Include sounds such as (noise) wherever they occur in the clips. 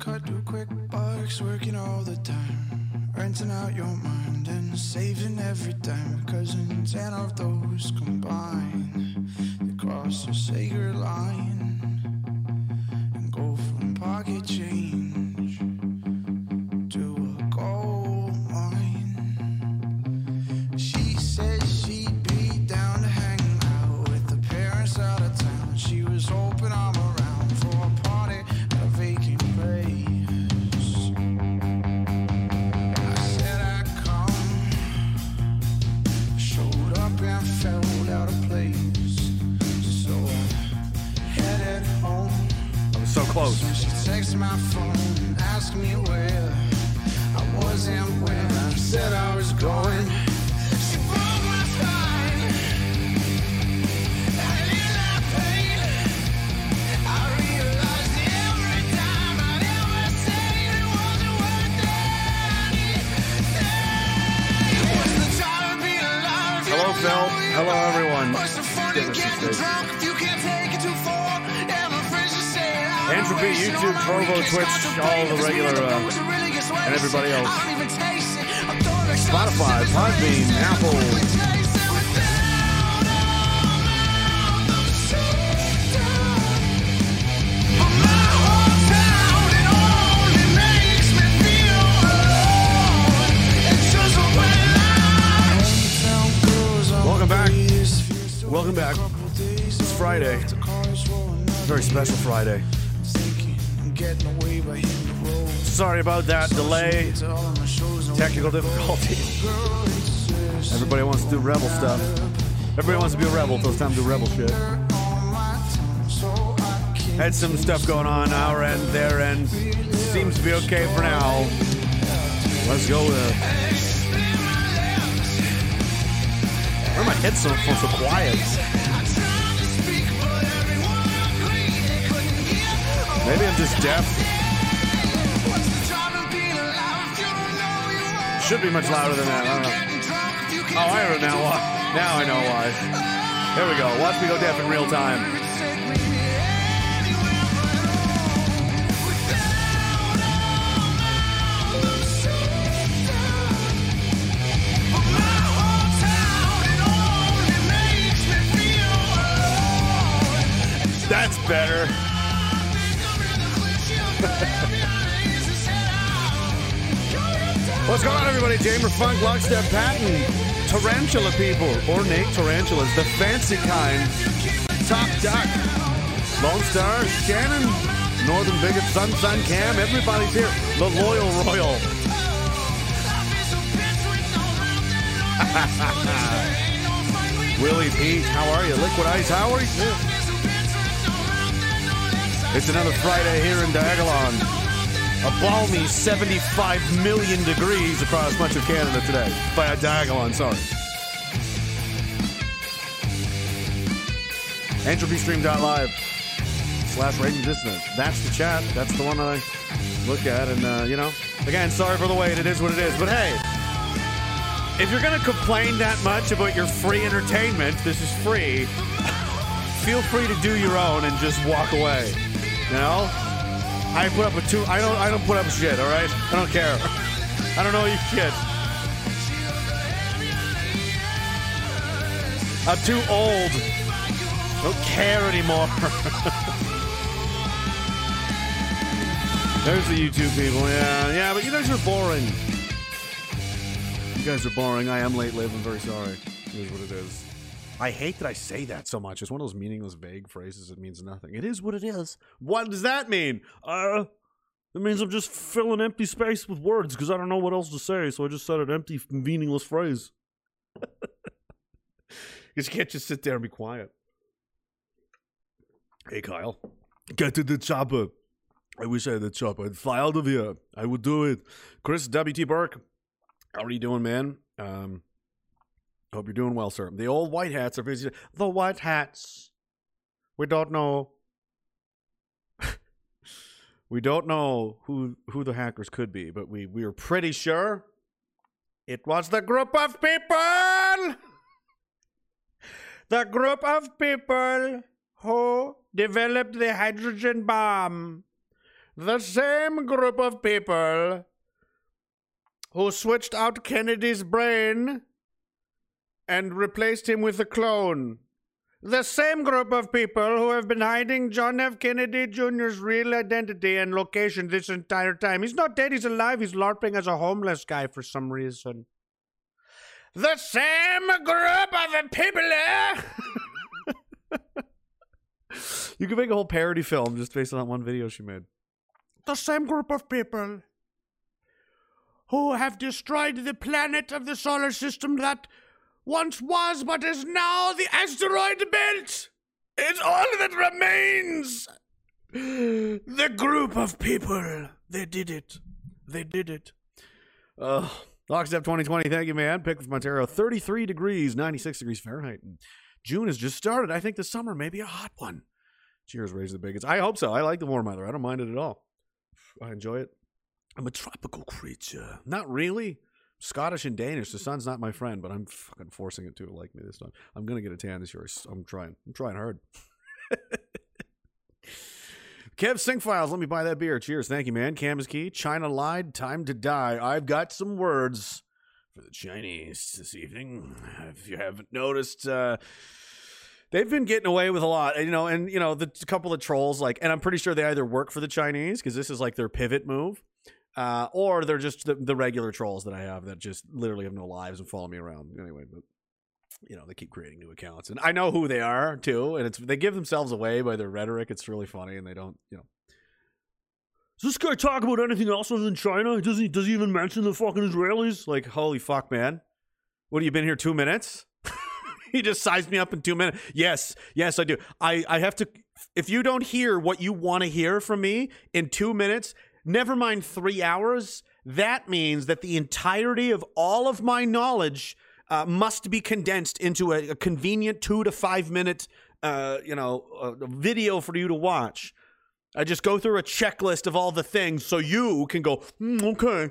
cut to quick bucks, working all the time. Renting out your mind and saving every dime. Cause in ten of those combined, they cross a sacred line and go from pocket change Everybody wants to do rebel stuff. Everybody wants to be a rebel till it's time to do rebel shit. Had some stuff going on our end, their end. Seems to be okay for now. Let's go with it. Where are my headphones so quiet? Maybe I'm just deaf. Should be much louder than that. Oh, I don't know. Oh, I know now why. Now I know why. Here we go. Watch me go deaf in real time. That's better. What's going on, everybody? Jamer Funk, Lockstep Patton, Tarantula People, ornate tarantulas, the fancy kind, Top Duck, Lone Star, Shannon, Northern Bigot, Sun Sun Cam, everybody's here. The Loyal Royal. (laughs) Willie Pete, how are you? Liquid Ice, how are you? It's another Friday here in Diagolon. A balmy 75 million degrees across much of Canada today. By Diagolon, sorry. EntropyStream.live slash raging dissident. That's the chat. That's the one I look at. And, uh, you know, again, sorry for the wait. It is what it is. But hey, if you're going to complain that much about your free entertainment, this is free. Feel free to do your own and just walk away. You know? I put up a two. I don't. I don't put up shit. All right. I don't care. I don't know you shit. I'm too old. I don't care anymore. (laughs) There's the YouTube people. Yeah, yeah, but you guys are boring. You guys are boring. I am late live. I'm Very sorry. It is what it is. I hate that I say that so much. It's one of those meaningless, vague phrases that means nothing. It is what it is. What does that mean? Uh, it means I'm just filling empty space with words because I don't know what else to say, so I just said an empty, meaningless phrase. Because (laughs) you can't just sit there and be quiet. Hey, Kyle. Get to the chopper. I wish I had the chopper. I'd fly out of here. I would do it. Chris W.T. Burke. How are you doing, man? Um, Hope you're doing well, sir. The old white hats are busy. The white hats. We don't know. (laughs) we don't know who who the hackers could be, but we we are pretty sure it was the group of people. The group of people who developed the hydrogen bomb. the same group of people who switched out Kennedy's brain and replaced him with a clone. The same group of people who have been hiding John F. Kennedy Jr.'s real identity and location this entire time. He's not dead, he's alive. He's LARPing as a homeless guy for some reason. The same group of people. eh? (laughs) you could make a whole parody film just based on that one video she made. The same group of people who have destroyed the planet of the solar system that once was but is now the asteroid belt. It's all that remains. The group of people. They did it. They did it. Uh, Lockstep 2020, thank you, man. Pick from Ontario, 33 degrees, 96 degrees Fahrenheit. June has just started. I think the summer may be a hot one. Cheers, raise the bigots. I hope so. I like the warm weather. I don't mind it at all. I enjoy it. I'm a tropical creature. Not really. Scottish and Danish. The sun's not my friend, but I'm fucking forcing it to like me this time. I'm gonna get a tan this year. I'm trying. I'm trying hard. (laughs) Kev Sync Files, let me buy that beer. Cheers. Thank you, man. Cam is key. China lied. Time to die. I've got some words for the Chinese this evening. If you haven't noticed, uh, they've been getting away with a lot. You know, and, you know, the couple of trolls, like, and I'm pretty sure they either work for the Chinese because this is like their pivot move. Uh, or they're just the, the regular trolls that I have that just literally have no lives and follow me around. Anyway, but you know they keep creating new accounts. And i know who they are too and it's they give themselves away by their rhetoric. It's really funny and they don't you know. Does this guy talk about anything else other than china? Does he does he even mention the fucking israelis? Like holy fuck man. What have you been here two minutes? (laughs) He just sized me up in two minutes yes yes i do. I i have to if you don't hear what you want to hear from me in two minutes never mind three hours that means that the entirety of all of my knowledge uh, must be condensed into a, a convenient two to five minute, uh, you know, uh, video for you to watch. I just go through a checklist of all the things so you can go, "Hmm, okay.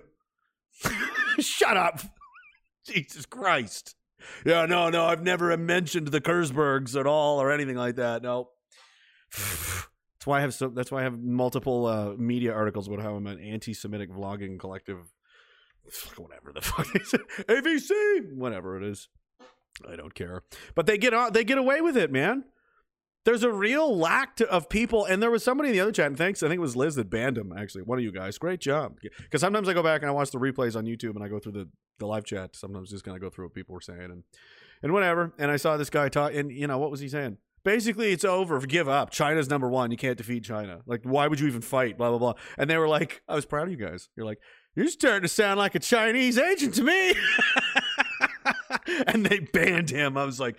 (laughs) Shut up. (laughs) Jesus Christ. Yeah, no, no, I've never mentioned the Kurzbergs at all or anything like that. No. (sighs) (laughs) That's why I have so. That's why I have multiple uh, media articles about how I'm an anti-Semitic vlogging collective whatever the (laughs) fuck is it? AVC, whatever it is. I don't care. But they get on, they get away with it, man. There's a real lack to, of people, and there was somebody in the other chat. And thanks, I think it was Liz that banned him. Actually, one of you guys, great job. Because sometimes I go back and I watch the replays on YouTube, and I go through the the live chat. Sometimes just kind of go through what people were saying and and whatever. And I saw this guy talk, and you know what was he saying? Basically, it's over. Give up. China's number one. You can't defeat China. Like, why would you even fight? Blah blah blah. And they were like, I was proud of you guys. You're like, you're starting to sound like a Chinese agent to me. (laughs) and they banned him. I was like,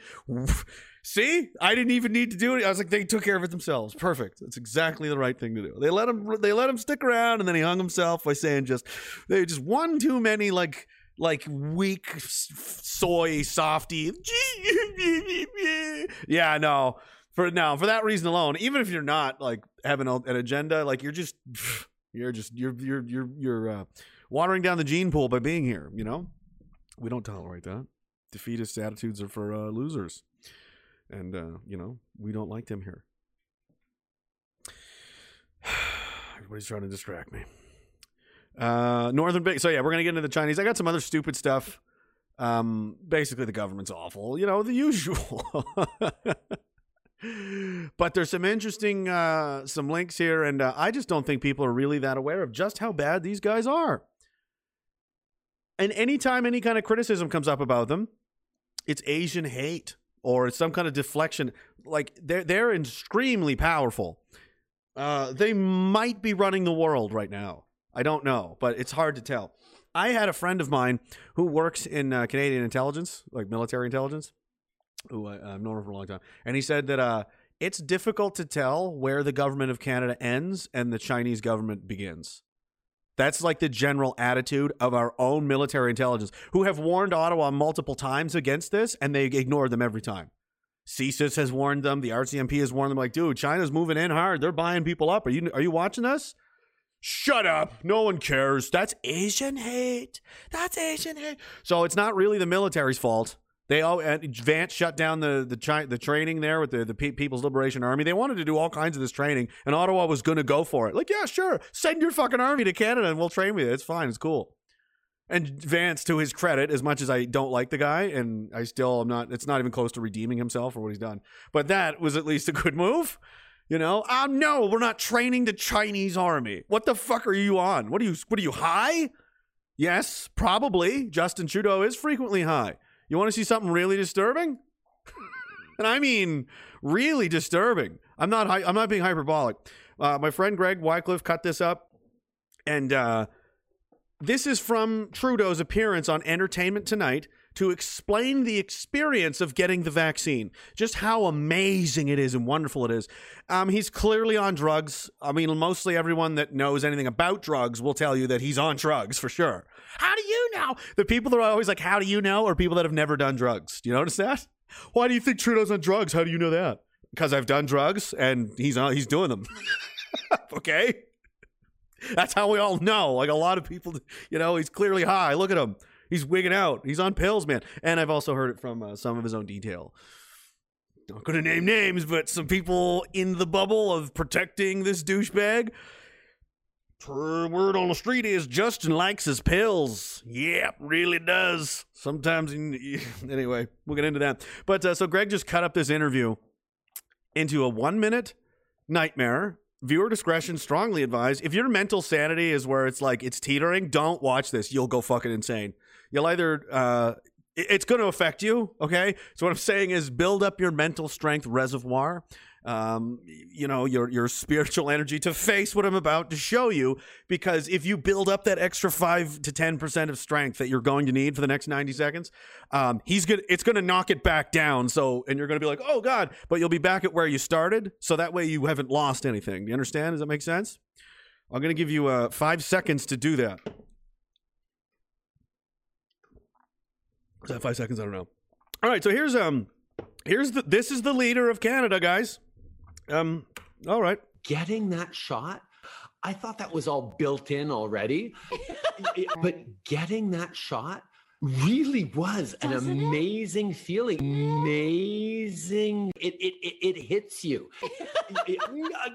see, I didn't even need to do it. I was like, they took care of it themselves. Perfect. That's exactly the right thing to do. They let him. They let him stick around, and then he hung himself by saying just they just one too many like like weak soy softy. (laughs) yeah, no. For now, for that reason alone, even if you're not like having an agenda, like you're just (sighs) you're just you're you're you're you're uh, watering down the gene pool by being here. You know, we don't tolerate that. Defeatist attitudes are for uh, losers, and uh, you know we don't like them here. (sighs) Everybody's trying to distract me. Uh, Northern Big. So yeah, we're gonna get into the Chinese. I got some other stupid stuff. Um, basically, the government's awful. You know, the (laughs) usual. but there's some interesting uh, some links here, and uh, I just don't think people are really that aware of just how bad these guys are. And anytime any kind of criticism comes up about them, it's Asian hate or it's some kind of deflection. Like they're they're extremely powerful. Uh, they might be running the world right now. I don't know, but it's hard to tell. I had a friend of mine who works in uh, Canadian intelligence, like military intelligence, who I, I've known for a long time, and he said that uh, it's difficult to tell where the government of Canada ends and the Chinese government begins. That's like the general attitude of our own military intelligence, who have warned Ottawa multiple times against this, and they ignored them every time. CSIS has warned them. The RCMP has warned them. Like, dude, China's moving in hard. They're buying people up. Are you are you watching this? Shut up. No one cares. That's Asian hate. That's Asian hate. So it's not really the military's fault They all Vance shut down the the chi- the training there with the the Pe- People's Liberation Army. They wanted to do all kinds of this training, and Ottawa was going to go for it. Like, yeah, sure, send your fucking army to Canada, and we'll train with you. It's fine. It's cool. And Vance, to his credit, as much as I don't like the guy, and I still am not, it's not even close to redeeming himself for what he's done. But that was at least a good move. You know, ah, no, we're not training the Chinese army. What the fuck are you on? What are you? What are you high? Yes, probably. Justin Trudeau is frequently high. You want to see something really disturbing? (laughs) and I mean really disturbing. I'm not. I'm not being hyperbolic. Uh, my friend Greg Wycliffe cut this up, and uh, this is from Trudeau's appearance on Entertainment Tonight to explain the experience of getting the vaccine, just how amazing it is and wonderful it is. Um, he's clearly on drugs. I mean, mostly everyone that knows anything about drugs will tell you that he's on drugs for sure. How do you know? The people that are always like, "How do you know?" are people that have never done drugs. Do you notice that? Why do you think Trudeau's on drugs? How do you know that? Because I've done drugs and he's on, he's doing them. (laughs) okay. That's how we all know. Like a lot of people, you know, he's clearly high. Look at him. He's wigging out. He's on pills, man. And I've also heard it from uh, some of his own detail. Not going to name names, but some people in the bubble of protecting this douchebag. Per word on the street is Justin likes his pills. Yep, really does. Sometimes, he, (laughs) anyway, we'll get into that. But uh, so Greg just cut up this interview into a one minute nightmare viewer discretion strongly advised if your mental sanity is where it's like it's teetering don't watch this you'll go fucking insane you'll either uh it's going to affect you okay so what i'm saying is build up your mental strength reservoir um, you know your your spiritual energy to face what I'm about to show you. Because if you build up that extra five to ten percent of strength that you're going to need for the next ninety seconds, um, he's gonna it's gonna knock it back down. So and you're gonna be like, oh god, but you'll be back at where you started. So that way you haven't lost anything. Do you understand? Does that make sense? I'm gonna give you uh, five seconds to do that. Is that five seconds? I don't know. All right, so here's um here's the this is the leader of Canada, guys. Um, all right. Getting that shot, I thought that was all built in already. (laughs) but getting that shot really was an Doesn't it? amazing feeling. Amazing. It it it, it hits you. I,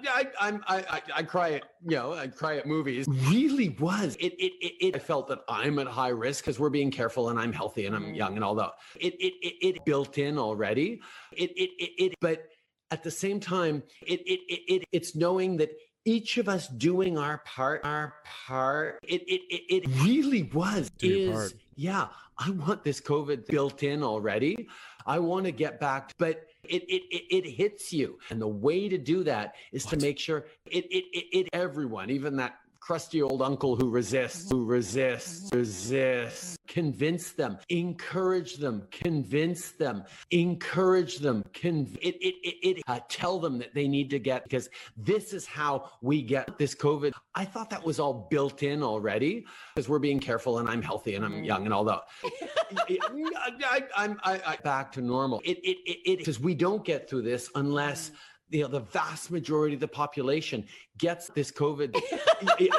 I, I, I, I cry at you know I cry at movies. Really was. It it it, it I felt that I'm at high risk because we're being careful and I'm healthy and I'm young and all that. It it it, it built in already. It it it, it but at the same time, it, it, it, it it's knowing that each of us doing our part, our part, it, it, it, it really was, Do your is, part. Yeah, I want this COVID built in already. I want to get back, but it, it, it, it hits you. And the way to do that is to make sure it, it, it, it, everyone, even that crusty old uncle who resists, who resists, resists, convince them, encourage them, convince them, encourage them, conv- it, it, it, it uh, tell them that they need to get, because this is how we get this COVID. I thought that was all built in already because we're being careful and I'm healthy and I'm young and all that. (laughs) I, am I, I, back to normal. It, it, it, it, because we don't get through this unless you know the vast majority of the population gets this COVID. (laughs) I,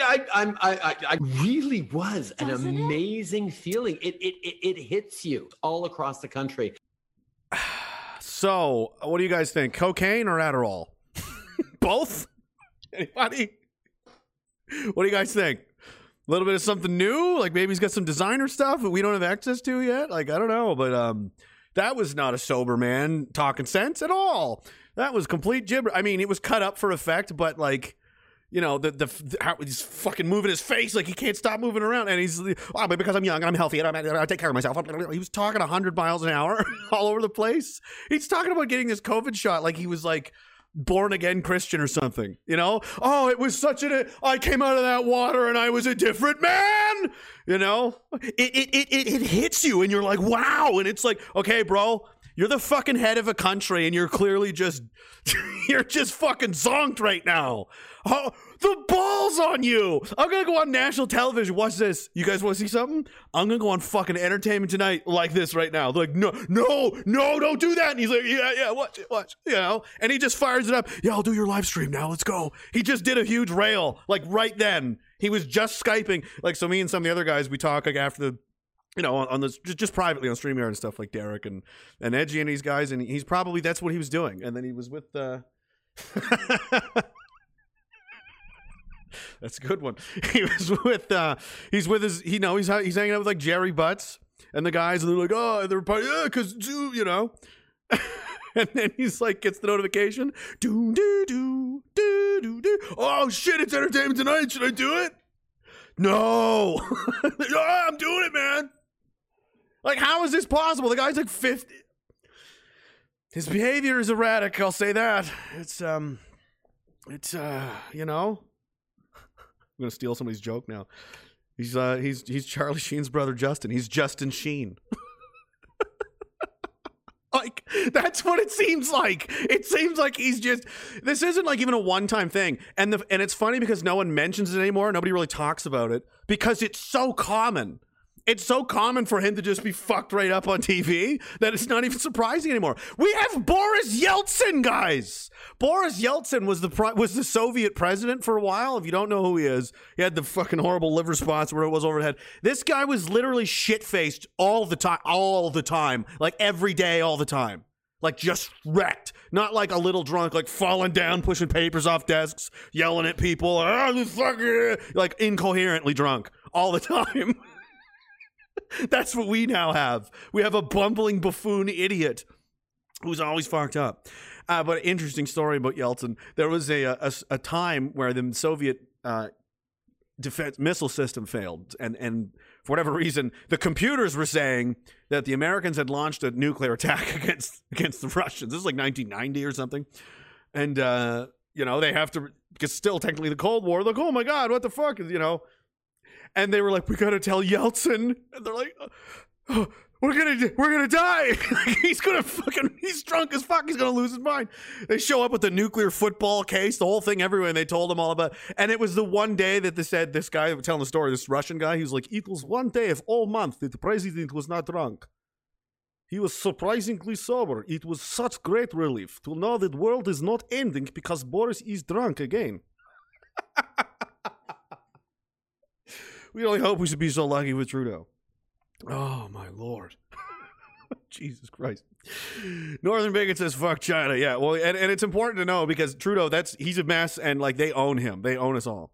I, I, I, I really was an Doesn't it? amazing feeling. It, it, it, it hits you all across the country. So, what do you guys think? Cocaine or Adderall? (laughs) Both? Anybody? What do you guys think? A little bit of something new? Like maybe he's got some designer stuff that we don't have access to yet? Like, I don't know. But um, that was not a sober man talking sense at all. That was complete gibber. I mean, it was cut up for effect, but like, you know, the the how he's fucking moving his face like he can't stop moving around, and he's oh, but because I'm young and I'm healthy and I'm, I take care of myself. He was talking hundred miles an hour (laughs) all over the place. He's talking about getting this COVID shot like he was like born again Christian or something. You know? Oh, it was such an I came out of that water and I was a different man. You know? It it it it, it hits you and you're like, wow. And it's like, okay, bro. You're the fucking head of a country, and you're clearly just, (laughs) you're just fucking zonked right now. Oh, the balls on you! I'm gonna go on national television. Watch this. You guys want to see something? I'm gonna go on fucking Entertainment Tonight like this right now. They're like, no, no, no, don't do that. And he's like, yeah, yeah, watch it, watch. You know, and he just fires it up. Yeah, I'll do your live stream now. Let's go. He just did a huge rail like right then. He was just skyping. Like so, me and some of the other guys we talk like after the you know, on, on just, just privately on StreamYard and stuff like Derek and and Edgy and these guys, and he's probably that's what he was doing. And then he was with. Uh, (laughs) that's a good one. He was with. uh He's with his. You know, he's he's hanging out with like Gerry Butts and the guys, and they're like, oh, they're probably yeah, because you know. (laughs) and then he's like, gets the notification, do do do do do do. Oh shit! It's entertainment tonight. Should I do it? No, oh, (laughs) I'm doing it, man. Like, how is this possible? The guy's like 50. His behavior is erratic, I'll say that. It's, um, it's, uh, you know, I'm gonna steal somebody's joke now. He's, uh, he's, he's Charlie Sheen's brother, Justin. He's Justin Sheen. (laughs) like that's what it seems like it seems like he's just this isn't like even a one-time thing and the and it's funny because no one mentions it anymore nobody really talks about it because it's so common it's so common for him to just be fucked right up on TV that it's not even surprising anymore. We have Boris Yeltsin, guys. Boris Yeltsin was the was the Soviet president for a while. If you don't know who he is, he had the fucking horrible liver spots where it was overhead. This guy was literally shit faced all the time, all the time, like every day, all the time. Like just wrecked, not like a little drunk, like falling down, pushing papers off desks, yelling at people, ah, fucking, like incoherently drunk all the (laughs) time. (laughs) That's what we now have. We have a bumbling buffoon idiot who's always fucked up. Uh, but interesting story about Yeltsin. There was a a, a time where the Soviet uh, defense missile system failed, and and for whatever reason, the computers were saying that the Americans had launched a nuclear attack (laughs) against against the Russians. This is like 1990 or something, and uh, you know they have to because still technically the Cold War. Like, oh my God, what the fuck? Is you know, and they were like, "We gotta tell Yeltsin," and they're like, oh, "We're gonna, we're gonna die. (laughs) he's gonna fucking, he's drunk as fuck. He's gonna lose his mind." They show up with the nuclear football case, the whole thing everywhere, and they told him all about. And it was the one day that they said this guy telling the story, this Russian guy, he was like, "It was one day of all month that the president was not drunk." He was surprisingly sober. It was such great relief to know that world is not ending because Boris is drunk again. (laughs) we only hope we should be so lucky with Trudeau. Oh my lord. (laughs) Jesus Christ. Northern Bacon says fuck China. Yeah, well and, and it's important to know because Trudeau, that's he's a mess and like they own him. They own us all.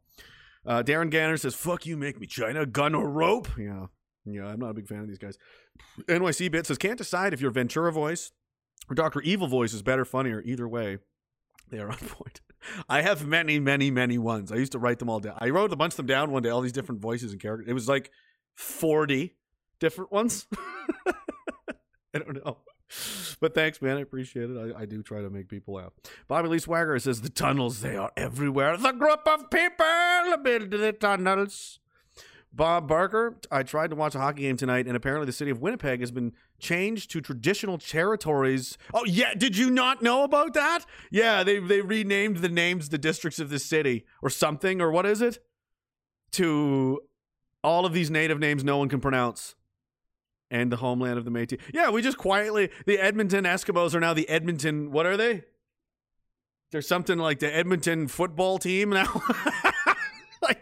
Uh, Darren Ganner says, fuck you, make me China, gun or rope. Yeah. Yeah, I'm not a big fan of these guys. NYC Bit says, can't decide if your Ventura voice or Dr. Evil voice is better, funnier. Either way, they are (laughs) on point. I have many, many, many ones. I used to write them all down. I wrote a bunch of them down one day, all these different voices and characters. It was like 40 different ones. (laughs) I don't know. But thanks, man. I appreciate it. I, I do try to make people laugh. Bobby Lee Swagger says the tunnels, they are everywhere. The group of people build the tunnels. Bob Barker, I tried to watch a hockey game tonight, and apparently the city of Winnipeg has been changed to traditional territories. Oh yeah, did you not know about that? Yeah, they they renamed the names, the districts of the city, or something, or what is it? To all of these native names no one can pronounce. And the homeland of the Métis. Yeah, we just quietly the Edmonton Eskimos are now the Edmonton. What are they? There's something like the Edmonton football team now. (laughs)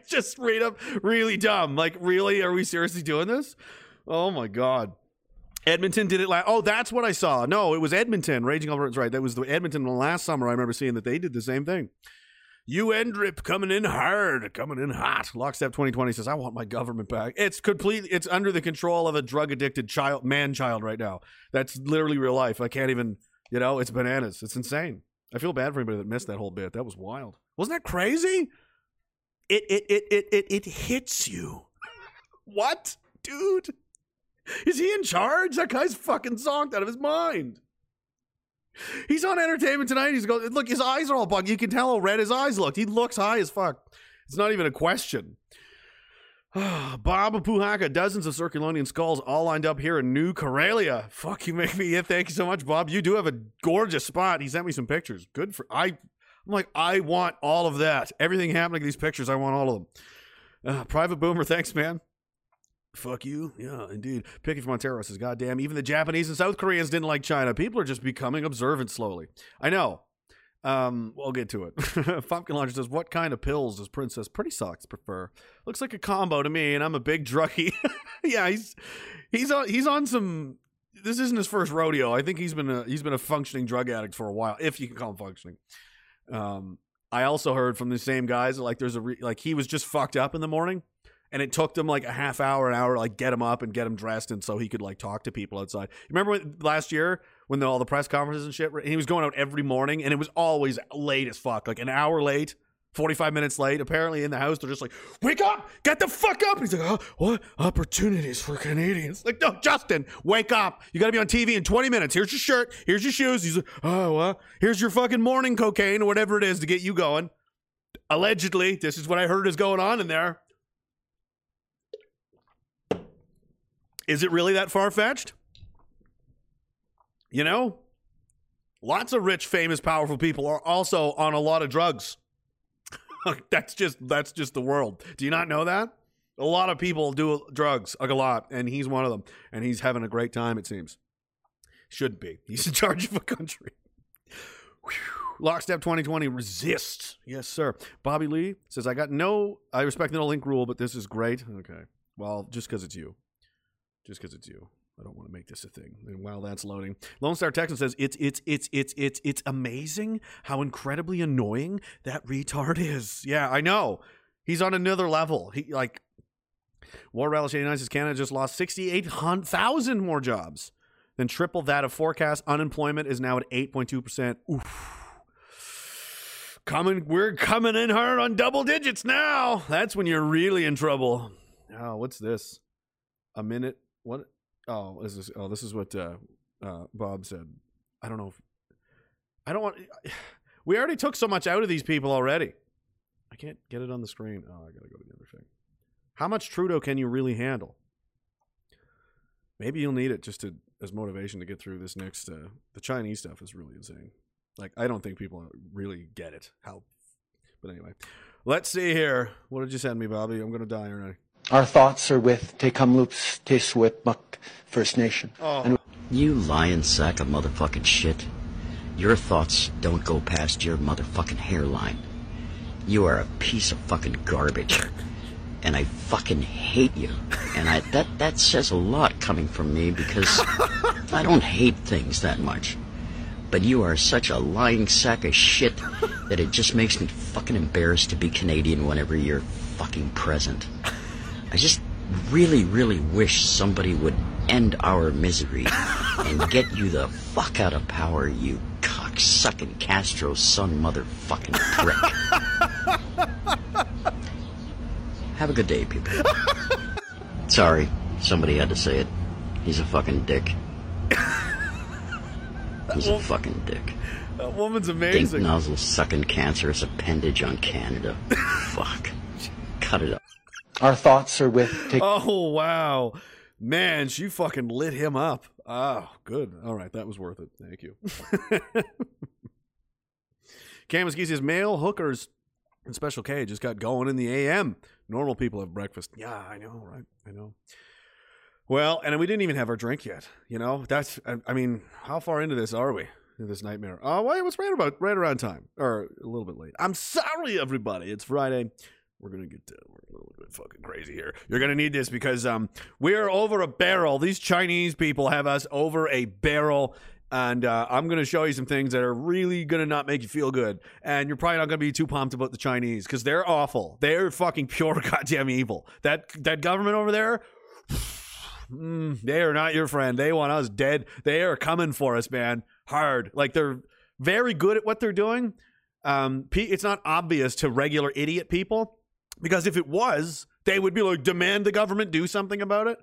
(laughs) just straight up really dumb. Like, really? Are we seriously doing this? Oh my god. Edmonton did it last. Oh, that's what I saw. No, it was Edmonton. Raging Alberta's right. That was the Edmonton last summer. I remember seeing that they did the same thing. UN drip coming in hard, coming in hot. Lockstep 2020 says, "I want my government back." It's completely. It's under the control of a drug addicted child, man child right now. That's literally real life. I can't even. You know, it's bananas. It's insane. I feel bad for anybody that missed that whole bit. That was wild. Wasn't that crazy? It it it it it, it hits you. what, dude? Is he in charge? That guy's fucking zonked out of his mind. He's on entertainment tonight. He's going, look, his eyes are all bugged. You can tell how red his eyes looked. He looks high as fuck. It's not even a question. (sighs) Bob Puhaka, dozens of Circulonian skulls all lined up here in New Karelia. Fuck, you (laughs) make me. Yeah, thank you so much, Bob. You do have a gorgeous spot. He sent me some pictures. Good for I I'm like, I want all of that. Everything happening in these pictures, I want all of them. Uh, Private Boomer, (laughs) thanks, man. Fuck you. Yeah, indeed. Picky from Ontario says, God damn, even the Japanese and South Koreans didn't like China. People are just becoming observant slowly. I know. Um, we'll get to it. (laughs) Pumpkin Launcher says, "What kind of pills does Princess Pretty Socks prefer?" Looks like a combo to me, and I'm a big druggie. (laughs) yeah, he's he's on he's on some. This isn't his first rodeo. I think he's been a he's been a functioning drug addict for a while, if you can call him functioning. Um, I also heard from the same guys like there's a re- like he was just fucked up in the morning, and it took them like a half hour, an hour, like get him up and get him dressed, and so he could like talk to people outside. Remember when, last year when the, all the press conferences and shit, and he was going out every morning, and it was always late as fuck, like an hour late. 45 minutes late. Apparently, in the house, they're just like, Wake up! Get the fuck up! And he's like, Oh, what opportunities for Canadians? Like, no, Justin, wake up. You gotta be on TV in 20 minutes. Here's your shirt. Here's your shoes. He's like, Oh, well, here's your fucking morning cocaine or whatever it is to get you going. Allegedly, this is what I heard is going on in there. Is it really that far fetched? You know, lots of rich, famous, powerful people are also on a lot of drugs. (laughs) that's just that's just the world. Do you not know that? A lot of people do drugs, like a lot, and he's one of them, and he's having a great time. It seems. Should be. (laughs) He's in charge of a country. Whew. Lockstep 2020 resist. Yes, sir. Bobby Lee says, I got no, I respect the no link rule, but this is great. Okay. Well, just because it's you. Just because it's you. I don't want to make this a thing. And while that's loading, Lone Star Texan says it's it's it's it's it's it's amazing how incredibly annoying that retard is. Yeah, I know. He's on another level. He like War Relish 89 says Canada just lost 68,000 more jobs than triple that of forecast. Unemployment is now at 8.2%. Oof. Coming, we're coming in hard on double digits now. That's when you're really in trouble. Oh, what's this? A minute. What? Oh, is this? Oh, this is what uh, uh, Bob said. I don't know. If, I don't want. (sighs) We already took so much out of these people already. I can't get it on the screen. Oh, I gotta go to the other thing. How much Trudeau can you really handle? Maybe you'll need it just to as motivation to get through this next. Uh, the Chinese stuff is really insane. Like I don't think people really get it. How? But anyway, let's see here. What did you send me, Bobby? I'm gonna die, aren't I? Our thoughts are with Tk'emlúps te Secwépemc First Nation. Oh. And You lying sack of motherfucking shit. Your thoughts don't go past your motherfucking hairline. You are a piece of fucking garbage. And I fucking hate you. And I that that says a lot coming from me because I don't hate things that much. But you are such a lying sack of shit that it just makes me fucking embarrassed to be Canadian whenever you're fucking present. I just really, really wish somebody would end our misery and (laughs) get you the fuck out of power, you cocksucking Castro son motherfucking prick. (laughs) Have a good day, people. Sorry, somebody had to say it. He's a fucking dick. He's a fucking dick. That woman's Dink amazing. nozzle sucking cancerous appendage on Canada. (laughs) Fuck. Cut it up. Our thoughts are with Tek- Oh wow, man, she fucking lit him up. Oh, good. All right, that was worth it. Thank you. (laughs) Ski says male hookers and Special K just got going in the AM. Normal people have breakfast. Yeah, I know, right? I know. Well, and we didn't even have our drink yet. You know, that's. I, I mean, how far into this are we? In this nightmare. Uh, oh, wait, it was right about right around time, or a little bit late. I'm sorry, everybody. It's Friday. We're gonna get uh, we're a little bit fucking crazy here. You're gonna need this because um we're over a barrel. These Chinese people have us over a barrel. And uh, I'm to show you some things that are really to not make you feel good. And you're probably not to be too pumped about the Chinese because they're awful. They're fucking pure (laughs) goddamn evil. That that government over there, Mm, they are not your friend. They want us dead. They are coming for us, man. Hard. Like they're very good at what they're doing. Um, it's not obvious to regular idiot people because if it was, they would be like, demand the government do something about it.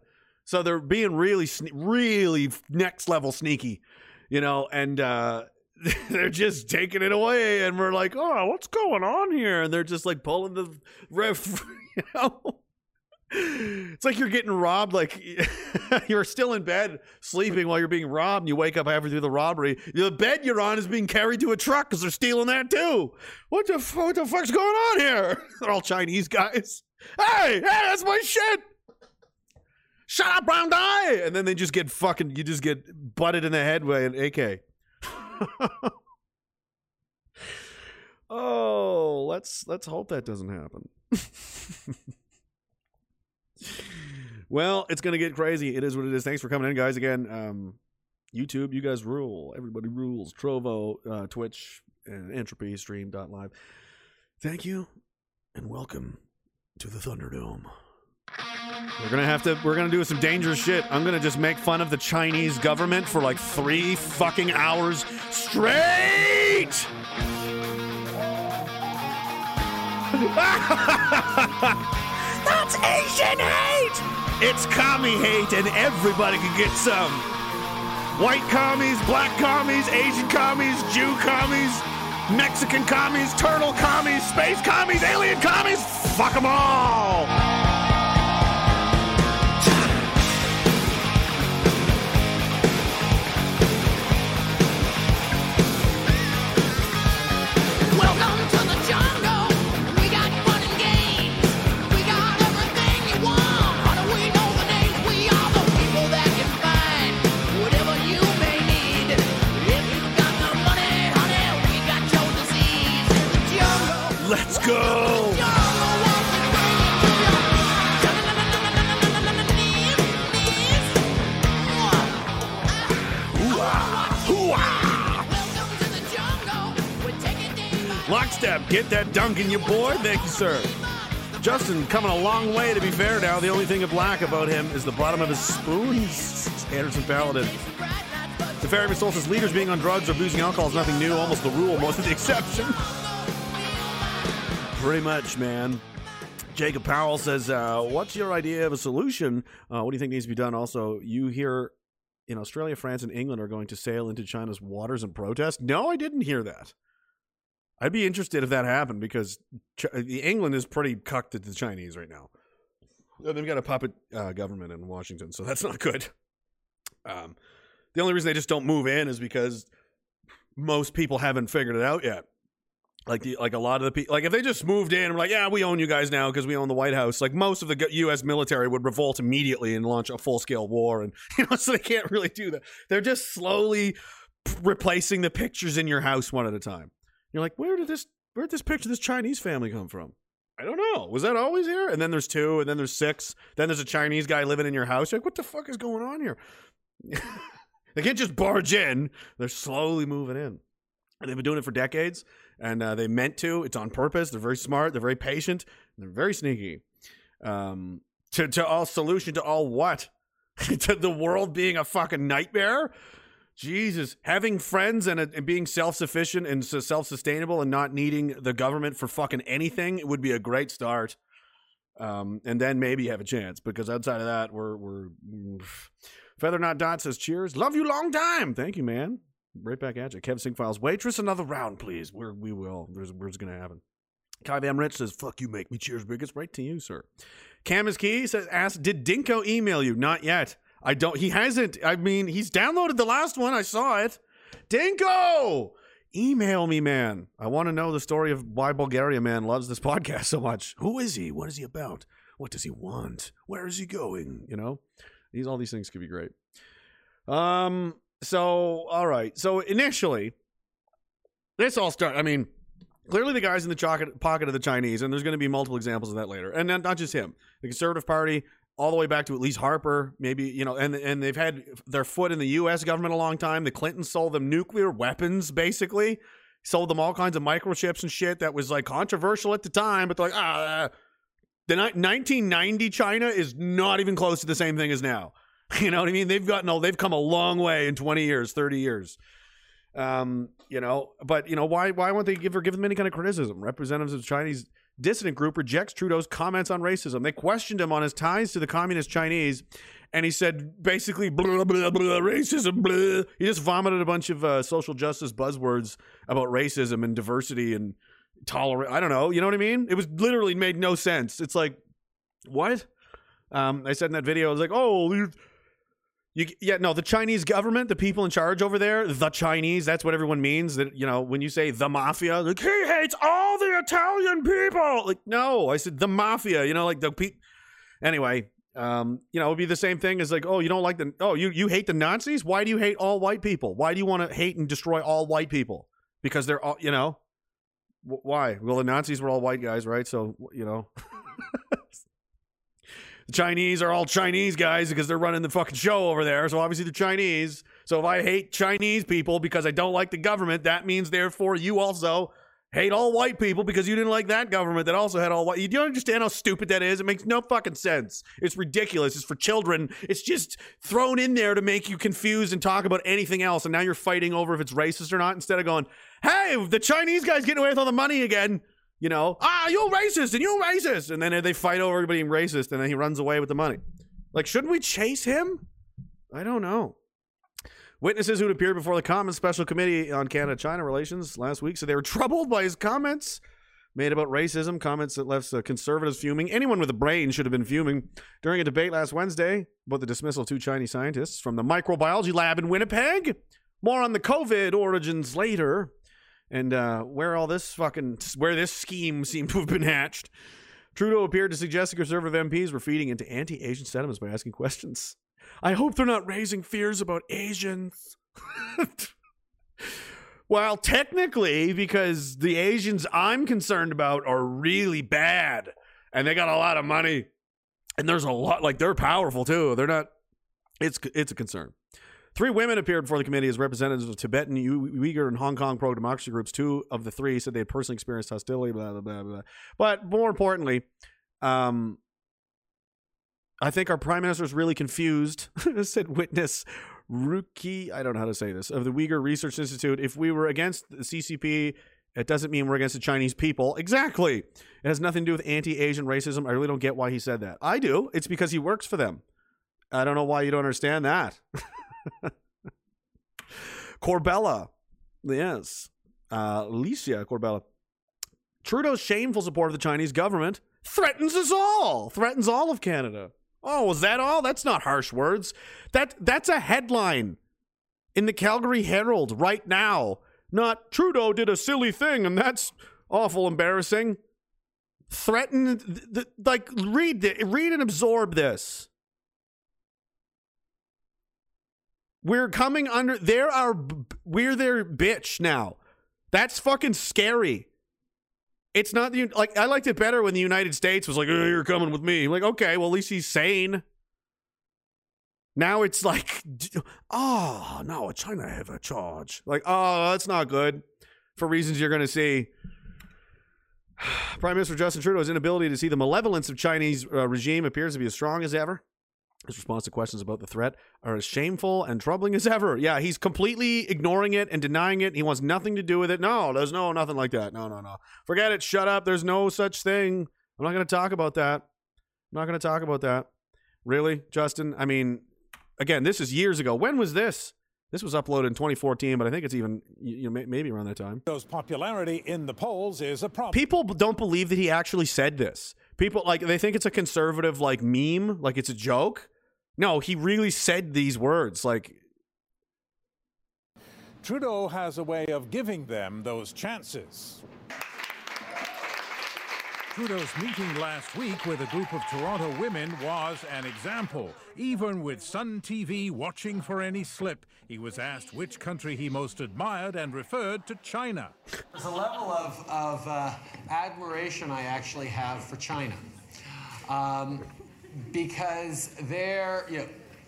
So they're being really, really next level sneaky, you know, and uh, (laughs) they're just taking it away. And we're like, oh, what's going on here? And they're just like pulling the ref, (laughs) you know. It's like you're getting robbed. Like (laughs) you're still in bed sleeping while you're being robbed, and you wake up through the robbery. The bed you're on is being carried to a truck because they're stealing that too. What the what the fuck's going on here? (laughs) They're all Chinese guys. Hey, hey, that's my shit. Shut up, brown guy. And then they just get fucking. You just get butted in the head by an AK. (laughs) Oh, let's let's hope that doesn't happen. Well, it's gonna get crazy. It is what it is. Thanks for coming in, guys. Again, um, YouTube, you guys rule. Everybody rules. Trovo, uh, Twitch, and Entropy Stream.live. Thank you, and welcome to the Thunderdome. We're gonna have to. We're gonna do some dangerous shit. I'm gonna just make fun of the Chinese government for like three fucking hours straight. (laughs) That's Asian hate. It's commie hate, and everybody can get some. White commies, black commies, Asian commies, Jew commies, Mexican commies, turtle commies, space commies, alien commies. Fuck them all. Lockstep, get that dunk in you, boy. Thank you, sir. Justin coming a long way, to be fair now. The only thing of black about him is the bottom of his spoons. Anderson Paladin. The Soul says leaders being on drugs or abusing alcohol is nothing new, almost the rule, most of the exception. Pretty much, man. Jacob Powell says, uh, What's your idea of a solution? Uh, what do you think needs to be done? Also, you hear in Australia, France, and England are going to sail into China's waters and protest? No, I didn't hear that. I'd be interested if that happened because Ch- the England is pretty cucked at the Chinese right now. They've got a puppet uh, government in Washington, so that's (laughs) not good. Um, the only reason they just don't move in is because most people haven't figured it out yet. Like the like a lot of the people, like if they just moved in and were like, yeah, we own you guys now because we own the White House. Like most of the U.S. military would revolt immediately and launch a full scale war, and (laughs) you know, so they can't really do that. They're just slowly replacing the pictures in your house one at a time. You're like, where did this where did this picture this Chinese family come from? I don't know. Was that always here? And then there's two, and then there's six. Then there's a Chinese guy living in your house. You're like, what the fuck is going on here? (laughs) they can't just barge in. They're slowly moving in. And they've been doing it for decades, and uh, they meant to. It's on purpose. They're very smart. They're very patient. They're very sneaky. Um, to to all solution to all what? (laughs) to the world being a fucking nightmare. Jesus, having friends and, uh, and being self sufficient and self sustainable and not needing the government for fucking anything would be a great start. Um, and then maybe have a chance because outside of that, we're we're Feather Not Dot says cheers. Love you long time. Thank you, man. Right back at you. Kev Sing Files. Waitress, another round, please. We're, we will. There's, where's going to happen? Kai Van Rich says, fuck you, make me cheers biggest. Right to you, sir. Cam is key says, ask, did Dinko email you? Not yet. I don't, he hasn't. I mean, he's downloaded the last one. I saw it. Dinko! Email me, man. I want to know the story of why Bulgaria man loves this (laughs) podcast so much. Who is he? What is he about? What does he want? Where is he going? You know, these all these things could be great. Um. So, all right. So initially, this all start. I mean, clearly the guy's in the pocket of the Chinese, and there's going to be multiple examples of that later. And not just him, the Conservative Party, all the way back to at least Harper, maybe you know, and and they've had their foot in the U.S. government a long time. The Clintons sold them nuclear weapons, basically. Sold them all kinds of microchips and shit that was like controversial at the time, but they're like, ah, the ni- 1990 China is not even close to the same thing as now. (laughs) You know what I mean? They've gotten all they've come a long way in 20 years, 30 years. Um, you know, but you know, why why won't they give or give them any kind of criticism? Representatives of Chinese dissident group rejects Trudeau's comments on racism. They questioned him on his ties to the communist Chinese, and he said basically blah blah blah racism. Blah. He just vomited a bunch of uh, social justice buzzwords about racism and diversity and tolerance. I don't know. You know what I mean? It was literally made no sense. It's like what? Um, I said in that video, I was like, oh. You, yeah, no, the Chinese government, the people in charge over there, the Chinese, that's what everyone means. That, you know, when you say the mafia, like, he hates all the Italian people. Like, no, I said the mafia, you know, like the pe Anyway, um, you know, it would be the same thing as like, oh, you don't like the, oh, you, you hate the Nazis? Why do you hate all white people? Why do you want to hate and destroy all white people? Because they're all, you know, Wh- Why? Well, the Nazis were all white guys, right? So you know, (laughs) the Chinese are all Chinese guys because they're running the fucking show over there. So obviously they're Chinese. So if I hate Chinese people because I don't like the government, that means therefore you also hate all white people because you didn't like that government that also had all white. You don't understand how stupid that is? It makes no fucking sense. It's ridiculous. It's for children. It's just thrown in there to make you confused and talk about anything else. And now you're fighting over if it's racist or not instead of going, hey, the Chinese guy's getting away with all the money again. You know, ah, you're racist and you're racist. And then they fight over being racist and then he runs away with the money. Like, shouldn't we chase him? I don't know. Witnesses who'd appeared before the Commons Special Committee on Canada China Relations last week said they were (laughs) troubled by his comments made about racism, comments that left uh, conservatives fuming. Anyone with a brain should have been fuming during a debate last Wednesday about the dismissal of two Chinese scientists from the microbiology lab in Winnipeg. More on the COVID origins later and uh, where all this fucking where this scheme seemed to have been hatched. Trudeau appeared to suggest the conservative MPs were feeding into anti-Asian sentiments by asking questions. I hope they're not raising fears about Asians. (laughs) well, technically, because the Asians I'm concerned about are really bad, and they got a lot of money, and there's a lot like they're powerful too. They're not. It's it's a concern. Three women appeared before the committee as representatives of Tibetan, Uyghur, and Hong Kong pro democracy groups. Two of the three said they had personally experienced hostility, blah, blah, blah, blah. But more importantly, um, I think our prime minister is really confused, (laughs) said witness Ruki, I don't know how to say this, of the Uyghur Research Institute. If we were against the CCP, it doesn't mean we're against the Chinese people. Exactly. It has nothing to do with anti Asian racism. I really don't get why he said that. I do. It's because he works for them. I don't know why you don't understand that. (laughs) Corbella. Yes. Uh, Alicia Corbella. Trudeau's shameful support of the Chinese government threatens us all. Threatens all of Canada. Oh, is that all? That's not harsh words. That that's a headline in the Calgary Herald right now. Not Trudeau did a silly thing and that's awful embarrassing. Threaten th- th- like read the, read and absorb this. We're coming under. They're our. We're their bitch now. That's fucking scary. It's not the like. I liked it better when the United States was like, oh, "You're coming with me." like, okay, well, at least he's sane. Now it's like, oh no, China have a charge. Like, oh, that's not good for reasons you're going to see. (sighs) Prime Minister Justin Trudeau's inability to see the malevolence of Chinese uh, regime appears to be as strong as ever. His response to questions about the threat are as shameful and troubling as ever. Yeah, he's completely ignoring it and denying it. He wants nothing to do with it. No, there's no nothing like that. No, no, no. Forget it. Shut up. There's no such thing. I'm not going to talk about that. I'm not going to talk about that. Really, Justin? I mean, again, this is years ago. When was this? This was uploaded in 2014, but I think it's even you know maybe around that time. Those popularity in the polls is a problem. People don't believe that he actually said this. People like they think it's a conservative like meme, like it's a joke. No, he really said these words. Like Trudeau has a way of giving them those chances. Trudeau's meeting last week with a group of Toronto women was an example. Even with Sun TV watching for any slip, he was asked which country he most admired and referred to China. There's a level of, of uh, admiration I actually have for China. Um, because their you know,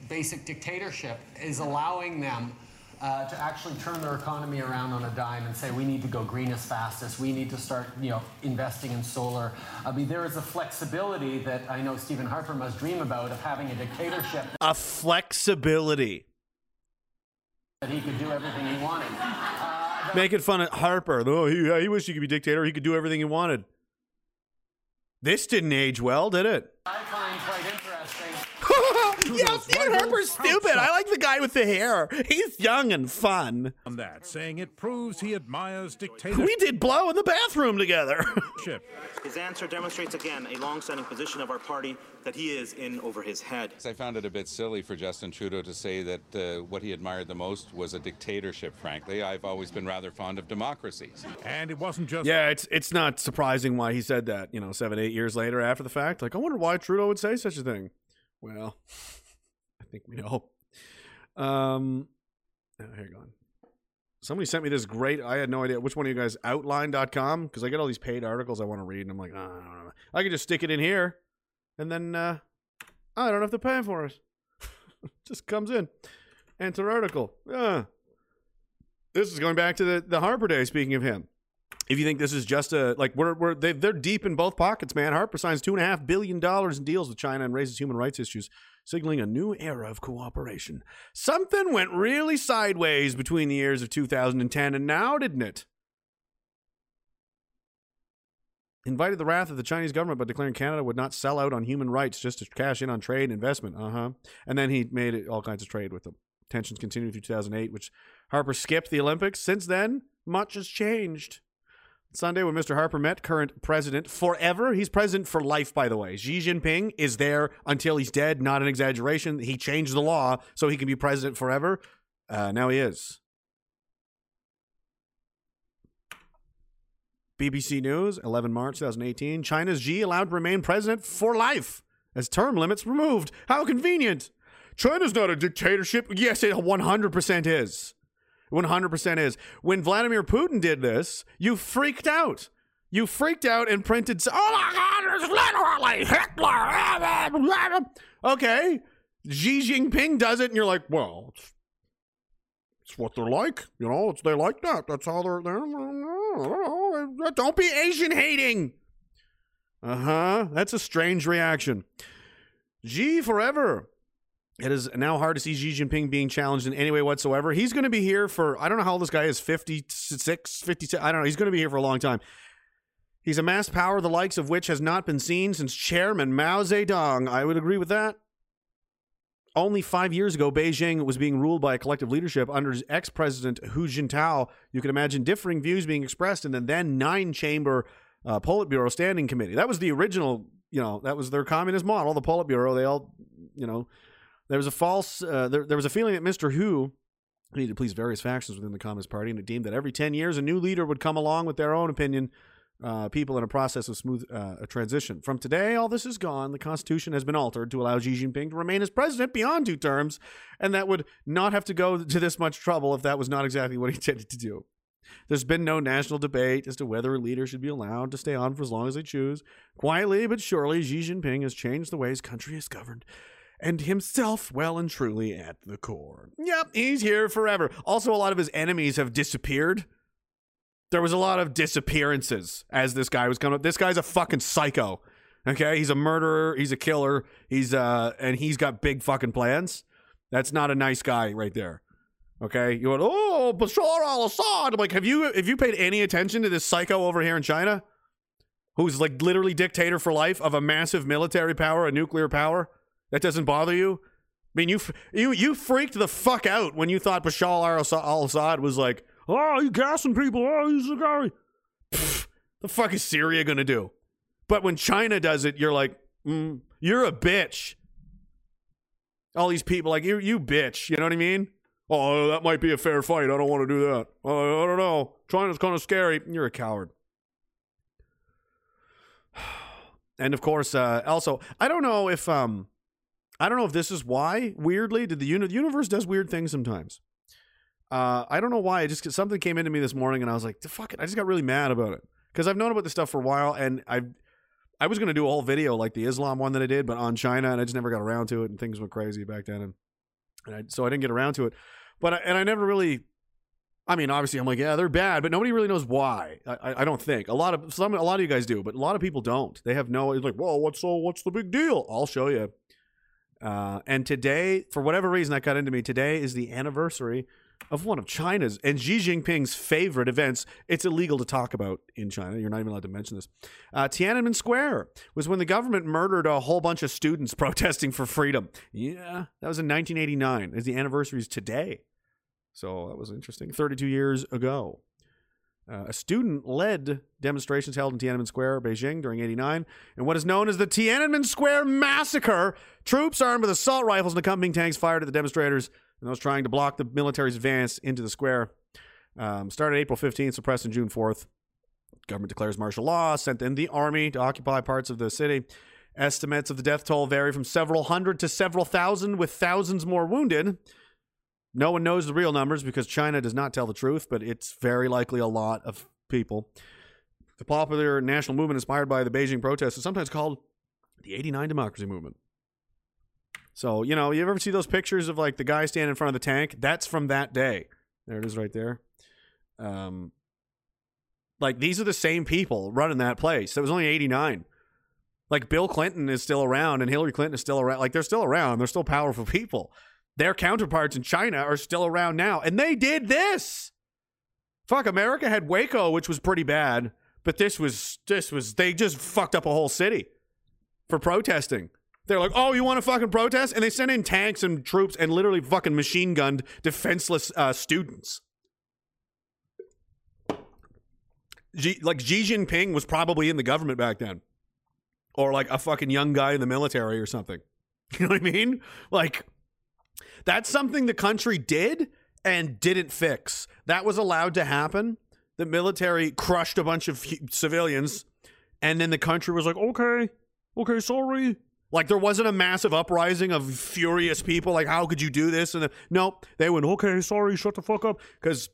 basic dictatorship is allowing them uh, to actually turn their economy around on a dime and say we need to go green as fast as we need to start you know investing in solar. I mean there is a flexibility that I know Stephen Harper must dream about of having a dictatorship a flexibility. that he could do everything he wanted. Uh, Making fun of Harper. Oh, he, he wished he could be dictator. He could do everything he wanted. This didn't age well, did it? I find. Yeah, Stephen Harper's stupid. I like the guy with the hair. He's young and fun. On that, saying it proves he admires dictatorship. We did blow in the bathroom together. (laughs) His answer demonstrates again a long-standing position of our party that he is in over his head. I found it a bit silly for Justin Trudeau to say that uh, what he admired the most was a dictatorship, frankly. I've always been rather fond of democracies. And it wasn't just yeah, it's it's not surprising why he said that. You know, seven eight years later after the fact. Like, I wonder why Trudeau would say such a thing. Well, (laughs) I think we know. Um, oh, go. somebody sent me this great. I had no idea which one of you guys. Outline.com because I get all these paid articles I want to read, and I'm like, oh, I don't know. I could just stick it in here, and then uh, I don't have to pay for it. (laughs) just comes in. Enter article. Yeah. This is going back to the the Harper day. Speaking of him, if you think this is just a like we're we're they, they're deep in both pockets, man. Harper signs two and a half billion dollars in deals with China and raises human rights issues, signaling a new era of cooperation. Something went really sideways between the years of 2010 and now, didn't it? Invited the wrath of the Chinese government by declaring Canada would not sell out on human rights just to cash in on trade and investment. Uh huh. And then he made it all kinds of trade with them. Tensions continued through 2008, which Harper skipped the Olympics. Since then, much has changed. Sunday, when Mr. Harper met current president forever, he's president for life, by the way. Xi Jinping is there until he's dead, not an exaggeration. He changed the law so he can be president forever. Uh, now he is. BBC News, 11 March 2018. China's Xi allowed to remain president for life as term limits removed. How convenient. China's not a dictatorship. Yes, it 100% is. 100% is. When Vladimir Putin did this, you freaked out. You freaked out and printed, oh my God, it's literally Hitler. Okay. Xi Jinping does it, and you're like, well, it's, it's what they're like. You know, it's, they like that. That's how they're, they're don't be Asian hating. Uh huh. That's a strange reaction. Xi forever. It is now hard to see Xi Jinping being challenged in any way whatsoever. He's going to be here for, I don't know how old this guy is, 56, 56. I don't know. He's going to be here for a long time. He's amassed power the likes of which has not been seen since Chairman Mao Zedong. I would agree with that. Only five years ago, Beijing was being ruled by a collective leadership under ex president Hu Jintao. You can imagine differing views being expressed in the then nine chamber uh, Politburo Standing Committee. That was the original, you know, that was their communist model, the Politburo. They all, you know, there was a false, uh, there, there was a feeling that Mr. Hu needed to please various factions within the Communist Party, and it deemed that every 10 years a new leader would come along with their own opinion, uh, people in a process of smooth uh, transition. From today, all this is gone. The Constitution has been altered to allow Xi Jinping to remain as president beyond two terms, and that would not have to go to this much trouble if that was not exactly what he (laughs) intended to do. There's been no national debate as to whether a leader should be allowed to stay on for as long as they choose. Quietly but surely, Xi Jinping has changed the way his country is governed and himself well and truly at the core. Yep, he's here forever. Also, a lot of his enemies have disappeared. There was a lot of disappearances as this guy was coming up. This guy's a fucking psycho. Okay, he's a murderer, he's a killer, he's uh and he's got big fucking plans. That's not a nice guy right there. Okay, you went, oh, Bashar al-Assad. I'm like, have you have you paid any attention to this psycho over here in China, who's like literally dictator for life of a massive military power, a nuclear power? That doesn't bother you? I mean, you you you freaked the fuck out when you thought Bashar al-Assad was like, oh, you gassing people, oh, he's a guy. Pfft, the fuck is Syria gonna do? But when China does it, you're like, mm, you're a bitch. All these people, like you, you bitch. You know what I mean? Oh, that might be a fair fight. I don't want to do that. Uh, I don't know. China's kind of scary. You're a coward. (sighs) And of course, uh, also, I don't know if um, I don't know if this is why. Weirdly, did the, uni- the universe does weird things sometimes. Uh, I don't know why. I just something came into me this morning, and I was like, "Fuck it!" I just got really mad about it because I've known about this stuff for a while, and I, I was gonna do a whole video like the Islam one that I did, but on China, and I just never got around to it, and things went crazy back then, and, and I, so I didn't get around to it. But I, and I never really. I mean, obviously, I'm like, yeah, they're bad, but nobody really knows why. I, I, don't think a lot of some, a lot of you guys do, but a lot of people don't. They have no. It's like, well, what's so? What's the big deal? I'll show you. Uh, and today, for whatever reason that got into me, today is the anniversary of one of China's and Xi Jinping's favorite events. It's illegal to talk about in China. You're not even allowed to mention this. Uh, Tiananmen Square was when the government murdered a whole bunch of students (laughs) protesting for freedom. Yeah, that was in 1989. Is the anniversary is today. So that was interesting. 32 years ago. Uh, a student led demonstrations held in Tiananmen Square, Beijing, during 89. And what is known as the Tiananmen Square Massacre. Troops armed with assault rifles and accompanying tanks fired at the demonstrators and those trying to block the military's advance into the square. Um, started April 15th, suppressed on June 4th. Government declares martial law, sent in the army to occupy parts of the city. Estimates of the death toll vary from several hundred to several thousand, with thousands more wounded. No one knows the real numbers because China does not tell the truth, but it's very likely a lot of people. The popular national movement inspired by the Beijing protests is sometimes called the 89 Democracy Movement. So, you know, you ever see those pictures of like the guy standing in front of the tank? That's from that day. There it is right there. Um, like these are the same people running that place. It was only 89. Like Bill Clinton is still around and Hillary Clinton is still around. Like they're still around. They're still powerful (laughs) people. Their counterparts in China are still around now. And they did this. Fuck, America had Waco, which was pretty bad, but this was this was they just fucked up a whole city for protesting. They're like, "Oh, you want to fucking protest?" And they sent in tanks and troops and literally fucking machine gunned defenseless uh, students. Xi, like Xi Jinping was probably in the government back then, or like a fucking young guy in the military or something. (laughs) You know what I mean? Like that's something the country did and didn't fix. That was allowed to happen. The military crushed a bunch of civilians, and then the country was like, "Okay, okay, sorry." Like there wasn't a massive uprising of furious people. Like, how could you do this? And no, they went, "Okay, sorry, shut the fuck up," because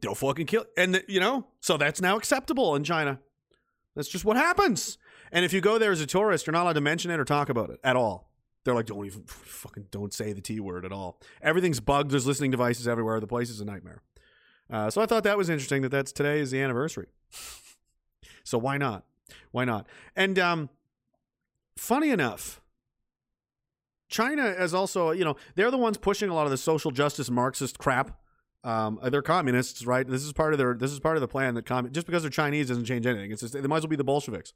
they'll fucking kill. And th- you know, so that's now acceptable in China. That's just what happens. And if you go there as a tourist, you're not allowed to mention it or talk about it at all. They're like, don't even (sniffs) fucking don't say the T word at all. Everything's bugged. There's listening devices everywhere. The place is a nightmare. Uh, so I thought that was interesting that that's today is the anniversary. (laughs) so why not? Why not? And um, funny enough, China is also you know they're the ones pushing a lot of the social justice Marxist crap. Um, they're communists, right? This is part of their this is part of the plan that com- just because they're Chinese doesn't change anything. It's just, they might as well be the Bolsheviks.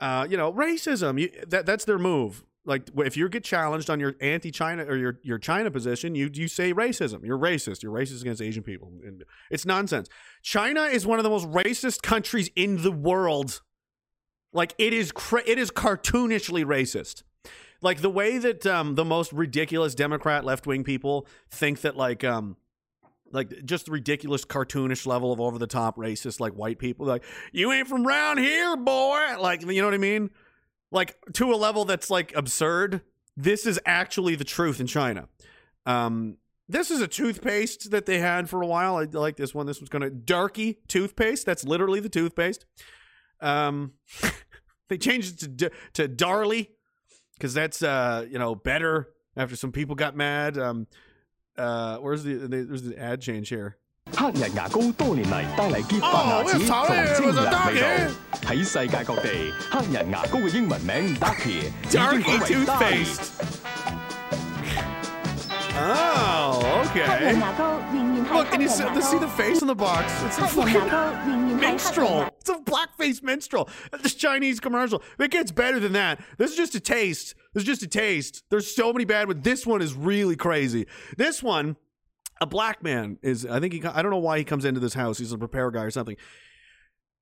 Uh, you know, racism. You, that that's their move. Like if you get challenged on your anti-China or your your China position, you you say racism. You're racist. You're racist against Asian people, and it's nonsense. China is one of the most racist countries in the world. Like it is, cra- it is cartoonishly racist. Like the way that um, the most ridiculous Democrat left wing people think that like um, like just ridiculous cartoonish level of over the top racist like white people like you ain't from round here boy like you know what i mean like to a level that's like absurd this is actually the truth in china. Um this is a toothpaste that they had for a while. I like this one. This one's gonna darky toothpaste. That's literally the toothpaste. Um (laughs) they changed it to to darly because that's uh you know better after some people got mad. Um uh where's the, the there's the ad change here 黑人牙膏多年嚟带嚟洁白牙齿同清凉味道。喺世界各地，黑人牙膏嘅英文名 Ducky 已经 Darky 改为 toothpaste Oh, 黑人 okay. 牙膏仍然系 Look, 黑 and 人 you see, 牙 see 膏 the。face on the box. It's a 黑人牙 fucking 膏仍然系黑人 minstrel. 牙 It's a blackface minstrel. This Chinese commercial. It gets better than that. This is just a taste. This is just a taste. There's so many bad ones. This one is really crazy. This one, a black man is. I think he. I don't know why he comes into this house. He's a repair guy or something.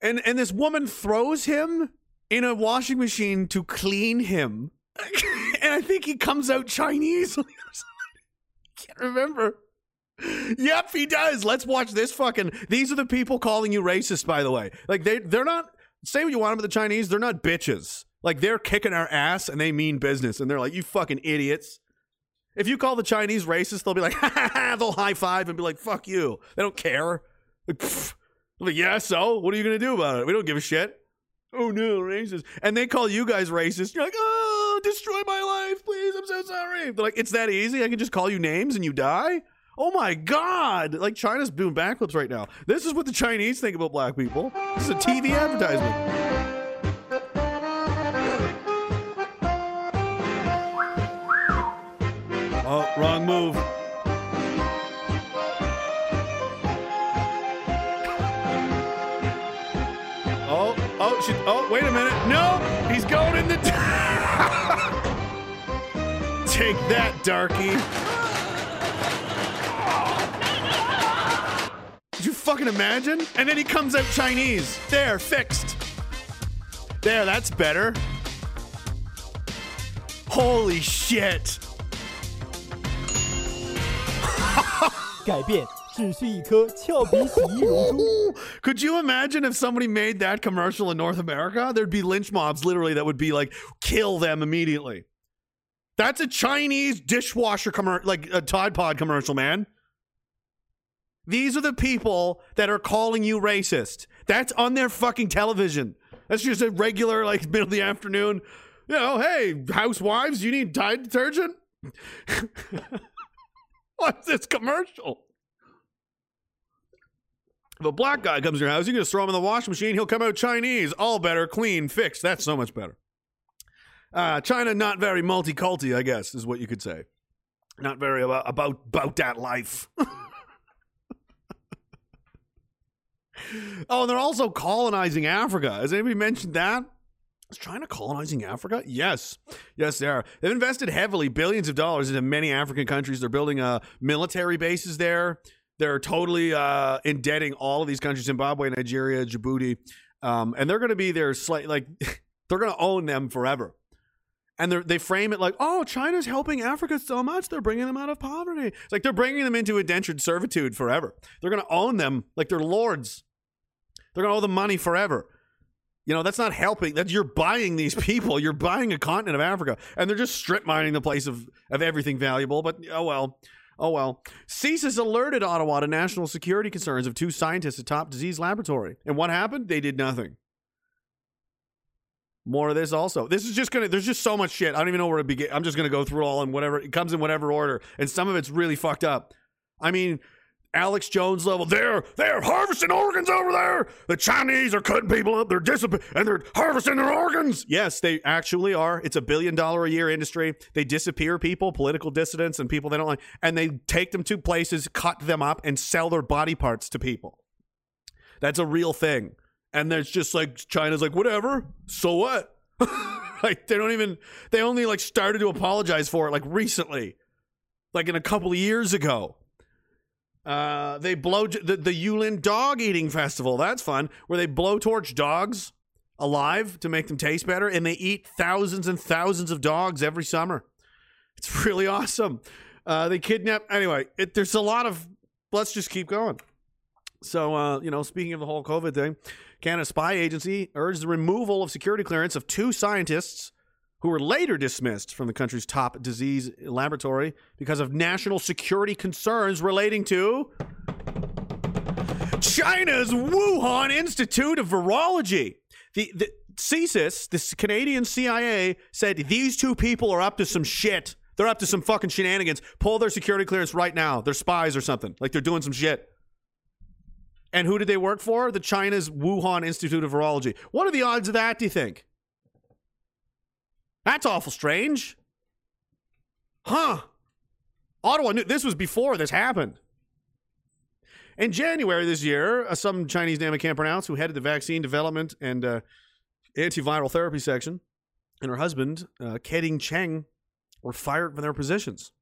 And and this woman throws him in a washing machine to clean him. (laughs) and I think he comes out Chinese. (laughs) I can't remember. Yep, he does. Let's watch this fucking. These are the people calling you racist, by the way. Like they they're not. Say what you want about the Chinese, they're not bitches. Like they're kicking our ass and they mean business, and they're like, you fucking idiots. If you call the Chinese racist, they'll be like, ha ha ha, they'll high five and be like, fuck you. They don't care. Like, (laughs) like, yeah, so what are you gonna do about it? We don't give a shit. Oh no, racist. And they call you guys racist. You're like, oh, destroy my life, please. I'm so sorry. They're like, it's that easy. I can just call you names and you die. Oh my god! Like China's doing backflips right now. This is what the Chinese think about black people. This is a TV advertisement. Oh, wrong move. Oh, oh, she, oh, wait a minute. No, he's going in the. (laughs) Take that, darky. Did you fucking imagine? And then he comes out Chinese. There, fixed. There, that's better. Holy shit. 改变只需一颗俏皮洗衣溶珠。 Could (laughs) you imagine if somebody made that commercial in North America? There'd be lynch mobs literally that would be like, kill them immediately. That's a Chinese dishwasher commercial, like a Tide Pod commercial, man. These are the people that are calling you racist. That's on their fucking television. That's just a regular, like, middle of the afternoon. You know, hey, housewives, you need Tide detergent? (laughs) (laughs) What's this commercial? If a black guy comes to your house, you can just throw him in the washing machine. He'll come out Chinese. All better, clean, fixed. That's so much better. Uh, China, not very multiculti, I guess, is what you could say. Not very about about, about that life. (laughs) oh, and they're also colonizing Africa. Has anybody mentioned that? Is China colonizing Africa? Yes. Yes, they are. They've invested heavily, billions of dollars into many African countries. They're building uh, military bases there. They're totally uh, indebting all of these countries Zimbabwe, Nigeria, Djibouti. Um, and they're going to be their like, (laughs) they're going to own them forever. And they frame it like, oh, China's helping Africa so much. They're bringing them out of poverty. It's like they're bringing them into indentured servitude forever. They're going to own them like they're lords. They're going to owe them money forever. You know, that's not helping. That you're buying these (laughs) people. You're buying a continent of Africa, and they're just strip mining the place of, of everything valuable. But oh well. Oh well. CSIS alerted Ottawa to national security concerns of two scientists at Top Disease Laboratory. And what happened? They did nothing. More of this also. This is just gonna there's just so much shit. I don't even know where to begin. I'm just gonna go through all in whatever it comes in whatever order. And some of it's really fucked up. I mean, Alex Jones level. They're they're harvesting organs over there. The Chinese are cutting people up. They're disap- and they're harvesting their organs. Yes, they actually are. It's a billion dollar a year industry. They disappear people, political dissidents, and people they don't like, and they take them to places, cut them up, and sell their body parts to people. That's a real thing. And there's just like China's like whatever. So what? (laughs) like they don't even. They only like started to apologize for it like recently, like in a couple of years ago. Uh, they blow the, the Yulin Dog Eating Festival. That's fun, where they blow torch dogs alive to make them taste better, and they eat thousands and thousands of dogs every summer. It's (laughs) really awesome. Uh, they kidnap. Anyway, it, there's a lot of. Let's just keep going. So, uh, you know, speaking of the whole COVID thing, Canada Spy Agency urged the removal of security clearance of two scientists who were later dismissed from the country's top disease laboratory because of national security concerns relating to China's Wuhan Institute of Virology. The, the CSIS, this Canadian CIA, said these two people are up to some shit. They're up to some fucking shenanigans. Pull their security clearance right now. They're spies or something. Like they're doing some shit. And who did they work for? The China's Wuhan Institute of Virology. What are the odds of that, do you think? That's awful strange. Huh. Ottawa knew this was before this happened. In January this year, uh, some Chinese name I can't pronounce who headed the vaccine development and uh, antiviral therapy section and her husband, uh, Keding Cheng, were fired from their positions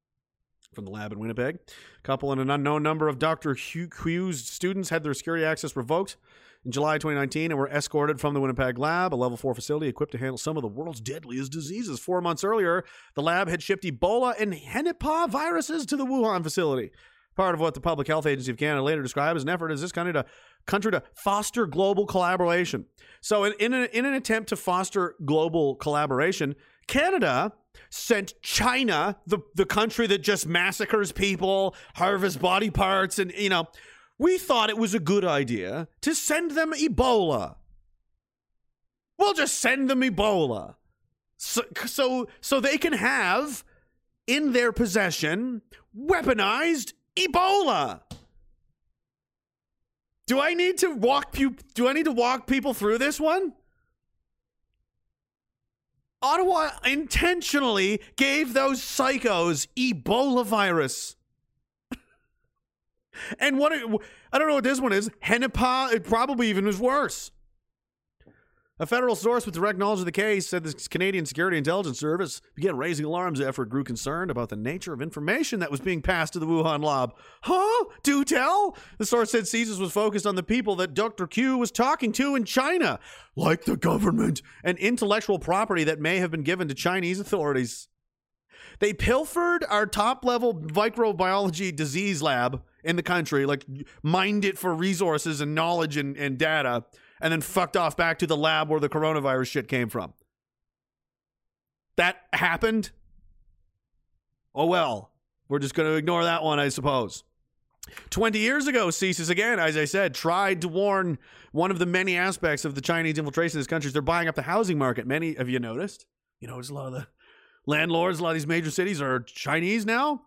from the lab in Winnipeg. A couple and an unknown number of Dr. Hu's students had their security access revoked in July 2019 and were escorted from the Winnipeg lab, a level 4 facility equipped to handle some of the world's deadliest diseases. Four months earlier, the lab had shipped Ebola and Henipah viruses to the Wuhan facility. Part of what the Public Health Agency of Canada later described as an effort as this country to country to foster global collaboration. So, in, in, an, in an attempt to foster global collaboration, Canada sent China, the, the country that just massacres people, harvests body parts, and, you know, we thought it was a good idea to send them Ebola. We'll just send them Ebola. So, so, so they can have in their possession weaponized Ebola. Do I need to walk you do I need to walk people through this one? Ottawa intentionally gave those psychos Ebola virus. And what I don't know what this one is. Henipah, it probably even was worse. A federal source with direct knowledge of the case said the Canadian Security Intelligence Service began raising alarms after it grew concerned about the nature of information that was being passed to the Wuhan lab. Huh? Do tell? The source said CSIS was focused on the people that Dr. Qiu was talking to in China, like the government and intellectual property that may have been given to Chinese authorities. They pilfered our top level microbiology disease lab in the country, like mined it for resources and knowledge and, and data and then fucked off back to the lab where the coronavirus shit came from. That happened. Oh well, we're just going to ignore that one, I suppose. 20 years ago, CSIS, again, as I said, tried to warn one of the many aspects of the Chinese infiltration of this country is they're buying up the housing market. Many of you noticed. You notice a lot of the landlords, a lot of these major cities are Chinese now.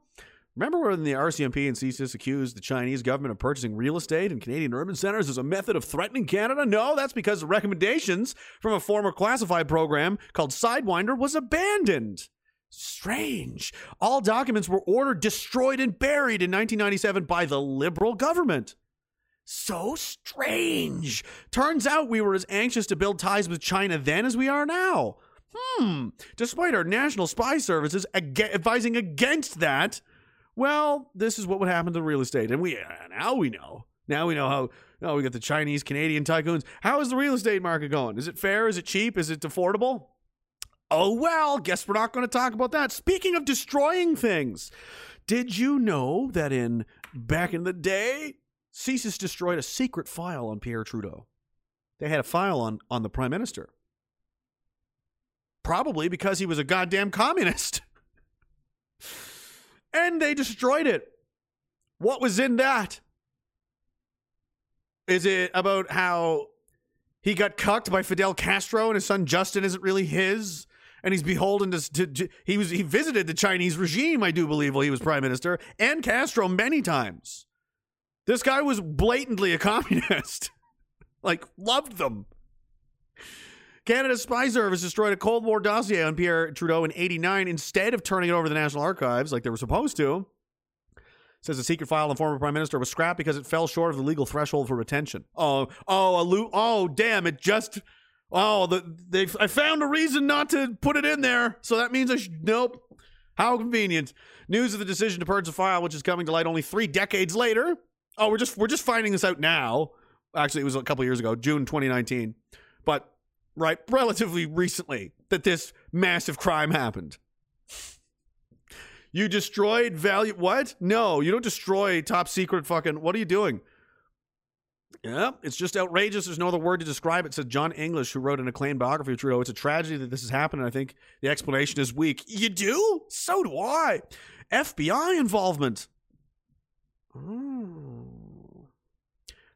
Remember when the RCMP and CSIS accused the Chinese government of purchasing real estate in Canadian urban centers as a method of threatening Canada? No, that's because the recommendations from a former classified program called Sidewinder was abandoned. Strange. All documents were ordered, destroyed, and buried in 1997 by the Liberal government. So strange. Turns out we were as anxious to build ties with China then as we are now. Hmm. Despite our national spy services ag- advising against that, well, this is what would happen to real estate. And we uh, now we know. Now we know how. Now we got the Chinese, Canadian tycoons. How is the real estate market going? Is it fair? Is it cheap? Is it affordable? Oh, well, guess we're not going to talk about that. Speaking of destroying things, did you know that in back in the day, CSIS destroyed a secret file on Pierre Trudeau? They had a file on, on the prime minister. Probably because he was a goddamn communist. (laughs) and they destroyed it. What was in that? Is it about how he got cucked by Fidel Castro and his son Justin isn't really his? And he's beholden to, to, to he was he visited the Chinese regime, I do believe, while he was prime minister, and Castro many times. This guy was blatantly a (laughs) communist. like loved them. Canada's spy service destroyed a Cold War dossier on Pierre Trudeau in 89 instead of turning it over to the National Archives like they were supposed to. Says the secret file on former prime minister was scrapped because it fell short of the legal threshold for retention. Oh, oh, a lo- oh, damn! It just, oh, the they. I found a reason not to put it in there, so that means I should. Nope. How convenient. News of the decision to purge the file, which is coming to light only three decades later. Oh, we're just we're just finding this out now. Actually, it was a couple years ago, June 2019. But right, relatively recently, that this massive crime happened. You destroyed value. What? No, you don't destroy top secret fucking. What are you doing? Yeah, it's just outrageous. There's no other word to describe it. Said John English, who wrote an acclaimed biography of Trudeau. It's a tragedy that this has happened. And I think the explanation is weak. You do? So do I. FBI involvement. Oh.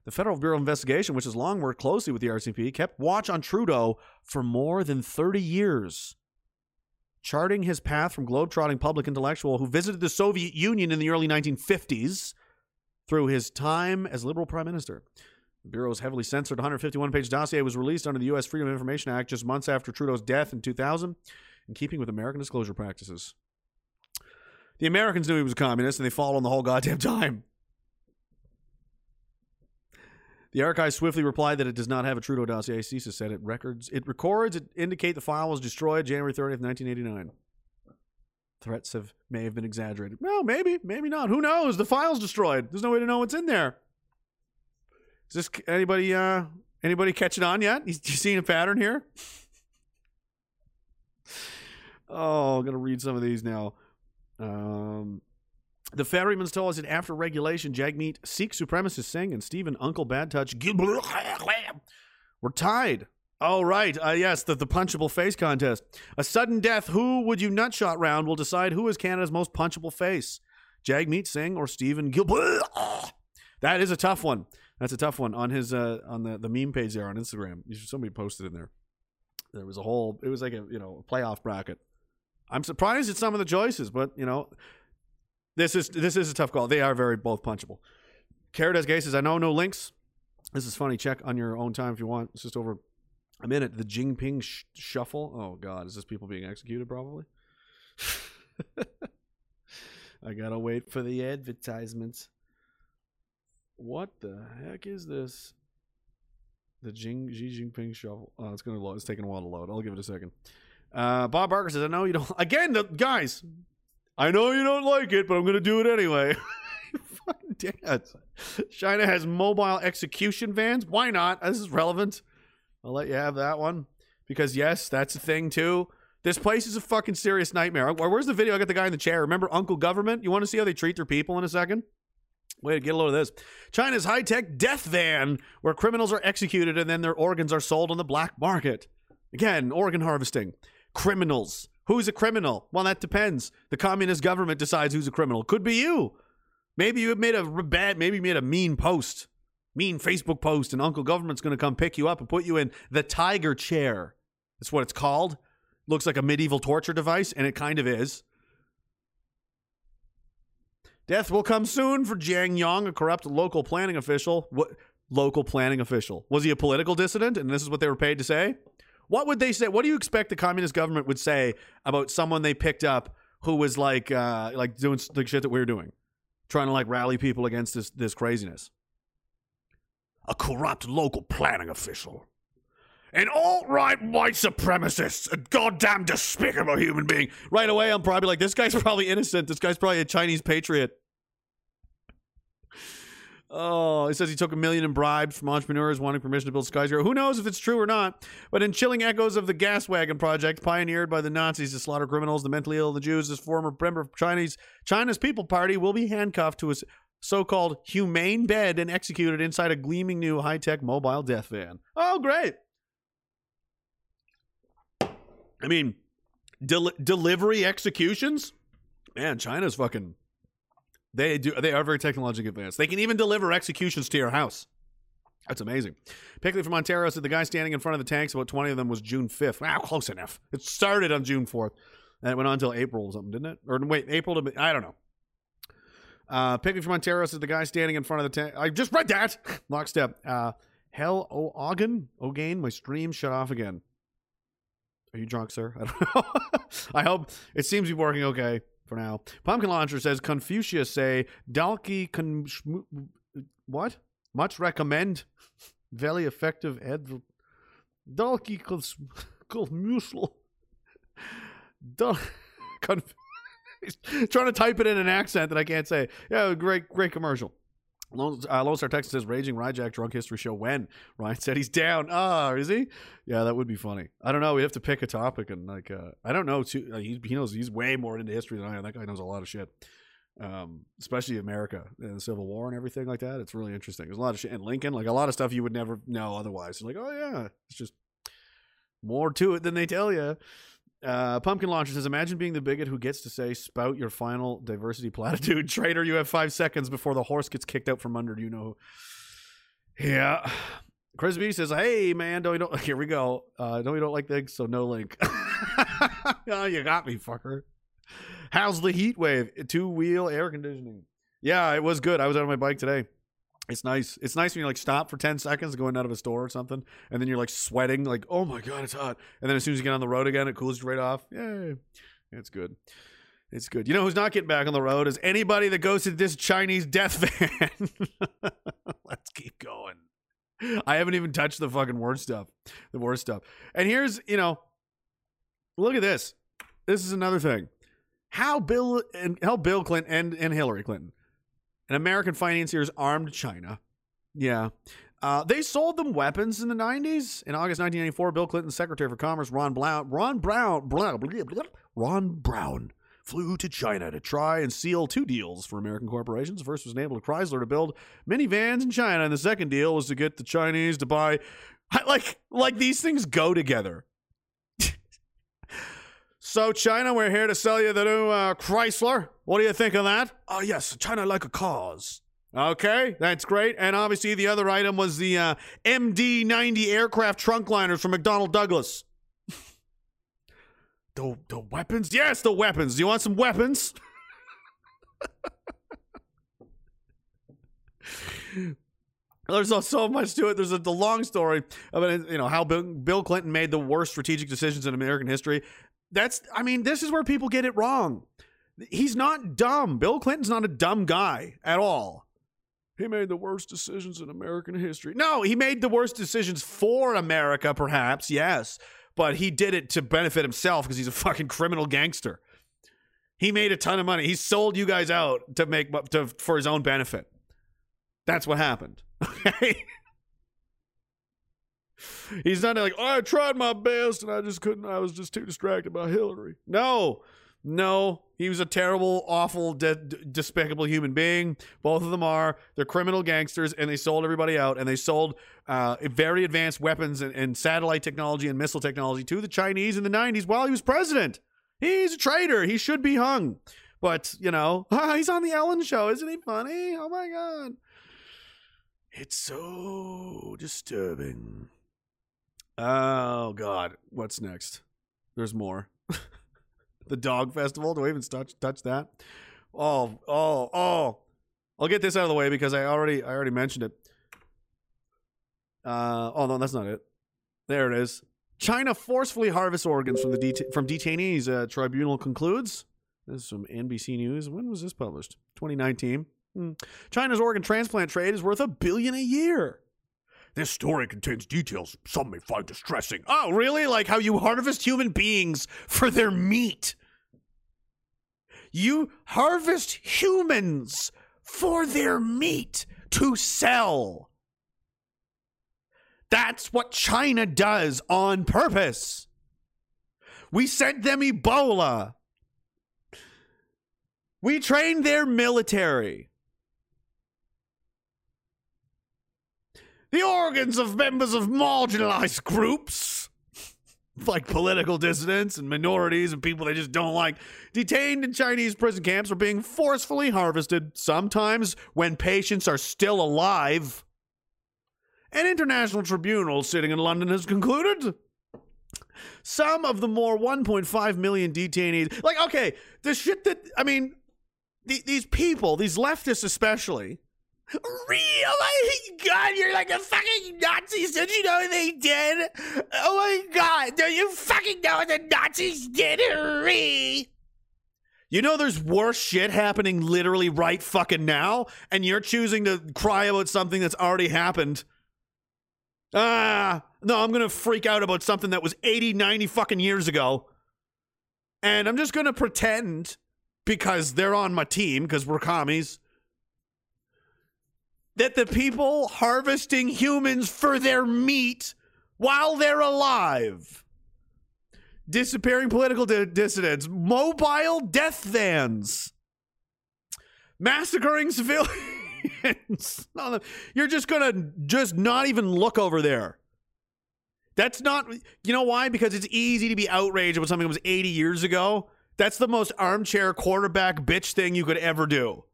The Federal Bureau of Investigation, which has long worked closely with the RCMP, kept watch on Trudeau for more than 30 years charting his path from globetrotting public intellectual who visited the Soviet Union in the early 1950s through his time as Liberal Prime Minister. The Bureau's heavily censored 151 page dossier was released under the U.S. Freedom of Information Act just months after Trudeau's death in 2000, in keeping with American disclosure practices. The Americans knew he was a communist and they followed him the whole goddamn time. The archive swiftly replied that it does not have a Trudeau dossier. CSIS said it records it records it indicate the file was destroyed January 30th, 1989. Threats have may have been exaggerated. Well, maybe, maybe not. Who knows? The file's destroyed. There's no way to know what's in there. Is this anybody uh anybody catching on yet? You, you seeing a pattern here? (laughs) oh, I'm gonna read some of these now. Um the ferryman's told us that after regulation, Jagmeet Sikh supremacist Singh and Stephen Uncle Bad Touch (laughs) were tied. Oh, right. Uh, yes, the, the punchable face contest. A sudden death. Who would you nutshot round will decide who is Canada's most punchable face Jagmeet Singh or Steven Guilbeault. (laughs) That is a tough one. That's a tough one on his uh, on the, the meme page there on Instagram. Somebody posted in there. There was a whole. It was like a you know playoff bracket. I'm surprised at some of the choices, but you know this is this is a tough call. They are very both punchable. Carades Gay says, I know no links. This is funny. Check on your own time if you want. It's just over a minute. The Jinping sh- shuffle. Oh God, is this people being executed? Probably. (laughs) I gotta wait for the advertisements. What the heck is this? The Jing, Xi Jinping shuffle. Oh, it's gonna load. It's taking a while to load. I'll give it a second. Uh, Bob Barker says, "I know you don't." Again, the guys. I know you don't like it, but I'm gonna do it anyway. Fucking (laughs) damn. China has mobile execution vans. Why not? This is relevant. I'll let you have that one because yes, that's a thing too. This place is a fucking serious nightmare. Where's the video? I got the guy in the chair. Remember Uncle Government? You want to see how they treat their people in a second? Wait, get a load of this. China's high tech death van, where criminals are executed and then their organs are sold on the black market. Again, organ harvesting. Criminals Who's a criminal? Well, that depends. The communist government decides who's a criminal. Could be you. Maybe you made a bad, maybe you made a mean post, mean Facebook post, and Uncle Government's going to come pick you up and put you in the tiger chair. That's what it's called. Looks like a medieval torture device, and it kind of is. Death will come soon for Jiang Yong, a corrupt local planning official. What local planning official? Was he a political dissident? And this is what they were paid to say? What would they say? What do you expect the communist government would say about someone they picked up who was like uh like doing the shit that we were doing? Trying to like rally people against this this craziness. A corrupt local planning official. An alt-right white supremacist, a goddamn despicable human being. Right away, I'm probably like, this guy's (laughs) probably innocent. This guy's probably a Chinese patriot. Oh, he says he took a million in bribes from entrepreneurs wanting permission to build Sky Zero. Who knows if it's true or not? But in chilling echoes of the gas wagon project, pioneered by the Nazis to slaughter criminals, the mentally ill, the Jews, this former member of Chinese China's People Party will be handcuffed to his so-called humane bed and executed inside a gleaming new high-tech mobile death van. Oh, great! I mean, del- delivery executions. Man, China's fucking. They do. They are very technologically advanced. They can even deliver executions to your house. That's amazing. Pickley from Ontario said the guy standing in front of the tanks, about 20 of them, was June 5th. Wow, close enough. It started on June 4th. And it went on until April or something, didn't it? Or wait, April to. I don't know. Uh, Pickley from Ontario said the guy standing in front of the tank. I just read that. (laughs) Lockstep. Uh, Hell O Ogan? Ogain, my stream shut off again. Are you drunk, sir? (laughs) I don't know. I hope it seems to be working okay for now. Pumpkin Launcher says Confucius say Dalki con what? Much recommend. (laughs) Very effective adv Dalki cons musel. Dal- (laughs) (laughs) trying to type it in an accent that I can't say. Yeah, great, great commercial. Lone, uh, Lone Star Texas says Raging Ryjack Drunk History Show when? (laughs) Ryan said he's down. Ah, is he? Yeah, that would be funny. I don't know. We have to pick a topic and like uh, I don't know. Too, uh, he, he knows he's way more into history than I am. That guy knows a lot of shit, um, especially America and the Civil War and everything like that. It's really interesting. There's a lot of shit in Lincoln, like a lot of stuff you would never know otherwise. like, oh yeah, it's just more to it than they tell you. Uh, Pumpkin Launcher says, imagine being the bigot who gets to say, spout your final diversity platitude. (laughs) Traitor, you have five seconds before the horse gets kicked out from under you know. Yeah. Chris B says, hey, man, don't you don't, (laughs) here we go. Uh, don't you don't like things, so no link. (laughs) oh, you got me, fucker. How's the heat wave? Two wheel air conditioning. Yeah, it was good. I was out on my bike today. It's nice. It's nice when you like stop for 10 seconds going out of a store or something, and then you're like sweating, like, oh my God, it's hot. And then as soon as you get on the road again, it cools you right off. Yay. It's good. It's good. You know who's not getting back on the road is anybody that goes to this Chinese death (laughs) van. Let's keep going. I haven't even touched the fucking worst stuff. The worst stuff. And here's, you know, look at this. This is another thing. How Bill and how Bill Clinton and, and Hillary Clinton and American financiers armed China. Yeah. Uh, they sold them weapons in the 90s. In August 1994, Bill Clinton's Secretary for Commerce, Ron Brown, Ron Brown, blah, blah, blah, Ron Brown, flew to China to try and seal two deals for American corporations. The first was enabled Chrysler to build minivans in China, and the second deal was to get the Chinese to buy. (laughs) Like, like these things go together. So, China, we're here to sell you the new uh, Chrysler. What do you think of that? Oh, yes, China like a cause. Okay, that's great. And obviously, the other item was the uh, MD 90 aircraft trunk liners from McDonnell Douglas. (laughs) the, the weapons? Yes, the weapons. Do you want some weapons? (laughs) There's so- so much to it. There's a the long story about you know how Bill, Bill Clinton made the worst strategic decisions in American history. That's I mean this is where people get it wrong. He's not dumb. Bill Clinton's not a dumb guy at all. He made the worst decisions in American history. No, he made the worst decisions for America, perhaps, yes. But he did it to benefit himself because he's a fucking criminal gangster. He made a ton of money. He sold you guys out to make to, for his own benefit. That's what happened. (laughs) Okay. He's not like, oh, I tried my best and I just couldn't. I was just too distracted by Hillary. No, no. He was a terrible, awful, de- despicable human being. Both of them are. They're criminal gangsters and they sold everybody out and they sold uh, very advanced weapons and, and satellite technology and missile technology to the Chinese in the 90s while he was president. He's a traitor. He should be hung. But, you know, (laughs) he's on the Ellen show. Isn't he funny? Oh my God. It's so disturbing. Oh God. What's next? There's more. (laughs) the dog festival. Do I even touch touch that? Oh, oh, oh. I'll get this out of the way because I already I already mentioned it. Uh, oh no, that's not it. There it is. China forcefully harvests organs from the from detainees. Uh, tribunal concludes. This is from NBC News. When was this published? 2019. Hmm. China's organ transplant trade is worth a billion a year. This story contains details some may find distressing. Oh, really? Like how you harvest human beings for their meat? You harvest humans for their meat to sell. That's what China does on purpose. We sent them Ebola. We trained their military. The organs of members of marginalized groups, like political dissidents and minorities and people they just don't like, detained in Chinese prison camps are being forcefully harvested, sometimes when patients are still alive. An international tribunal sitting in London has concluded some of the more 1.5 million detainees. Like, okay, the shit that, I mean, the, these people, these leftists especially, Real? Oh my god, you're like a fucking Nazi. Did you know they did? Oh my god, do you fucking know what the Nazis did? Re. You know there's worse shit happening literally right fucking now, and you're choosing to cry about something that's already happened. Ah, no, I'm gonna freak out about something that was 80, 90 fucking years ago. And I'm just gonna pretend because they're on my team, because we're commies that the people harvesting humans for their meat while they're alive, disappearing political di- dissidents, mobile death vans, massacring civilians. (laughs) You're just gonna just not even look over there. That's not, you know why? Because it's easy to be outraged about something that was 80 years ago. That's the most armchair quarterback bitch thing you could ever do.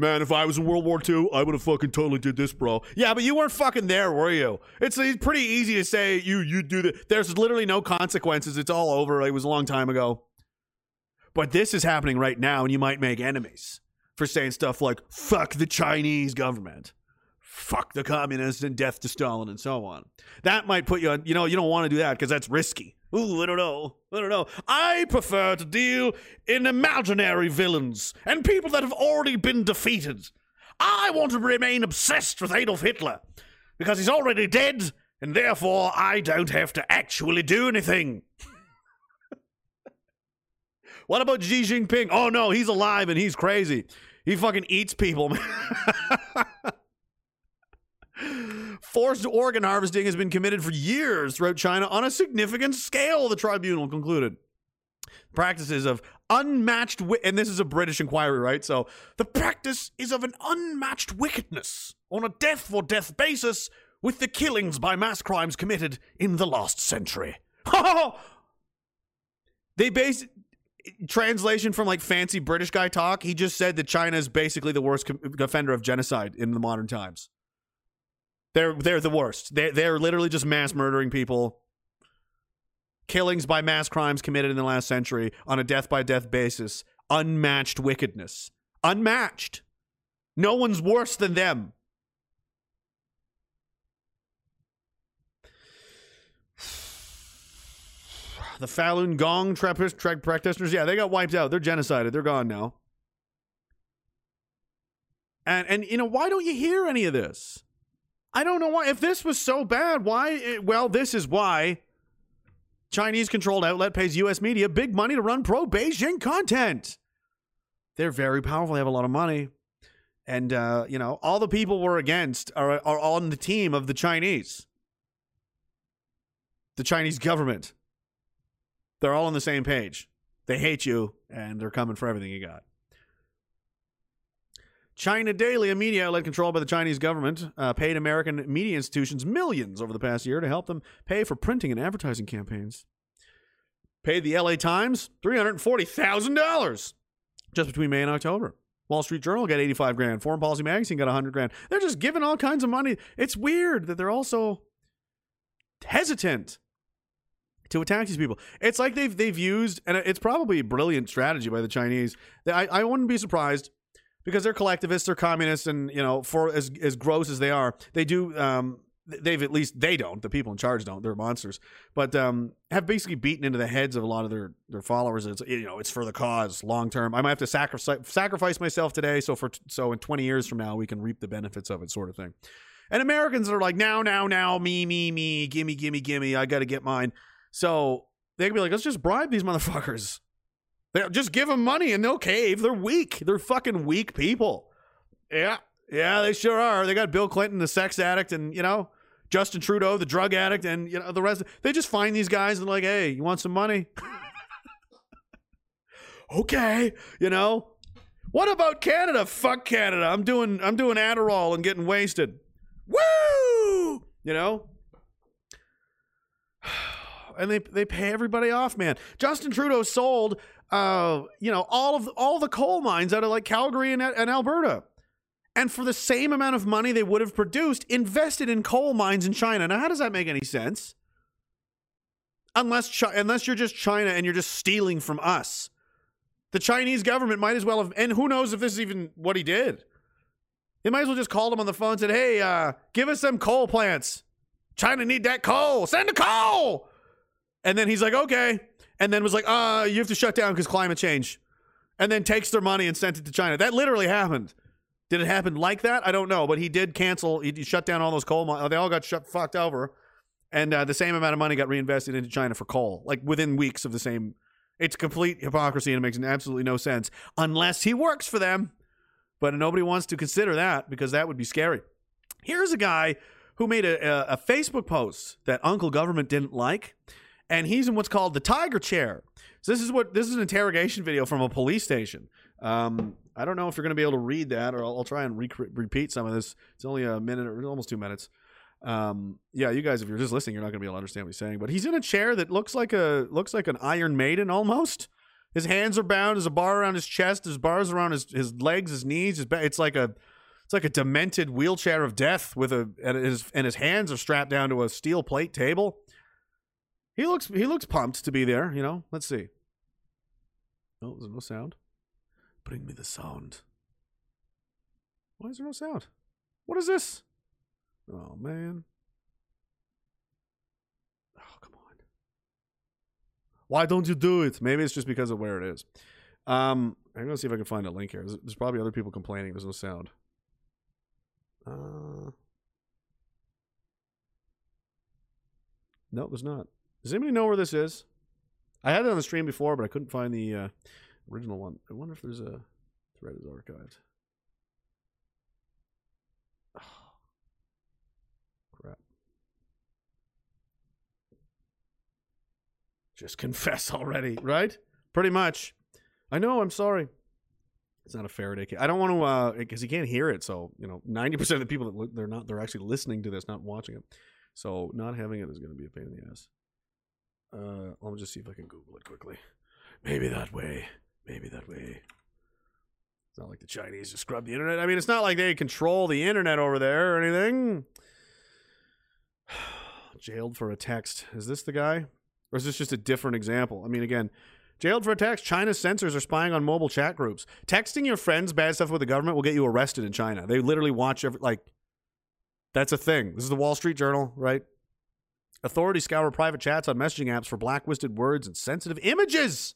Man, if I was in World War II, I would have fucking totally did this, bro. Yeah, but you weren't fucking there, were you? It's, pretty easy to say you you do that. There's literally no consequences. It's all over. It was a long time ago. But this is happening right now, and you might make enemies for saying stuff like "fuck the Chinese government," "fuck the communists," and "death to Stalin," and so on. That might put you on. You know, you don't want to do that because that's risky. Ooh, I don't know. I don't know. I prefer to deal in imaginary villains and people that have already been defeated. I want to remain obsessed with Adolf Hitler because he's already dead, and therefore I don't have to actually do anything. (laughs) what about Xi Jinping? Oh no, he's alive and he's crazy. He fucking eats people. (laughs) Forced organ harvesting has been committed for years throughout China on a significant scale, the tribunal concluded. Practices of unmatched, wi- and this is a British inquiry, right? So the practice is of an unmatched wickedness on a death for death basis with the killings by mass crimes committed in the last century. (laughs) they base translation from like fancy British guy talk. He just said that China is basically the worst com- offender of genocide in the modern times. They're they're the worst. They they're literally just mass murdering people. Killings by mass crimes committed in the last century on a death by death basis. Unmatched wickedness. Unmatched. No one's worse than them. (sighs) The Falun Gong Trappist tra- practitioners, yeah, they got wiped out. They're genocided. They're gone now. And and you know why don't you hear any of this? I don't know why. If this was so bad, why? eh, Well, this is why. Chinese controlled outlet pays U.S. media big money to run pro Beijing content. They're very powerful. They have a lot of money. And, uh, you know, all the people we're against are, are on the team of the Chinese, the Chinese government. They're all on the same page. They hate you, and they're coming for everything you got. China Daily, a media outlet controlled by the Chinese government, uh, paid American media institutions millions over the past year to help them pay for printing and advertising campaigns. paid the LA Times $340,000 just between May and October. Wall Street Journal got 85 grand. Foreign Policy Magazine got 100 grand. They're just giving all kinds of money. It's weird that they're also hesitant to attack these people. It's like they've they've used, and it's probably a brilliant strategy by the Chinese. I, I wouldn't be surprised because they're collectivists, they're communists, and you know, for as as gross as they are, they do. Um, they've at least they don't. The people in charge don't. They're monsters, but um, have basically beaten into the heads of a lot of their their followers. It's you know, it's for the cause, long term. I might have to sacrifice sacrifice myself today, so for so in twenty years from now, we can reap the benefits of it, sort of thing. And Americans are like, now, now, now, me, me, me, gimme, gimme, gimme. I got to get mine. So they can be like, let's just bribe these motherfuckers. They just give them money and they'll cave. They're weak. They're fucking weak people. Yeah, yeah, they sure are. They got Bill Clinton, the sex addict, and you know Justin Trudeau, the drug addict, and you know the rest. They just find these guys and like, hey, you want some money? (laughs) okay, you know. What about Canada? Fuck Canada. I'm doing I'm doing Adderall and getting wasted. Woo! You know? (sighs) And they they pay everybody off, man. Justin Trudeau sold uh, you know, all of all the coal mines out of like Calgary and, and Alberta. And for the same amount of money they would have produced, invested in coal mines in China. Now, how does that make any sense? Unless Chi- unless you're just China and you're just stealing from us. The Chinese government might as well have, and who knows if this is even what he did. They might as well just called him on the phone and said, hey, uh, give us some coal plants. China need that coal. Send the coal. And then he's like, okay. And then was like, uh, you have to shut down because climate change. And then takes their money and sent it to China. That literally happened. Did it happen like that? I don't know. But he did cancel, he, shut down all those coal mines. They all got shut, fucked over. And uh, the same amount of money got reinvested into China for coal, like within weeks of the same. It's complete hypocrisy and it makes absolutely no sense unless he works for them. But nobody wants to consider that because that would be scary. Here's a guy who made a, a, a Facebook post that Uncle Government didn't like, and he's in what's called the Tiger Chair. So this is what this is an interrogation video from a police station. Um, I don't know if you're going to be able to read that, or I'll, I'll try and rec- repeat some of this. It's only a minute or almost two minutes. Um, yeah, you guys, if you're just listening, you're not going to be able to understand what he's saying. But he's in a chair that looks like a looks like an Iron Maiden almost. His hands are bound. There's a bar around his chest. There's bars around his, his legs, his knees. His back. It's like a it's like a demented wheelchair of death with a and his and his hands are strapped down to a steel plate table. He looks he looks pumped to be there. You know. Let's see. Oh, there's no sound. Bring me the sound. Why is there no sound? What is this? Oh man. Oh come on. Why don't you do it? Maybe it's just because of where it is. Um, I'm gonna see if I can find a link here. There's, there's probably other people complaining. There's no sound. Uh, no, there's not. Does anybody know where this is? I had it on the stream before, but I couldn't find the uh, original one. I wonder if there's a thread is archived. Oh, (sighs) crap. Just (laughs) confess already, right? Pretty much. I know. I'm sorry. It's not a Faraday cage. I don't want to, uh, because he can't hear it. So you know, ninety percent of the people that look, they're not, they're actually listening to this, not watching it. So not having it is going to be a pain in the ass. Uh, let me just see if I can Google it quickly. Maybe that way. Maybe that way. It's not like the Chinese just scrub the internet. I mean, it's not like they control the internet over there or anything. (sighs) Jailed for a text. Is this the guy? Or is this just a different example? I mean, again, jailed for a text. China's censors are spying on mobile chat groups. Texting your friends bad stuff with the government will get you arrested in China. They literally watch every, like, that's a thing. This is the Wall Street Journal, right? Authorities scour private chats on messaging apps for blacklisted words and sensitive images.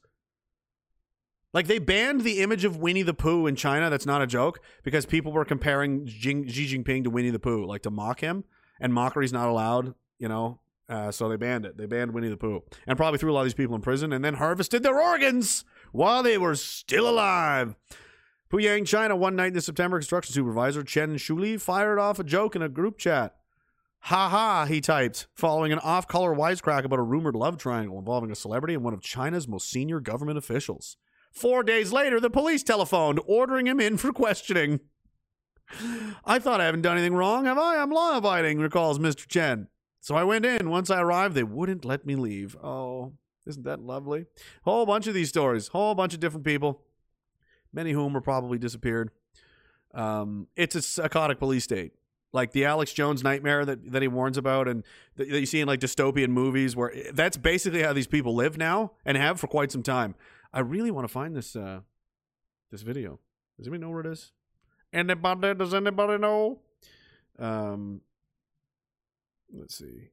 Like they banned the image of Winnie the Pooh in China. That's not a joke because people were comparing Xi Jinping to Winnie the Pooh, like to mock him, and mockery's not allowed. You know, uh, so they banned it. They banned Winnie the Pooh and probably threw a lot of these people in prison and then harvested their organs while they were still alive. Puyang, China, one night in September, construction supervisor Chen Shuli fired off a joke in a group chat. Ha ha, he typed, following an off color wisecrack about a rumored love triangle involving a celebrity and one of China's most senior government officials. Four days later, the police telephoned, ordering him in for questioning. I thought I haven't done anything wrong, have I? I'm law abiding, recalls Mr. Chen. So I went in. Once I arrived, they wouldn't let me leave. Oh. Isn't that lovely? Whole bunch of these stories, whole bunch of different people, many of whom are probably disappeared. Um, it's a psychotic police state, like the Alex Jones nightmare that, that he warns about, and that that you see in like dystopian movies, where that's basically how these people live now and have for quite some time. I really want to find this uh, this video. Does anybody know where it is? Anybody? Does anybody know? Um, let's see.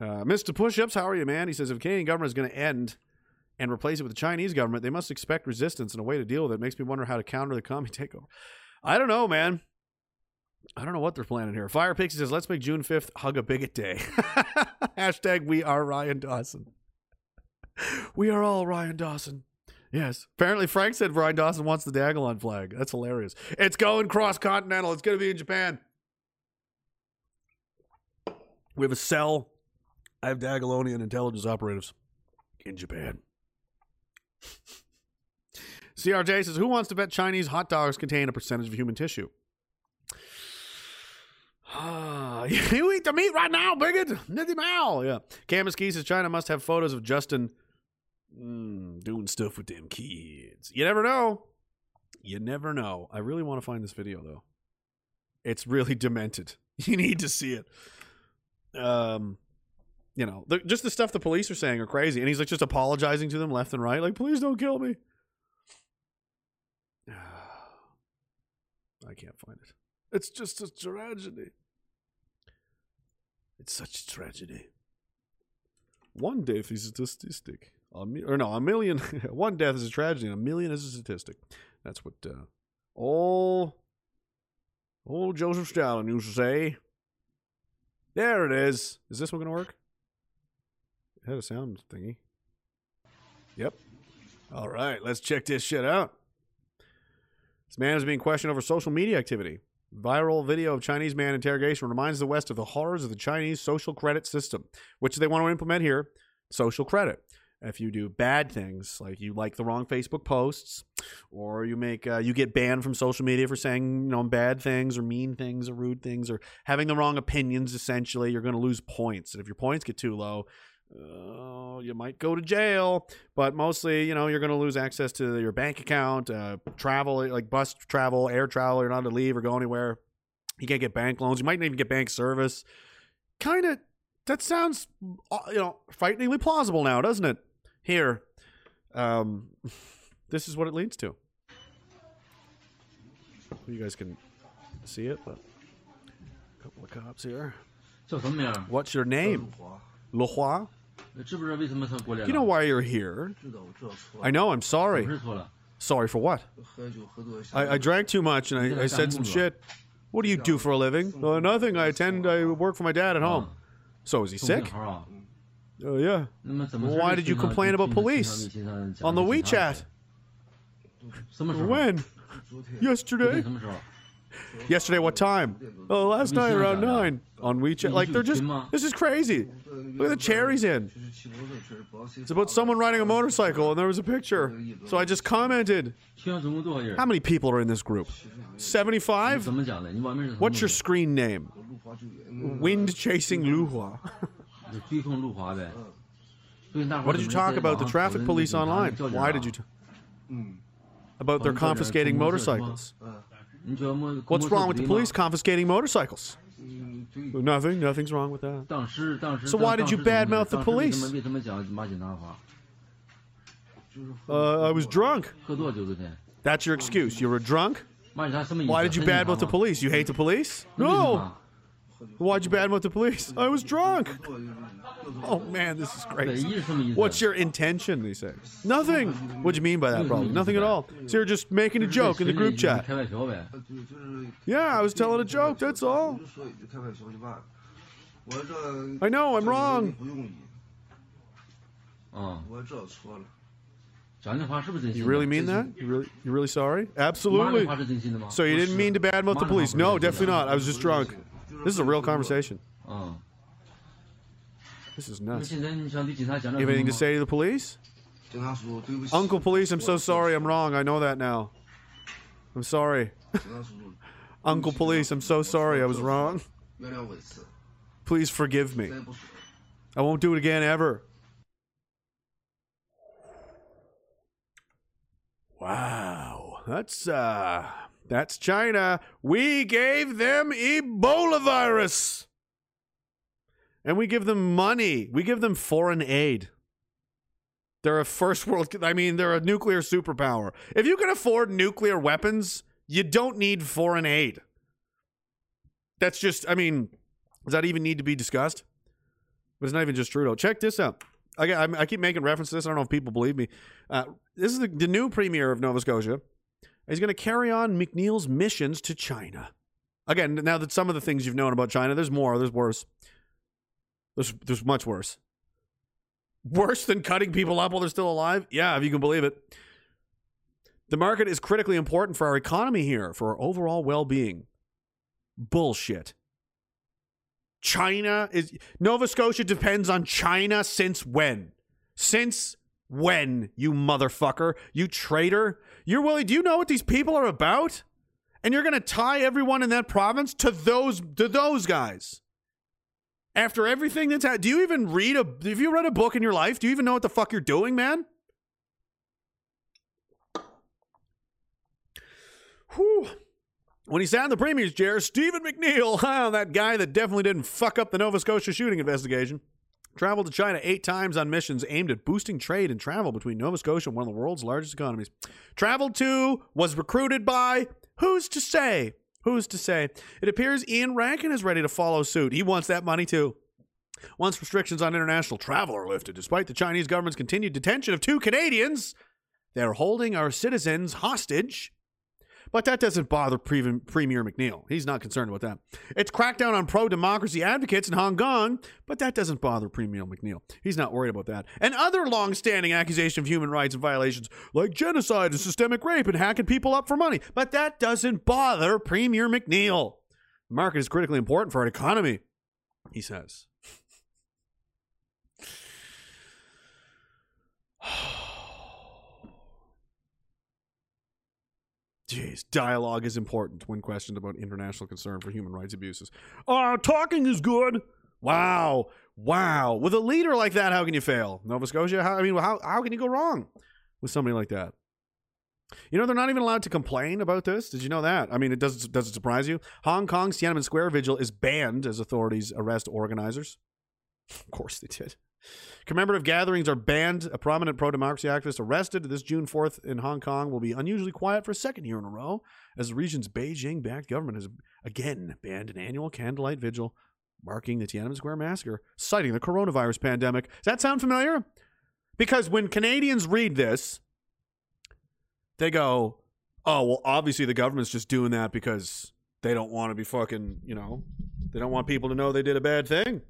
Uh, Mr. Pushups, how are you, man? He says if the Canadian government is going to end and replace it with the Chinese government, they must expect resistance and a way to deal with it. Makes me wonder how to counter the commie takeover. I don't know, man. I don't know what they're planning here. Fire Pixie says, let's make June 5th Hug a Bigot Day. (laughs) Hashtag we are Ryan Dawson. We are all Ryan Dawson. Yes. Apparently, Frank said Ryan Dawson wants the Dagalon flag. That's hilarious. It's going cross continental. It's going to be in Japan. We have a cell. I have Dagalonian intelligence operatives in Japan. (laughs) CRJ says, Who wants to bet Chinese hot dogs contain a percentage of human tissue? Ah, (sighs) you eat the meat right now, bigot. Nitty Mao. Yeah. Camus Key says China must have photos of Justin mm, doing stuff with them kids. You never know. You never know. I really want to find this video though. It's really (laughs) demented. You need to see it. Um, you know, the, just the stuff the police are saying are crazy, and he's like just apologizing to them left and right, like, "Please don't kill me." (sighs) I can't find it. It's just a tragedy. It's such a tragedy. One death is a statistic. A mi- or no, a million. (laughs) one death is a tragedy, and a million is a statistic. That's what uh, old, old Joseph Stalin used to say. There it is. Is this one going to work? It had a sound thingy. Yep. All right, let's check this shit out. This man is being questioned over social media activity. Viral video of Chinese man interrogation reminds the West of the horrors of the Chinese social credit system, which they want to implement here social credit. If you do bad things, like you like the wrong Facebook posts, or you make uh, you get banned from social media for saying you know bad things or mean things or rude things or having the wrong opinions, essentially, you're going to lose points. And if your points get too low, uh, you might go to jail, but mostly, you know, you're going to lose access to your bank account, uh, travel, like bus travel, air travel. You're not to leave or go anywhere. You can't get bank loans. You might not even get bank service. Kind of, that sounds, uh, you know, frighteningly plausible now, doesn't it? Here, um, (laughs) this is what it leads to. You guys can see it, but a couple of cops here. What's your name? Lohua. You know why you're here. I know, I'm sorry. Sorry for what? I, I drank too much and I, I, said some shit. What do you do for a living? Uh, nothing. I attend, I work for my dad at home. So is he sick? Oh, uh, yeah. Why did you complain about police? On the WeChat. When? Yesterday? Yesterday, what time? Oh, last night around nine on WeChat. Like they're just this is crazy. Look at the cherries in. It's about someone riding a motorcycle, and there was a picture. So I just commented. How many people are in this group? Seventy-five. What's your screen name? Wind chasing Luhua. (laughs) what did you talk about the traffic police online? Why did you? about their confiscating motorcycles. What's wrong with the police confiscating motorcycles? Nothing. Nothing's wrong with that. So why did you badmouth the police? Uh, I was drunk. That's your excuse. You were drunk. Why did you badmouth the police? You hate the police? No. Why'd you badmouth the police? I was drunk. Oh man, this is crazy. What's your intention? They say nothing. What'd you mean by that, bro? Nothing at all. So you're just making a joke in the group chat. Yeah, I was telling a joke. That's all. I know I'm wrong. You really mean that? You really, you really sorry? Absolutely. So you didn't mean to badmouth the police? No, definitely not. I was just drunk. This is a real conversation. Uh. This is nuts. You have anything to say to the police? Uncle police, I'm so sorry. I'm wrong. I know that now. I'm sorry. (laughs) Uncle police, I'm so sorry. I was wrong. Please forgive me. I won't do it again ever. Wow. That's uh that's China. We gave them Ebola virus. And we give them money. We give them foreign aid. They're a first world (laughs) I mean, they're a nuclear superpower. If you can afford nuclear weapons, you don't need foreign aid. That's just I mean, does that even need to be discussed? But it's not even just Trudeau. Check this out. I, I, keep making reference to this. I don't know if people believe me. Uh, this is the, the new premier of Nova Scotia. He's going to carry on McNeil's missions to China. Again, now that some of the things you've known about China, there's more. There's worse. There's there's much worse. Worse than cutting people up while they're still alive? Yeah, if you can believe it. The market is critically important for our economy here, for our overall well being. Bullshit. China is Nova Scotia depends on China since when? Since when, you motherfucker? You traitor? You're willing do you know what these people are about? And you're gonna tie everyone in that province to those to those guys. After everything that's happened, do you even read a have you read a book in your life? Do you even know what the fuck you're doing, man? Whew. When he sat in the premier's chair, Stephen McNeil, (laughs) that guy that definitely didn't fuck up the Nova Scotia shooting investigation, traveled to China eight times on missions aimed at boosting trade and travel between Nova Scotia and one of the world's largest economies. Traveled to, was recruited by, who's to say? Who's to say? It appears Iain Rankin is ready to follow suit. He wants that money too. Once restrictions on international travel are lifted, despite the Chinese government's continued detention of two Canadians, they're holding our citizens hostage but that doesn't bother Pre- Premier McNeil. He's not concerned about that. It's crackdown on pro democracy advocates in Hong Kong, but that doesn't bother Premier McNeil. He's not worried about that. And other long standing accusations of human rights and violations like genocide and systemic rape and hacking people up for money, but that doesn't bother Premier McNeil. The market is critically important for our economy, he says. (sighs) (sighs) Jeez, dialogue is important when questioned about international concern for human rights abuses. Oh, talking is good. Wow. Wow. With a leader like that, how can you fail? Nova Scotia, how, I mean, how, how can you go wrong with somebody like that? You know, they're not even allowed to complain about this. Did you know that? I mean, it does, does it surprise you? Hong Kong's Tiananmen Square vigil is banned as authorities arrest organizers. Of course they did. Commemorative gatherings are banned. A prominent pro democracy activist arrested this June 4th in Hong Kong will be unusually quiet for a second year in a row as the region's Beijing backed government has again banned an annual candlelight vigil marking the Tiananmen Square massacre, citing the coronavirus pandemic. Does that sound familiar? Because when Canadians read this, they go, oh, well, obviously the government's just doing that because they don't want to be fucking, you know, they don't want people to know they did a bad thing.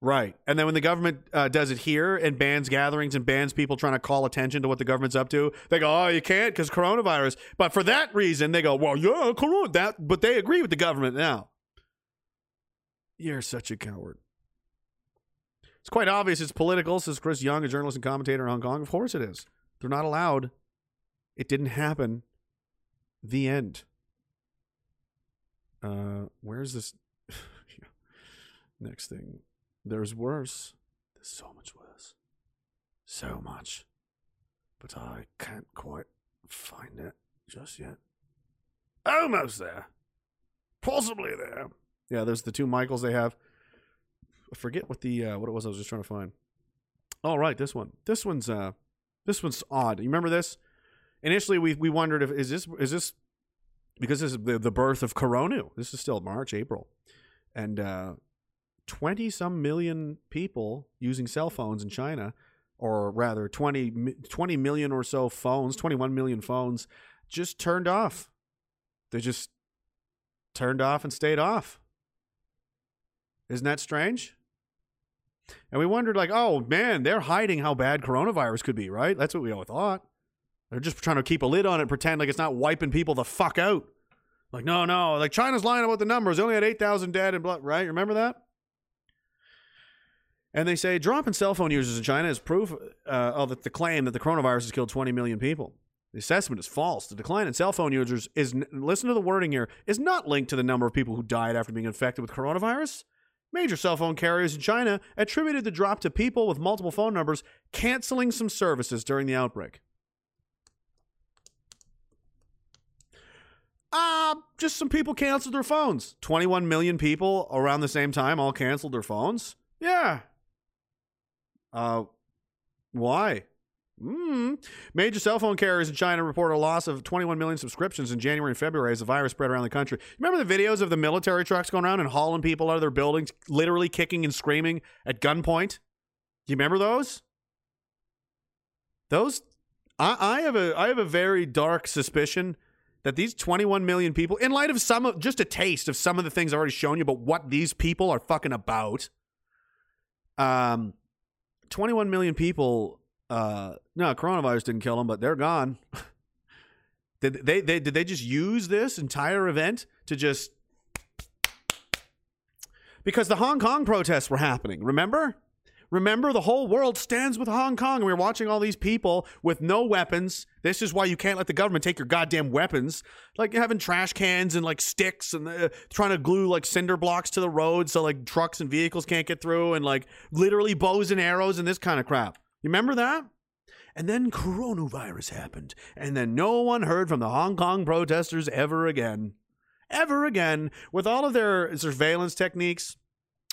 Right. And then when the government uh, does it here and bans gatherings and bans people trying to call attention to what the government's up to, they go, "Oh, you can't because coronavirus." But for that reason, they go, "Well, yeah, corona." That, but they agree with the government now. You're such a coward. It's quite obvious it's political, says Chris Yeung, a journalist and commentator in Hong Kong. Of course it is. They're not allowed. It didn't happen. The end. Uh, where's this? (laughs) Next thing. There's worse. There's so much worse. So much. But I can't quite find it just yet. Almost there. Possibly there. Yeah, there's the two Michaels they have. I forget what the uh, what it was I was just trying to find. All oh, right, this one. This one's uh this one's odd. You remember this? Initially we we wondered if is this is this because this is the, the birth of Corona. This is still March, April. And uh 20 some million people using cell phones in China, or rather 20, 20 million or so phones, 21 million phones, just turned off. They just turned off and stayed off. Isn't that strange? And we wondered, like, oh man, they're hiding how bad coronavirus could be, right? That's what we all thought. They're just trying to keep a lid on it, pretend like it's not wiping people the fuck out. Like, no, no, like China's lying about the numbers. They only had 8,000 dead and blood, right? Remember that? And they say dropping cell phone users in China is proof uh, of the claim that the coronavirus has killed 20 million people. The assessment is false. The decline in cell phone users is, listen to the wording here, is not linked to the number of people who died after being infected with coronavirus. Major cell phone carriers in China attributed the drop to people with multiple phone numbers canceling some services during the outbreak. Uh, just some people canceled their phones. 21 million people around the same time all canceled their phones. Yeah, uh, why? Mm. Major cell phone carriers in China report a loss of 21 million subscriptions in January and February as the virus spread around the country. Remember the videos of the military trucks going around and hauling people out of their buildings, literally kicking and screaming at gunpoint? Do you remember those? Those, I, I have a, I have a very dark suspicion that these 21 million people, in light of some of, just a taste of some of the things I've already shown you about what these people are fucking about, um, 21 million people uh no coronavirus didn't kill them but they're gone. (laughs) Did they, they did they just use this entire event to just because the hong kong protests were happening remember remember the whole world stands with hong kong and we were watching all these people with no weapons this is why you can't let the government take your goddamn weapons like having trash cans and like sticks and uh, trying to glue like cinder blocks to the road so like trucks and vehicles can't get through and like literally bows and arrows and this kind of crap you remember that? And then coronavirus happened, and then no one heard from the Hong Kong protesters ever again. Ever again, with all of their surveillance techniques,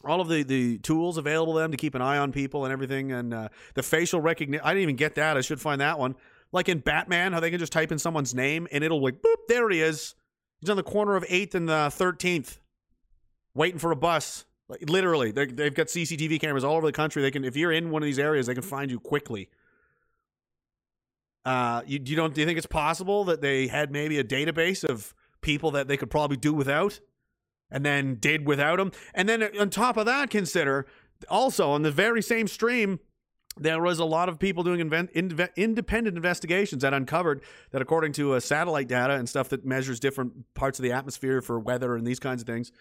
all of the, the tools available to them to keep an eye on people and everything, and uh, the facial recognition. I didn't even get that. I should find that one. Like in Batman, how they can just type in someone's name and it'll like, boop, there he is. He's on the corner of 8th and uh, 13th, waiting for a bus. Like literally, they they've got CCTV cameras all over the country. They can, if you're in one of these areas, they can find you quickly. Uh, you, you don't? Do you think it's possible that they had maybe a database of people that they could probably do without, and then did without them? And then on top of that, consider also on the very same stream, there was a lot of people doing inve- independent investigations that uncovered that, according to uh, satellite data and stuff that measures different parts of the atmosphere for weather and these kinds of things,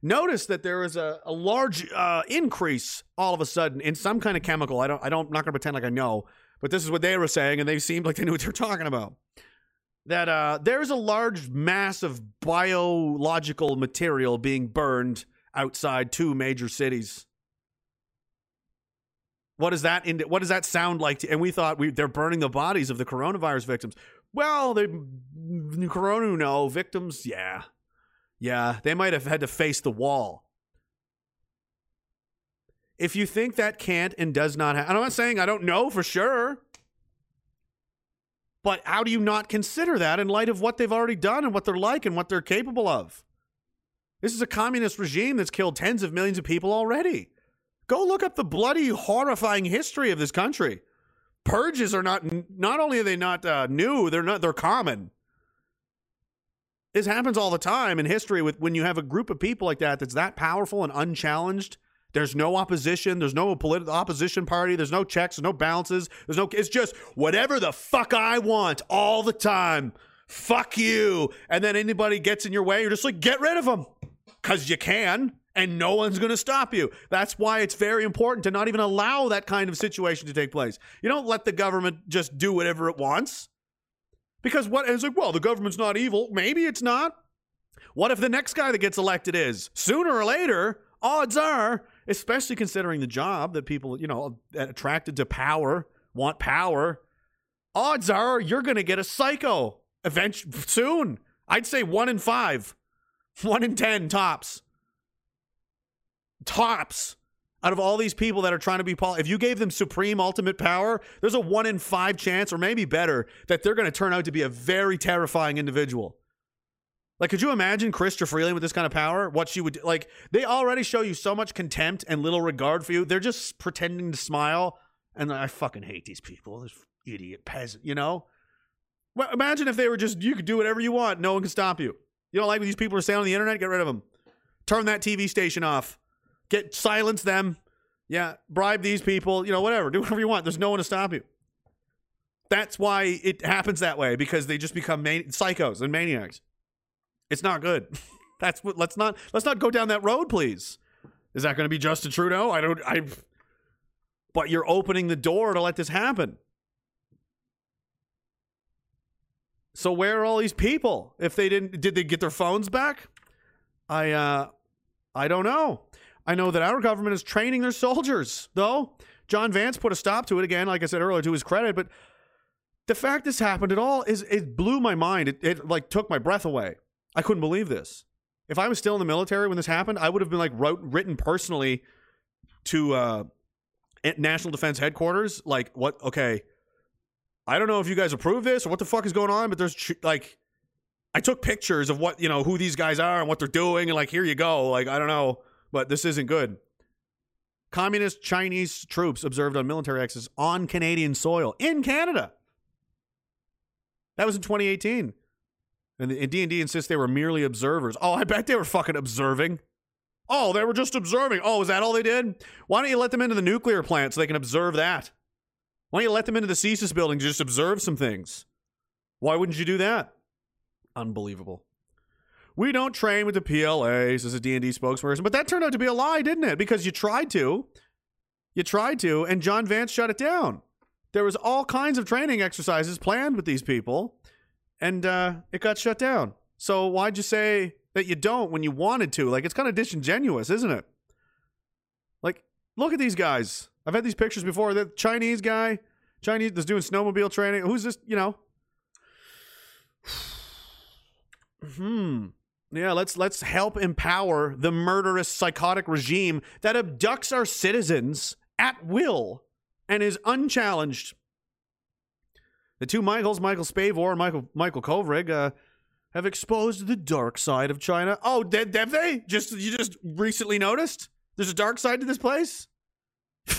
notice that there was a, a large uh, increase all of a sudden in some kind of chemical. I don't, I don't, I'm not going to pretend like I know, but this is what they were saying, and they seemed like they knew what they were talking about. That uh, there's a large mass of biological material being burned outside two major cities. What does that ind- what does that sound like? To, and we thought we they're burning the bodies of the coronavirus victims. Well, the corona no victims, yeah, yeah, they might have had to face the wall. If you think that can't and does not happen, I'm not saying I don't know for sure, but how do you not consider that in light of what they've already done and what they're like and what they're capable of? This is a communist regime that's killed tens of millions of people already. Go look up the bloody, horrifying history of this country. Purges are not not only are they not uh, new, they're not they're common. This happens all the time in history with when you have a group of people like that that's that powerful and unchallenged. There's no opposition. There's no political opposition party. There's no checks. No balances. There's no. It's just whatever the fuck I want all the time. Fuck you. And then anybody gets in your way, you're just like, get rid of them, because you can, and no one's going to stop you. That's why it's very important to not even allow that kind of situation to take place. You don't let the government just do whatever it wants. Because what is like, well, the government's not evil. Maybe it's not. What if the next guy that gets elected is? Sooner or later, odds are, especially considering the job that people, you know, attracted to power, want power, odds are you're going to get a psycho eventually soon. I'd say one in five, one in 10 tops. Tops out of all these people that are trying to be Paul. if you gave them supreme ultimate power there's a one in five chance or maybe better that they're going to turn out to be a very terrifying individual like could you imagine Chrystia Freeland with this kind of power what she would like they already show you so much contempt and little regard for you they're just pretending to smile and i fucking hate these people this idiot peasant you know well, imagine if they were just you could do whatever you want no one can stop you you don't like what these people are saying on the internet get rid of them turn that tv station off get silence them. Yeah, bribe these people, you know, whatever. Do whatever you want. There's no one to stop you. That's why it happens that way because they just become psychos and maniacs. It's not good. (laughs) That's what let's not let's not go down that road, please. Is that going to be Justin Trudeau? I don't I but you're opening the door to let this happen. So where are all these people? If they didn't did they get their phones back? I uh I don't know. I know that our government is training their soldiers, though. John Vance put a stop to it again, like I said earlier, to his credit. But the fact this happened at all is it blew my mind. It, it like took my breath away. I couldn't believe this. If I was still in the military when this happened, I would have been like wrote written personally to uh National Defense Headquarters. Like, what? Okay, I don't know if you guys approve this or what the fuck is going on, but there's like, I took pictures of what you know who these guys are and what they're doing, and like, here you go. Like, I don't know, but this isn't good. Communist Chinese troops observed on military access on Canadian soil in Canada. That was in 2018. And DND insists they were merely observers. Oh, I bet they were fucking observing. Oh, they were just observing. Oh, is that all they did? Why don't you let them into the nuclear plant so they can observe that? Why don't you let them into the CSIS building to just observe some things? Why wouldn't you do that? Unbelievable. We don't train with the PLAs as a DND spokesperson, but that turned out to be a lie, didn't it? Because you tried to. You tried to, and John Vance shut it down. There was all kinds of training exercises planned with these people, and uh, it got shut down. So why'd you say that you don't when you wanted to? Like it's kind of disingenuous, isn't it? Like, look at these guys. I've had these pictures before. The Chinese guy, Chinese that's doing snowmobile training. Who's this? You know. (sighs) Hmm. Yeah, let's let's help empower the murderous psychotic regime that abducts our citizens at will and is unchallenged. The two Michaels, Michael Spavor and Michael Michael Kovrig, uh, have exposed the dark side of China. Oh, did, have they? Just you just recently noticed? There's a dark side to this place. (sighs)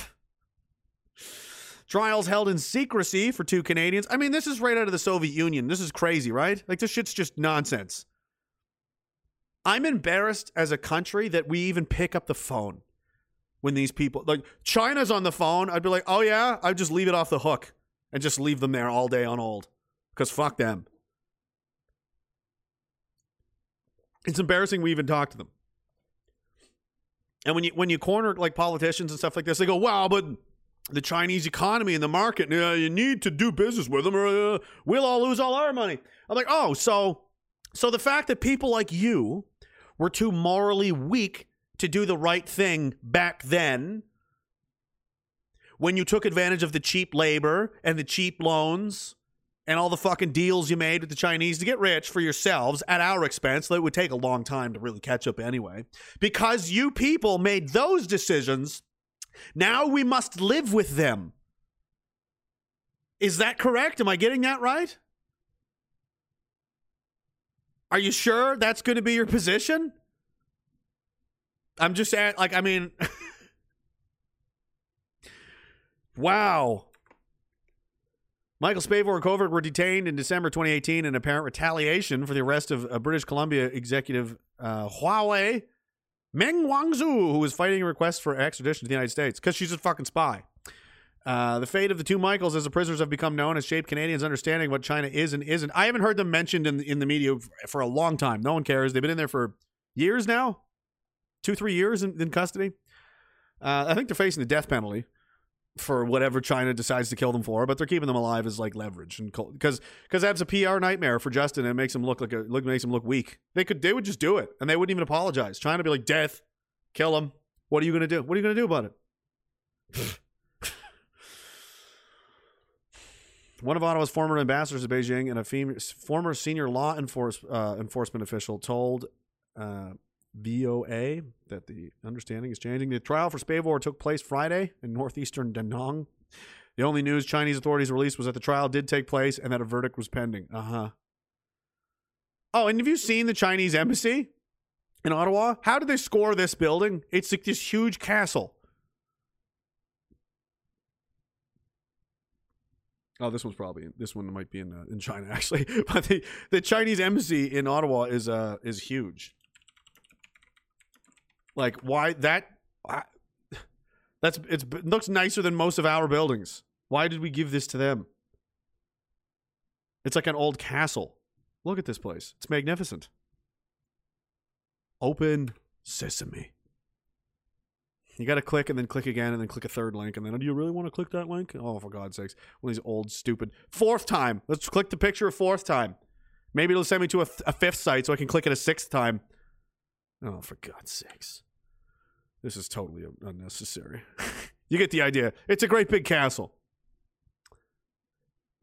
Trials held in secrecy for two Canadians. I mean, this is right out of the Soviet Union. This is crazy, right? Like this shit's just nonsense. I'm embarrassed as a country that we even pick up the phone when these people like China's on the phone. I'd be like, oh yeah, I'd just leave it off the hook and just leave them there all day on hold because fuck them. It's embarrassing we even talk to them. And when you when you corner like politicians and stuff like this, they go, "Wow, but the Chinese economy and the market, uh, you need to do business with them, or uh, we'll all lose all our money." I'm like, "Oh, so so the fact that people like you were too morally weak to do the right thing back then, when you took advantage of the cheap labor and the cheap loans." And all the fucking deals you made with the Chinese to get rich for yourselves at our expense, that would take a long time to really catch up anyway. Because you people made those decisions, now we must live with them. Is that correct? Am I getting that right? Are you sure that's going to be your position? I'm just at, like, I mean, (laughs) wow. Michael Spavor and Kovrig were detained in December 2018 in apparent retaliation for the arrest of a British Columbia executive uh, Huawei Meng Wanzhou, who was fighting a request for extradition to the United States because she's a fucking spy. Uh, the fate of the two Michaels as the prisoners have become known has shaped Canadians' understanding what China is and isn't. I haven't heard them mentioned in, in the media for a long time. No one cares. They've been in there for years now, two, three years in, in custody. Uh, I think they're facing the death penalty for whatever China decides to kill them for, but they're keeping them alive as like leverage and because because that's a PR nightmare for Justin. And it makes him look like a look makes him look weak. They could they would just do it and they wouldn't even apologize. China would be like death, kill him. What are you gonna do? What are you gonna do about it? (laughs) One of Ottawa's former ambassadors to Beijing and a fem- former senior law enforce, uh, enforcement official told uh, VOA that the understanding is changing. The trial for Spavor took place Friday in northeastern Dandong. The only news Chinese authorities released was that the trial did take place and that a verdict was pending. Uh huh. Oh, and have you seen the Chinese embassy in Ottawa? How did they score this building? It's like this huge castle. Oh, this one's probably this one might be in uh, in China (laughs) actually, (laughs) but the the Chinese embassy in Ottawa is uh is huge. Like why that? I, that's it's, it looks nicer than most of our buildings. Why did we give this to them? It's like an old castle. Look at this place. It's magnificent. Open sesame. You got to click and then click again and then click a third link and then do you really want to click that link? Oh, for God's sakes! One of these old stupid fourth time. Let's click the picture a fourth time. Maybe it'll send me to a, a fifth site so I can click it a sixth time. Oh, for God's sakes! This is totally unnecessary. (laughs) you get the idea. It's a great big castle.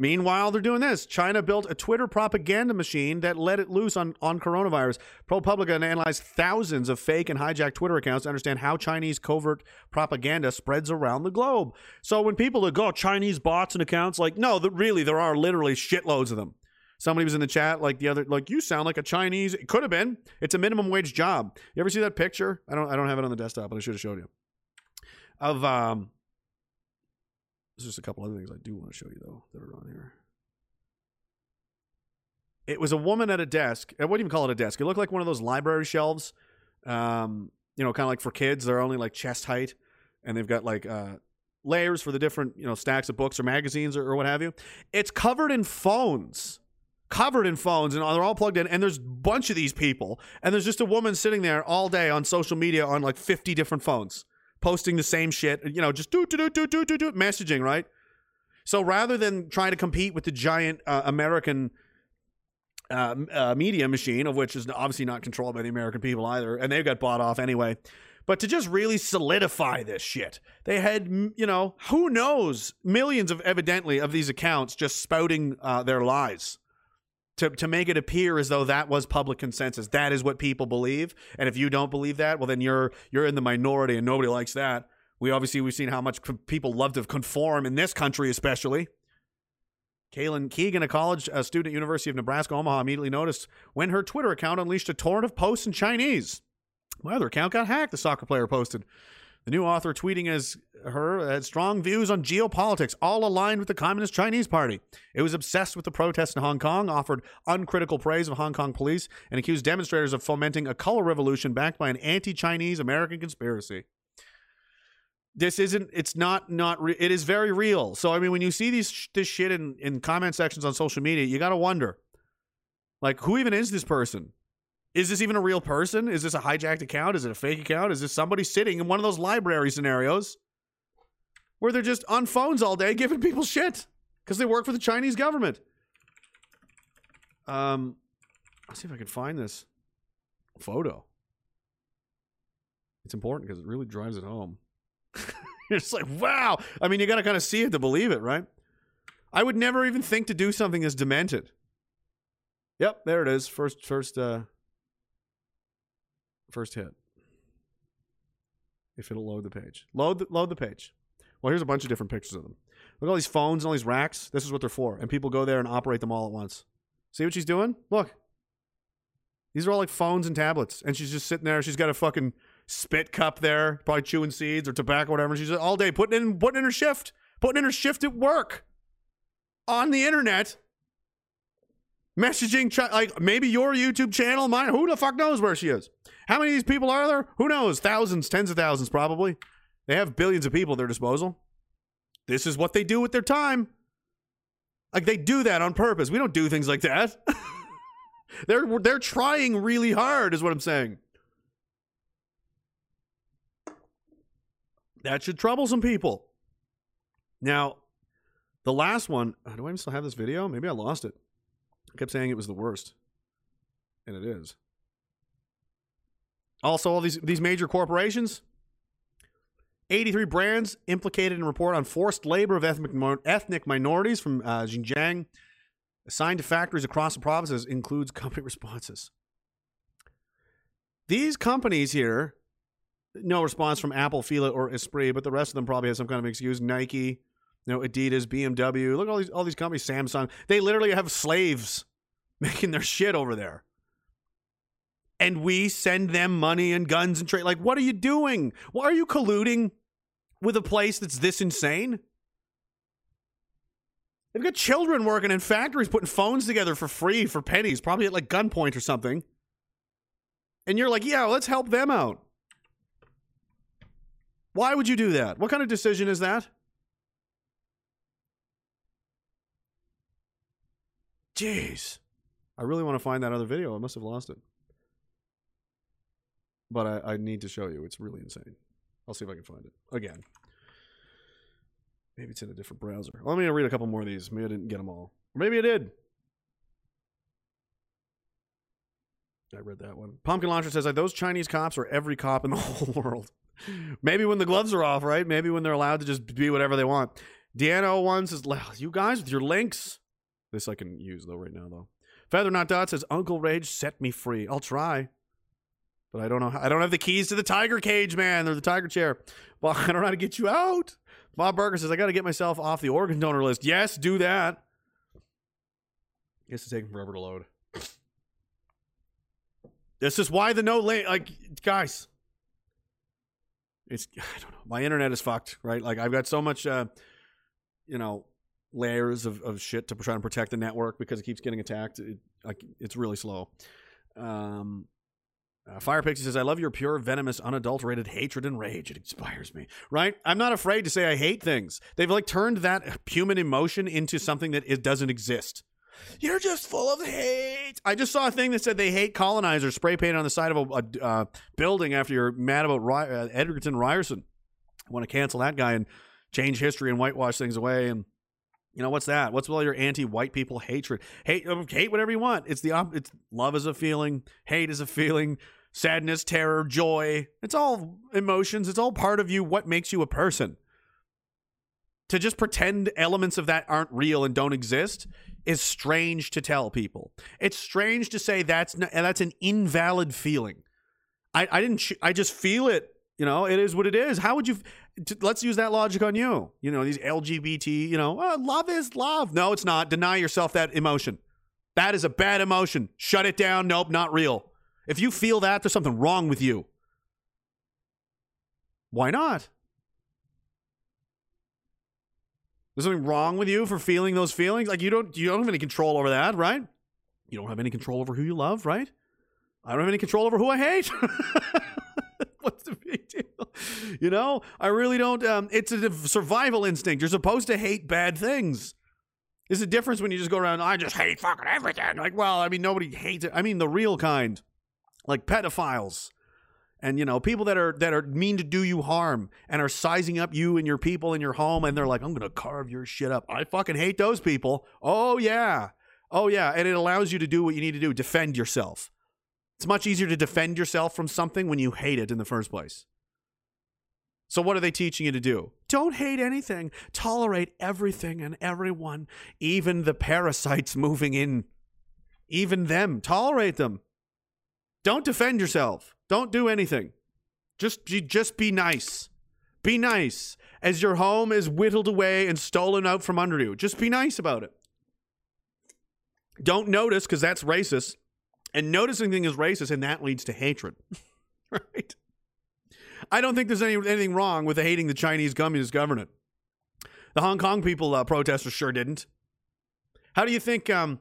Meanwhile, they're doing this. China built a Twitter propaganda machine that let it loose on, on coronavirus. ProPublica analyzed thousands of fake and hijacked Twitter accounts to understand how Chinese covert propaganda spreads around the globe. So when people like, oh, Chinese bots and accounts, like, no, th- really, there are literally shitloads of them. Somebody was in the chat, like the other, like you sound like a Chinese. It could have been. It's a minimum wage job. You ever see that picture? I don't. I don't have it on the desktop, but I should have showed you. Of um, there's just a couple other things I do want to show you though that are on here. It was a woman at a desk. I wouldn't even call it a desk. It looked like one of those library shelves, um, you know, kind of like for kids. They're only like chest height, and they've got like uh, layers for the different you know stacks of books or magazines or, or what have you. It's covered in phones, covered in phones, and they're all plugged in. And there's a bunch of these people, and there's just a woman sitting there all day on social media on like 50 different phones, posting the same shit. You know, just do do do do do do do messaging, right? So rather than trying to compete with the giant uh, American uh, uh, media machine, of which is obviously not controlled by the American people either, and they got bought off anyway. But to just really solidify this shit, they had, you know, who knows, millions of evidently of these accounts just spouting uh, their lies to, to make it appear as though that was public consensus. That is what people believe. And if you don't believe that, well, then you're you're in the minority, and nobody likes that. We obviously we've seen how much people love to conform in this country, especially. Kaylin Keegan, a college uh, student at University of Nebraska Omaha, immediately noticed when her Twitter account unleashed a torrent of posts in Chinese. My other account got hacked, the soccer player posted. The new author tweeting as her had strong views on geopolitics, all aligned with the Communist Chinese Party. It was obsessed with the protests in Hong Kong, offered uncritical praise of Hong Kong police, and accused demonstrators of fomenting a color revolution backed by an anti-Chinese American conspiracy. This isn't it's not not re- it is very real. So i mean when you see these this shit in in comment sections on social media you got to wonder like who even is this person is this even a real person is this a hijacked account is it a fake account is this somebody sitting in one of those library scenarios where they're just on phones all day giving people shit because they work for the chinese government um let's see if i can find this photo it's important because it really drives it home (laughs) just like, wow. I mean, you got to kind of see it to believe it, right? I would never even think to do something as demented. Yep, there it is. First, first, uh, first hit. If it'll load the page, load the, load the page. Well, here's a bunch of different pictures of them. Look at all these phones and all these racks. This is what they're for, and people go there and operate them all at once. See what she's doing? Look, these are all like phones and tablets, and she's just sitting there. She's got a fucking spit cup there, probably chewing seeds or tobacco, or whatever. She's all day putting in putting in her shift, putting in her shift at work, on the internet, messaging chi- like maybe your YouTube channel, mine. Who the fuck knows where she is? How many of these people are there? Who knows? Thousands, tens of thousands, probably. They have billions of people at their disposal. This is what they do with their time. Like they do that on purpose. We don't do things like that. (laughs) they're they're trying really hard, is what I'm saying. That should trouble some people. Now, the last one, uh, do I even still have this video? Maybe I lost it. I kept saying it was the worst. And it is. Also, all these these major corporations, 83 brands implicated in report on forced labor of ethnic, ethnic minorities from uh, Xinjiang assigned to factories across the provinces includes company (laughs) responses. These companies here, no response from Apple, Fila, or Esprit, but the rest of them probably have some kind of excuse. Nike, know, Adidas, BMW. Look at all these all these companies. Samsung. They literally have slaves (laughs) making their shit over there. And we send them money and guns and trade. Like, what are you doing? Why are you colluding with a place that's this insane? They've got children working in factories putting phones together for free for pennies, probably at like gunpoint or something. And you're like, yeah, let's help them out. Why would you do that? What kind of decision is that? Jeez. I really want to find that other video. I must have lost it. But I, I need to show you. It's really insane. I'll see if I can find it. Again. Maybe it's in a different browser. Let me read a couple more of these. Maybe I didn't get them all. Or maybe I did. I read that one. Pumpkin Launcher says, those Chinese cops are every cop in the (laughs) whole world. Maybe when the gloves are off, right? Maybe when they're allowed to just be whatever they want. Deanna01 says, "Well, you guys with your links. This I can use though right now though. Feather Not Dot says, Uncle Rage set me free. I'll try. But I don't know. How, I don't have the keys to the tiger cage, man, or the tiger chair. Well, (laughs) I don't know how to get you out. Bob Barker says, I got to get myself off the organ donor list. Yes, do that. It's taking forever to load. This is why the no link, like, guys, it's, (laughs) I don't know. My internet is fucked, right? Like, I've got so much, uh, you know, layers of, of shit to try and protect the network because it keeps getting attacked. It, like, it's really slow. Um, uh, Fire Pixie says, I love your pure, venomous, unadulterated hatred and rage. It inspires me. Right? I'm not afraid to say I hate things. They've like turned that human emotion into something that it doesn't exist. You're just full of hate. I just saw a thing that said they hate colonizers spray painted on the side of a, a uh, building after you're mad about Ry- uh, Egerton Ryerson. Want to cancel that guy and change history and whitewash things away. And you know what's that? What's with all your anti-white people hatred? Hate, uh, hate whatever you want. It's the op- it's love is a feeling, hate is a feeling, sadness, terror, joy. It's all emotions. It's all part of you. What makes you a person? To just pretend elements of that aren't real and don't exist is strange to tell people. It's strange to say that's not, that's an invalid feeling. I I didn't. I just feel it. You know, it is what it is. How would you? Let's use that logic on you. You know, these LGBT. You know, oh, love is love. No, it's not. Deny yourself that emotion. That is a bad emotion. Shut it down. Nope, not real. If you feel that, there's something wrong with you. Why not? There's something wrong with you for feeling those feelings. Like you don't you don't have any control over that, right? You don't have any control over who you love, right? I don't have any control over who I hate. (laughs) Deal? (laughs) You know, I really don't. Um, it's a survival instinct. You're supposed to hate bad things. There's a difference when you just go around. I just hate fucking everything. Like, well, I mean, nobody hates it. I mean, the real kind, like pedophiles, and you know, people that are that are mean to do you harm and are sizing up you and your people in your home, and they're like, I'm gonna carve your shit up. I fucking hate those people. Oh yeah, oh yeah, and it allows you to do what you need to do, defend yourself. It's much easier to defend yourself from something when you hate it in the first place. So, what are they teaching you to do? Don't hate anything. Tolerate everything and everyone, even the parasites moving in. Even them. Tolerate them. Don't defend yourself. Don't do anything. Just, ju- just be nice. Be nice. As your home is whittled away and stolen out from under you, just be nice about it. Don't notice because that's racist. And noticing thing is racist, and that leads to hatred. (laughs) right? I don't think there's any, anything wrong with hating the Chinese Communist government. The Hong Kong people uh, protesters sure didn't. How do you think? Um,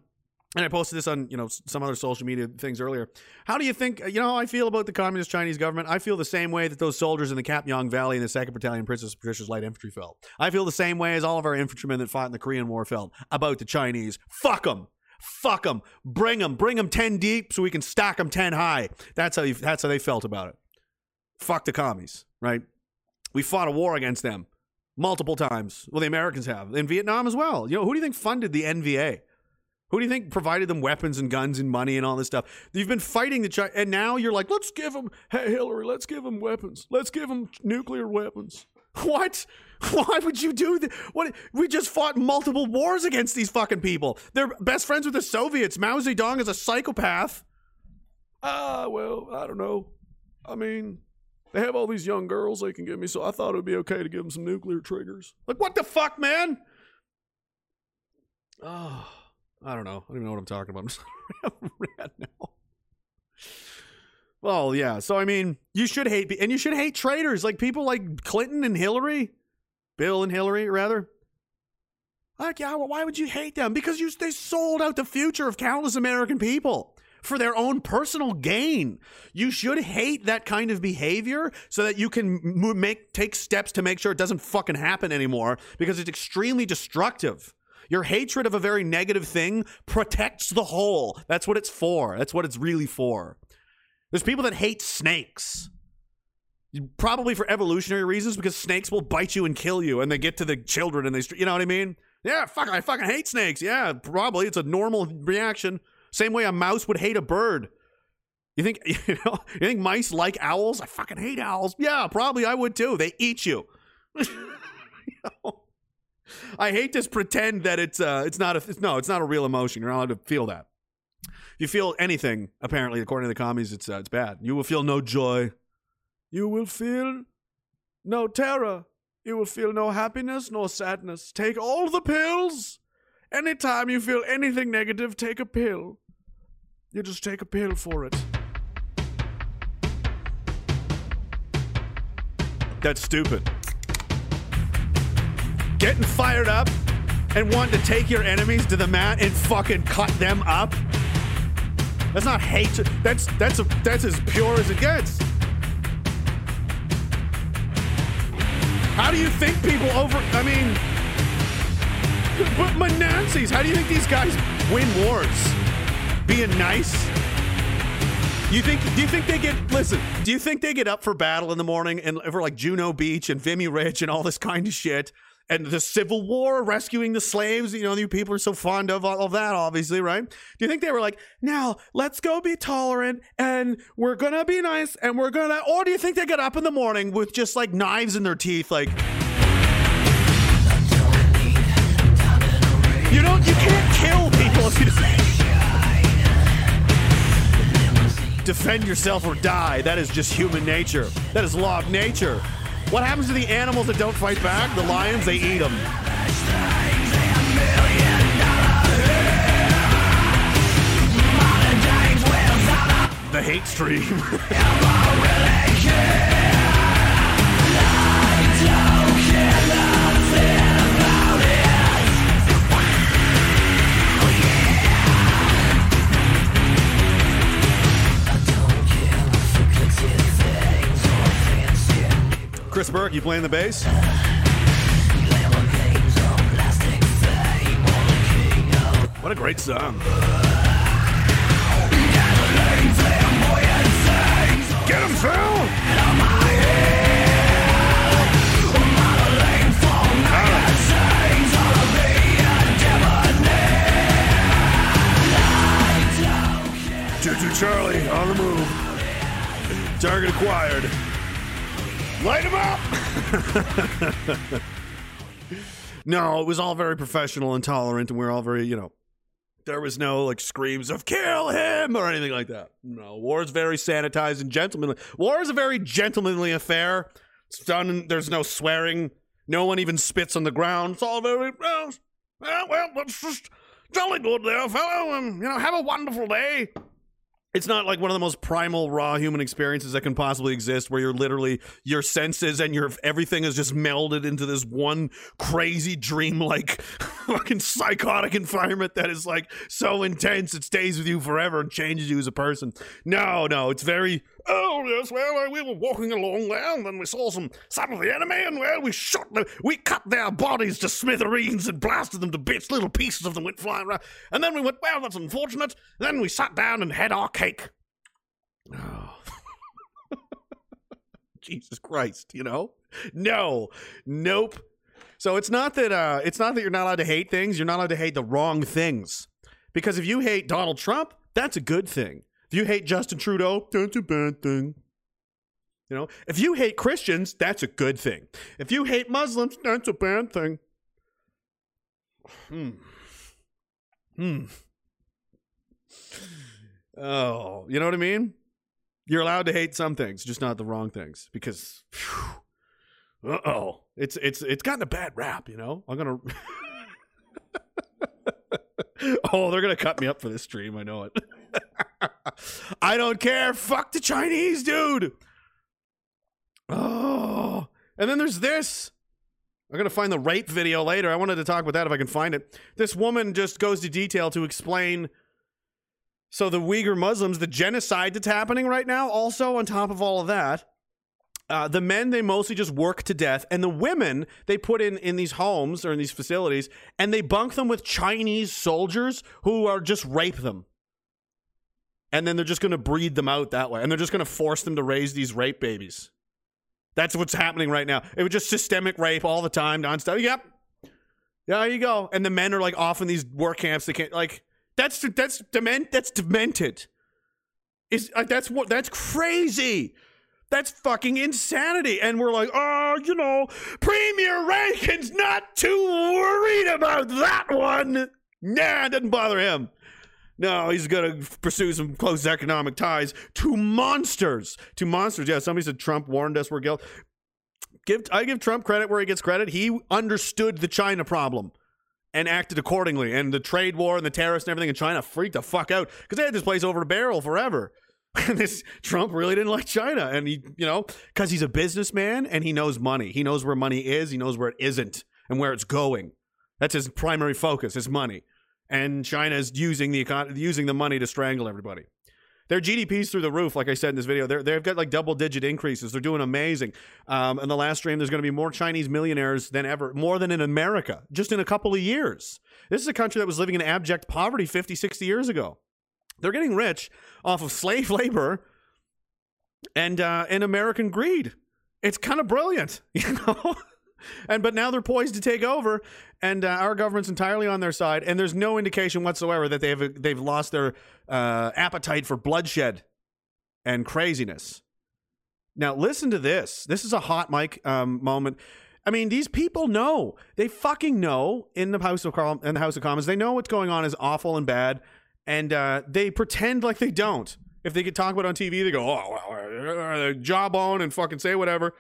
and I posted this on you know some other social media things earlier. How do you think? You know how I feel about the Communist Chinese government. I feel the same way that those soldiers in the Kapyong Valley in the Second Battalion Princess Patricia's Light Infantry felt. I feel the same way as all of our infantrymen that fought in the Korean War felt about the Chinese. Fuck them. Fuck them. Bring them. Bring them ten deep so we can stack them ten high. That's how you, that's how they felt about it. Fuck the commies, right? We fought a war against them multiple times. Well, the Americans have in Vietnam as well. You know, who do you think funded the NVA? Who do you think provided them weapons and guns and money and all this stuff? You've been fighting the China, and now you're like, let's give them, hey Hillary, let's give them weapons. Let's give them nuclear weapons. (laughs) What? Why would you do that? What? We just fought multiple wars against these fucking people. They're best friends with the Soviets. Mao Zedong is a psychopath. Ah, well, I don't know. I mean, they have all these young girls they can give me, so I thought it would be okay to give them some nuclear triggers. Like, what the fuck, man? Oh, (sighs) I don't know. I don't even know what I'm talking about. (laughs) I'm just red now. Well, yeah. So I mean, you should hate, and you should hate traitors like people like Clinton and Hillary, Bill and Hillary, rather. Like, yeah, well, why would you hate them? Because you they sold out the future of countless American people for their own personal gain. You should hate that kind of behavior so that you can make take steps to make sure it doesn't fucking happen anymore because it's extremely destructive. Your hatred of a very negative thing protects the whole. That's what it's for. That's what it's really for. There's people that hate snakes. Probably for evolutionary reasons because snakes will bite you and kill you and they get to the children and they you know what I mean? Yeah, fuck I fucking hate snakes. Yeah, probably it's a normal reaction. Same way a mouse would hate a bird. You think (laughs) you know, you think mice like owls? I fucking hate owls. Yeah, probably I would too. They eat you. You (laughs) know? I hate to pretend that it's uh it's not a it's, no it's not a real emotion. You're not allowed to feel that. If you feel anything, apparently, according to the commies, it's uh, it's bad. You will feel no joy. You will feel no terror. You will feel no happiness nor sadness. Take all the pills. Anytime you feel anything negative, take a pill. You just take a pill for it. That's stupid. Getting fired up and wanting to take your enemies to the mat and fucking cut them up. That's not hate. That's that's a, that's as pure as it gets. How do you think people over? I mean, but my. How do you think these guys win wars? Being nice. You think? Do you think they get? Listen. Do you think they get up for battle in the morning and for like Juno Beach and Vimy Ridge and all this kind of shit? And the Civil War, rescuing the slaves, you know, you people are so fond of all of that, obviously, right? Do you think they were like, now let's go be tolerant and we're gonna be nice and we're gonna, or do you think they get up in the morning with just like knives in their teeth, like, you can't kill people if you defend yourself or die. That is just human nature. That is law of nature. What happens to the animals that don't fight back? The lions, they eat them. The hate stream. (laughs) Chris Burke, you playing the bass? What a great song. Get him, Phil! Choo-choo Charlie on the move. Target acquired. Light him up! (laughs) no, it was all very professional and tolerant, and we are all very, you know, there was no like screams of kill him or anything like that. No, war is very sanitized and gentlemanly. War is a very gentlemanly affair. It's done, and there's no swearing. No one even spits on the ground. It's all very, well, well, well that's just jolly good there, fellow. Um, you know, have a wonderful day it's not like one of the most primal raw human experiences that can possibly exist where you're literally your senses and your everything is just melded into this one crazy dream like (laughs) fucking psychotic environment that is like so intense it stays with you forever and changes you as a person. No no it's very oh yes well we were walking along there and then we saw some some of the enemy and well we shot them we cut their bodies to smithereens and blasted them to bits little pieces of them went flying around and then we went well that's unfortunate then we sat down and had our cake Oh. (laughs) Jesus Christ, you know? No. Nope. So it's not that uh it's not that you're not allowed to hate things, you're not allowed to hate the wrong things. Because if you hate Donald Trump, that's a good thing. If you hate Justin Trudeau, that's a bad thing. You know, if you hate Christians, that's a good thing. If you hate Muslims, that's a bad thing. Hmm. Hmm. Oh, you know what I mean? You're allowed to hate some things, just not the wrong things. Because, uh oh, it's it's it's gotten a bad rap. You know, I'm gonna. (laughs) oh, they're gonna cut me up for this stream. I know it. (laughs) I don't care. Fuck the Chinese, dude. Oh, and then there's this. I'm gonna find the rape video later. I wanted to talk about that if I can find it. This woman just goes to detail to explain so the Uyghur Muslims, the genocide that's happening right now, also on top of all of that, uh, the men they mostly just work to death, and the women they put in in these homes or in these facilities, and they bunk them with Chinese soldiers who are just rape them, and then they're just going to breed them out that way, and they're just going to force them to raise these rape babies. That's what's happening right now. It was just systemic rape all the time, nonstop. Yep. Yeah, there you go. And the men are like off in these work camps. They can't like that's that's dement that's demented. Is uh, that's what that's crazy. That's fucking insanity. And we're like, oh, you know, Premier Reagan's not too worried about that one. Nah, doesn't bother him. No, he's going to pursue some close economic ties to monsters. To monsters. Yeah, somebody said Trump warned us we're guilty. Give, I give Trump credit where he gets credit. He understood the China problem and acted accordingly. And the trade war and the terrorists and everything in China freaked the fuck out because they had this place over a barrel forever. (laughs) And this Trump really didn't like China. And he, you know, because he's a businessman and he knows money. He knows where money is, he knows where it isn't and where it's going. That's his primary focus, his money. And China is using the econ- using the money to strangle everybody. Their GDP's through the roof, like I said in this video. They're, they've got like double digit increases. They're doing amazing. Um, in the last stream, there's going to be more Chinese millionaires than ever, more than in America, just in a couple of years. This is a country that was living in abject poverty 50, 60 years ago. They're getting rich off of slave labor and uh, and American greed. It's kind of brilliant, (laughs) you know. And but now they're poised to take over, and uh, our government's entirely on their side. And there's no indication whatsoever that they have they've lost their uh, appetite for bloodshed and craziness. Now listen to this. This is a hot mic um, moment. I mean, these people know. They fucking know in the House of Com- in the House of Commons. They know what's going on is awful and bad, and uh, they pretend like they don't. If they could talk about it on TV, they go, "Oh, well, jawbone," and fucking say whatever.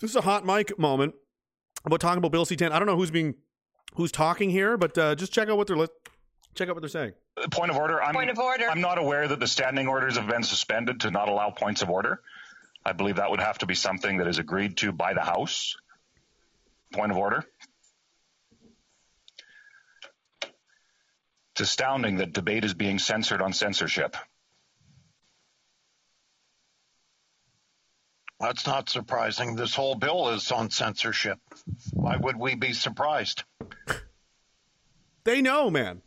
This is a hot mic moment about talking about Bill C-10. I don't know who's being who's talking here, but uh, just check out what they're li- check out what they're saying. Point of order. I'm, Point of order. I'm not aware that the standing orders have been suspended to not allow points of order. I believe that would have to be something that is agreed to by the House. Point of order. It's astounding that debate is being censored on censorship. That's not surprising. This whole bill is on censorship. Why would we be surprised? They know, man.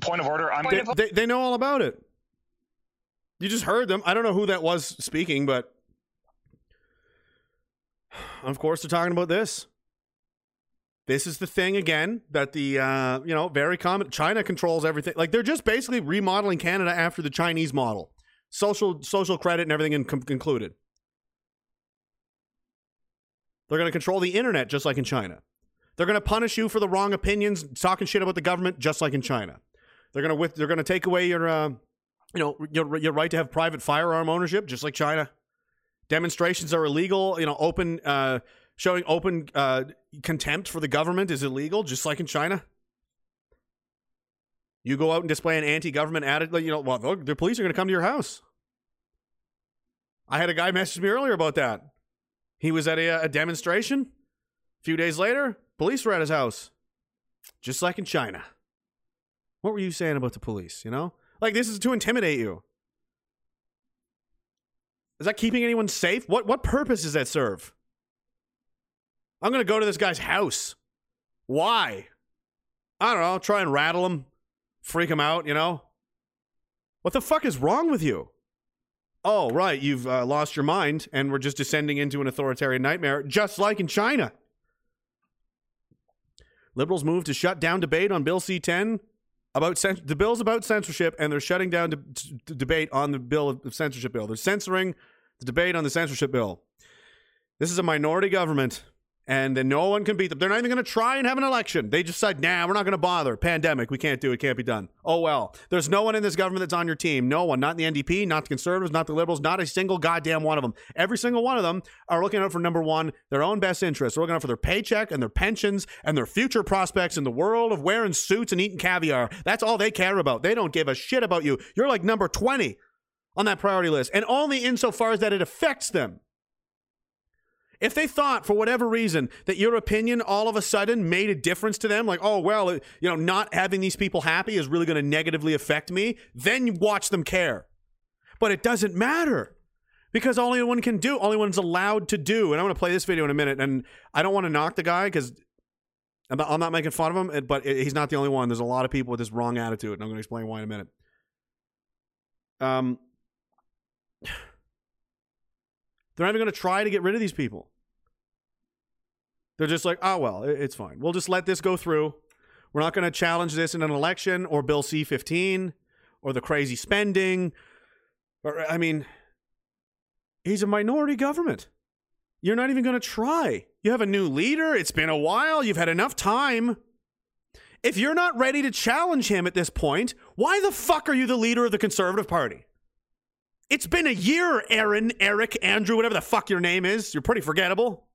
Point of order. I'm They, they, they know all about it. You just heard them. I don't know who that was speaking, but of course they're talking about this. This is the thing again that the uh, you know very common. China controls everything. Like they're just basically remodeling Canada after the Chinese model, social social credit and everything in, com- included. They're going to control the internet just like in China. They're going to punish you for the wrong opinions, talking shit about the government, just like in China. They're going to they're going to take away your uh, you know your your right to have private firearm ownership, just like China. Demonstrations are illegal. You know, open uh, showing open uh, contempt for the government is illegal, just like in China. You go out and display an anti-government attitude. You know, well, the police are going to come to your house. I had a guy message me earlier about that. He was at a, uh, a demonstration. A few days later, police were at his house, just like in China. What were you saying about the police? You know, like this is to intimidate you. Is that keeping anyone safe? What what purpose does that serve? I'm gonna go to this guy's house. Why? I don't know. Try and rattle him, freak him out. You know. What the fuck is wrong with you? Oh, right. You've uh, lost your mind, and we're just descending into an authoritarian nightmare, just like in China. Liberals move to shut down debate on Bill C-10 about cen- the bill's about censorship, and they're shutting down de- debate on the bill of censorship bill. They're censoring the debate on the censorship bill. This is a minority government, and then no one can beat them. They're not even going to try and have an election. They just said, "Nah, we're not going to bother. Pandemic, we can't do it. Can't be done." Oh well. There's no one in this government that's on your team. No one. Not the NDP. Not the Conservatives. Not the Liberals. Not a single goddamn one of them. Every single one of them are looking out for number one, their own best interests. They're looking out for their paycheck and their pensions and their future prospects in the world of wearing suits and eating caviar. That's all they care about. They don't give a shit about you. You're like number twenty on that priority list, and only insofar as that it affects them. If they thought for whatever reason that your opinion all of a sudden made a difference to them, like, oh, well, you know, not having these people happy is really going to negatively affect me, then you watch them care. But it doesn't matter because only one can do, only one's allowed to do. And I'm going to play this video in a minute. And I don't want to knock the guy because I'm not, I'm not making fun of him, but he's not the only one. There's a lot of people with this wrong attitude. And I'm going to explain why in a minute. Um, (sighs) they're not even going to try to get rid of these people. They're just like, oh, well, it's fine. We'll just let this go through. We're not going to challenge this in an election or Bill C 15 or the crazy spending. Or, I mean, He's a minority government. You're not even going to try. You have a new leader. It's been a while. You've had enough time. If you're not ready to challenge him at this point, why the fuck are you the leader of the Conservative Party? It's been a year, Erin, Eric, Andrew, whatever the fuck your name is. You're pretty forgettable.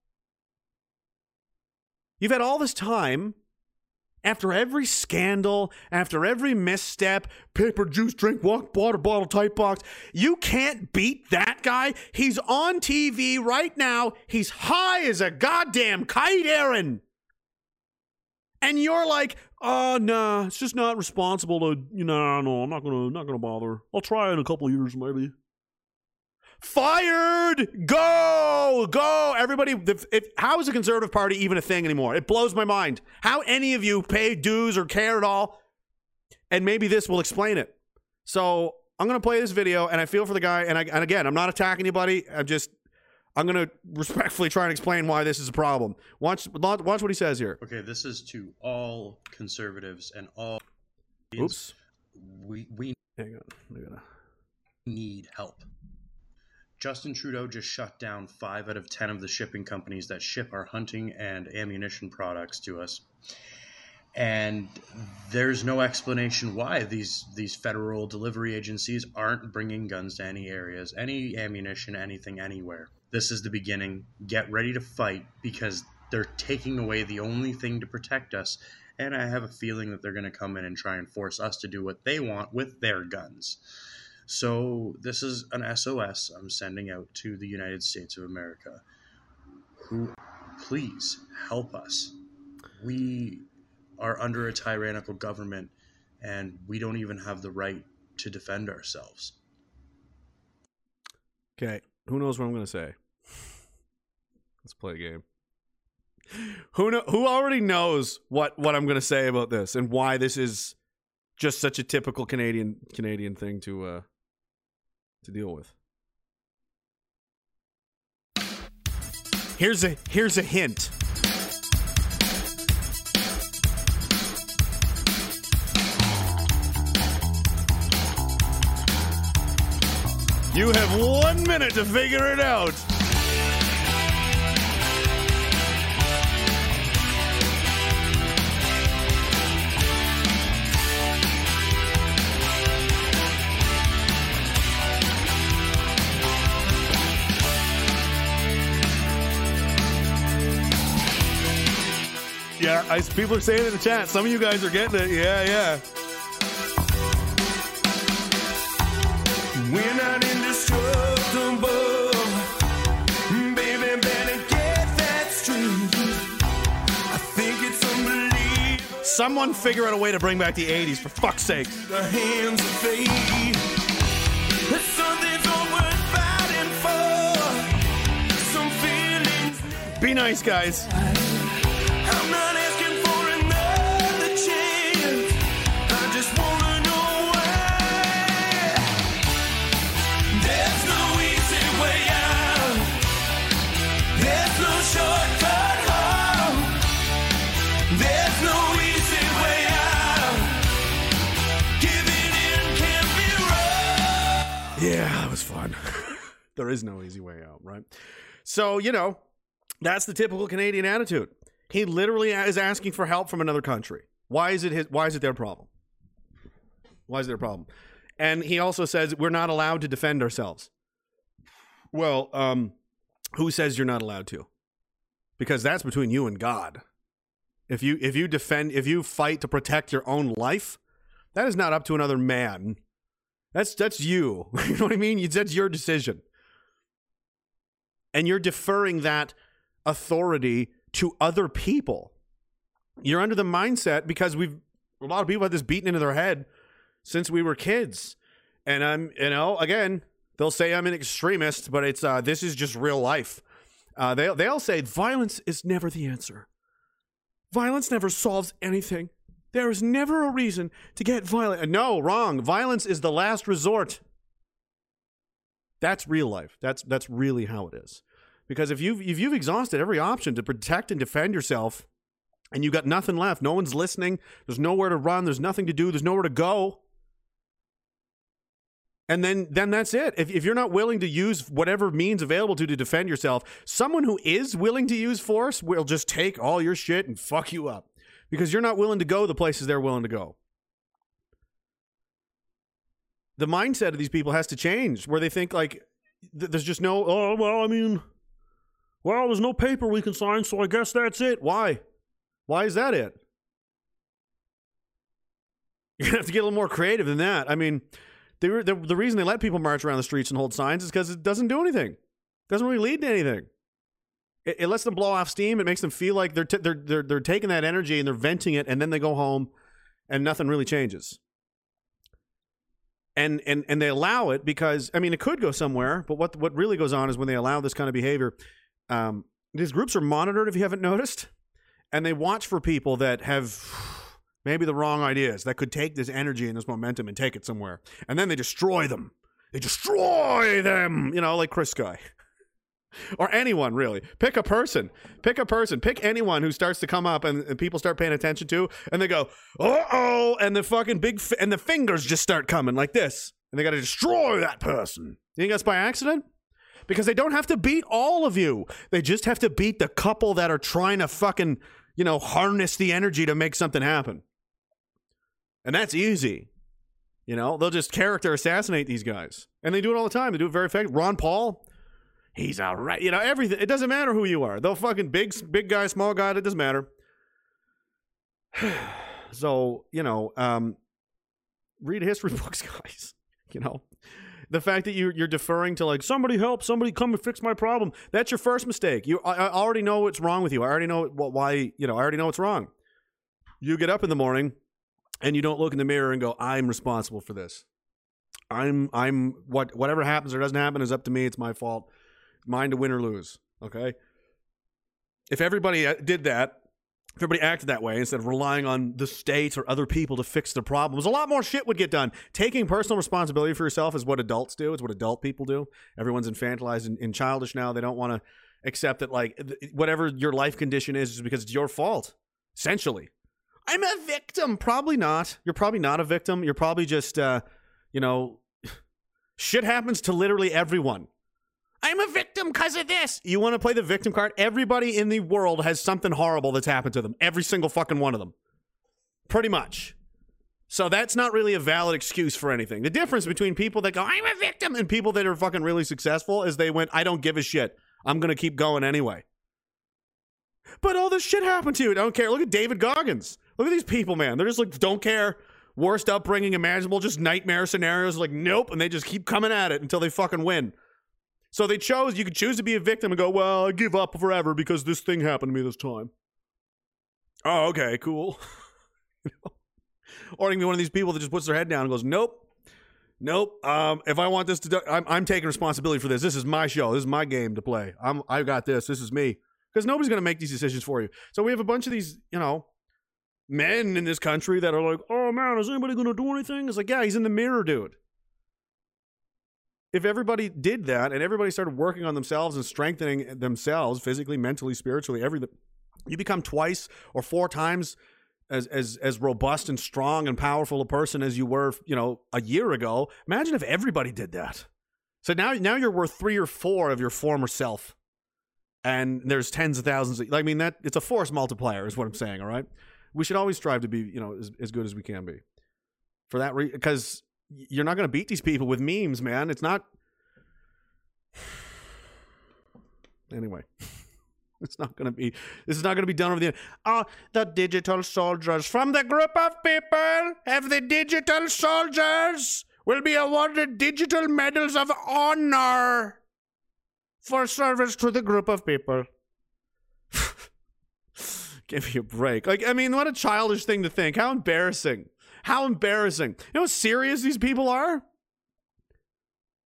You've had all this time after every scandal, after every misstep, paper, juice, drink, walk, water bottle, type box. You can't beat that guy. He's on TV right now. He's high as a goddamn kite, Erin. And you're like, oh nah, it's just not responsible to you know, no, I'm not gonna not gonna bother. I'll try in a couple years maybe. Fired! Go! Go! Everybody, if, if, how is the Conservative Party even a thing anymore? It blows my mind. How any of you pay dues or care at all. And maybe this will explain it. So I'm going to play this video, and I feel for the guy. And, I, and again, I'm not attacking anybody. I'm just, I'm going to respectfully try and explain why this is a problem. Watch, watch what he says here. Okay, this is to all conservatives and all. Oops. We we Hang on. Need help. Justin Trudeau just shut down five out of ten of the shipping companies that ship our hunting and ammunition products to us. And there's no explanation why these these federal delivery agencies aren't bringing guns to any areas, any ammunition, anything, anywhere. This is the beginning. Get ready to fight because they're taking away the only thing to protect us. And I have a feeling that they're going to come in and try and force us to do what they want with their guns. So this is an SOS I'm sending out to the United States of America. Who, please help us. We are under a tyrannical government, and we don't even have the right to defend ourselves. Okay, who knows what I'm going to say? Let's play a game. Who know, who already knows what what I'm going to say about this and why this is just such a typical Canadian Canadian thing to uh to deal with. Here's a here's a hint. You have one minute to figure it out. Yeah, I, people are saying in the chat. Some of you guys are getting it. Yeah, yeah. We're not indestructible. Baby, better get that straight. I think it's unbelievable. Someone figure out a way to bring back the 80s, for fuck's sake. The hands of fate. Something's all worth fighting for. Some feelings. Be nice, guys. There is no easy way out, right? So, you know, that's the typical Canadian attitude. He literally is asking for help from another country. Why is it his why is it their problem? Why is it their problem? And he also says we're not allowed to defend ourselves. Well, um who says you're not allowed to? Because that's between you and God. If you if you defend if you fight to protect your own life, that is not up to another man. That's that's you. (laughs) you know what I mean? That's your decision. And you're deferring that authority to other people. You're under the mindset because we've a lot of people had this beaten into their head since we were kids. And I'm, you know, again, they'll say I'm an extremist, but it's uh this is just real life. Uh they they'll say violence is never the answer. Violence never solves anything. There is never a reason to get violent. No, wrong. Violence is the last resort. That's real life. That's that's really how it is. Because if you've if you've exhausted every option to protect and defend yourself, and you've got nothing left, no one's listening. There's nowhere to run. There's nothing to do. There's nowhere to go. And then then that's it. If, if you're not willing to use whatever means available to to defend yourself, someone who is willing to use force will just take all your shit and fuck you up because you're not willing to go the places they're willing to go. The mindset of these people has to change where they think like th- there's just no oh well I mean well there's no paper we can sign so I guess that's it. Why? Why is that it? (laughs) You're gonna have to get a little more creative than that. I mean, they the, the reason they let people march around the streets and hold signs is because it doesn't do anything. It doesn't really lead to anything. It, it lets them blow off steam. It makes them feel like they're, t- they're they're they're taking that energy and they're venting it, and then they go home, and nothing really changes. And and and they allow it because I mean it could go somewhere, but what what really goes on is when they allow this kind of behavior. Um, these groups are monitored if you haven't noticed, and they watch for people that have maybe the wrong ideas that could take this energy and this momentum and take it somewhere. And then they destroy them. They destroy them, you know, like Chris Sky. (laughs) or anyone, really. Pick a person. Pick a person. Pick anyone who starts to come up and, and people start paying attention to, and they go, oh, and the fucking big, and the fingers just start coming like this. And they got to destroy that person. You think that's by accident? Because they don't have to beat all of you. They just have to beat the couple that are trying to fucking, you know, harness the energy to make something happen. And that's easy. You know, they'll just character assassinate these guys. And they do it all the time. They do it very effectively. Ron Paul, he's all right. You know, everything. It doesn't matter who you are. They'll fucking big, big guy, small guy, it doesn't matter. (sighs) so, you know, um, read history (laughs) books, guys. You know, the fact that you, you're deferring to like, somebody help, somebody come and fix my problem. That's your first mistake. You, I, I already know what's wrong with you. I already know what, why, you know, I already know what's wrong. You get up in the morning and you don't look in the mirror and go, I'm responsible for this. I'm I'm what whatever happens or doesn't happen is up to me. It's my fault. Mine to win or lose. Okay. If everybody uh, did that, if everybody acted that way instead of relying on the state or other people to fix their problems, a lot more shit would get done. Taking personal responsibility for yourself is what adults do. It's what adult people do. Everyone's infantilized and, and childish now. They don't want to accept that like whatever your life condition is is because it's your fault. Essentially, I'm a victim. Probably not. You're probably not a victim. You're probably just, uh, you know, (sighs) shit happens to literally everyone. I'm a victim because of this. You want to play the victim card? Everybody in the world has something horrible that's happened to them. Every single fucking one of them. Pretty much. So that's not really a valid excuse for anything. The difference between people that go, I'm a victim, and people that are fucking really successful is they went, I don't give a shit. I'm going to keep going anyway. But all this shit happened to you. I don't care. Look at David Goggins. Look at these people, man. They're just like, don't care. Worst upbringing imaginable, just nightmare scenarios. Like, nope. And they just keep coming at it until they fucking win. So they chose, you could choose to be a victim and go, well, I give up forever because this thing happened to me this time. Oh, okay, cool. (laughs) You know? Or you can be one of these people that just puts their head down and goes, nope. Nope. Um, if I want this to, do- I'm, I'm taking responsibility for this. This is my show. This is my game to play. I'm, I've got this. This is me. Because nobody's going to make these decisions for you. So we have a bunch of these, you know, men in this country that are like, oh man, is anybody going to do anything? It's like, yeah, he's in the mirror, dude. If everybody did that and everybody started working on themselves and strengthening themselves physically, mentally, spiritually, everything, you become twice or four times as as as robust and strong and powerful a person as you were, you know, a year ago. Imagine if everybody did that. So now now you're worth three or four of your former self. And there's tens of thousands. Of, I mean that it's a force multiplier, is what I'm saying. All right, we should always strive to be, you know, as, as good as we can be. For that reason, because you're not going to beat these people with memes, man. It's not. Anyway, (laughs) it's not going to be. This is not going to be done over the. Oh, the digital soldiers from the group of people have the digital soldiers will be awarded digital medals of honor for service to the group of people. (laughs) Give me a break. Like, I mean, what a childish thing to think. How embarrassing. How embarrassing. You know how serious these people are?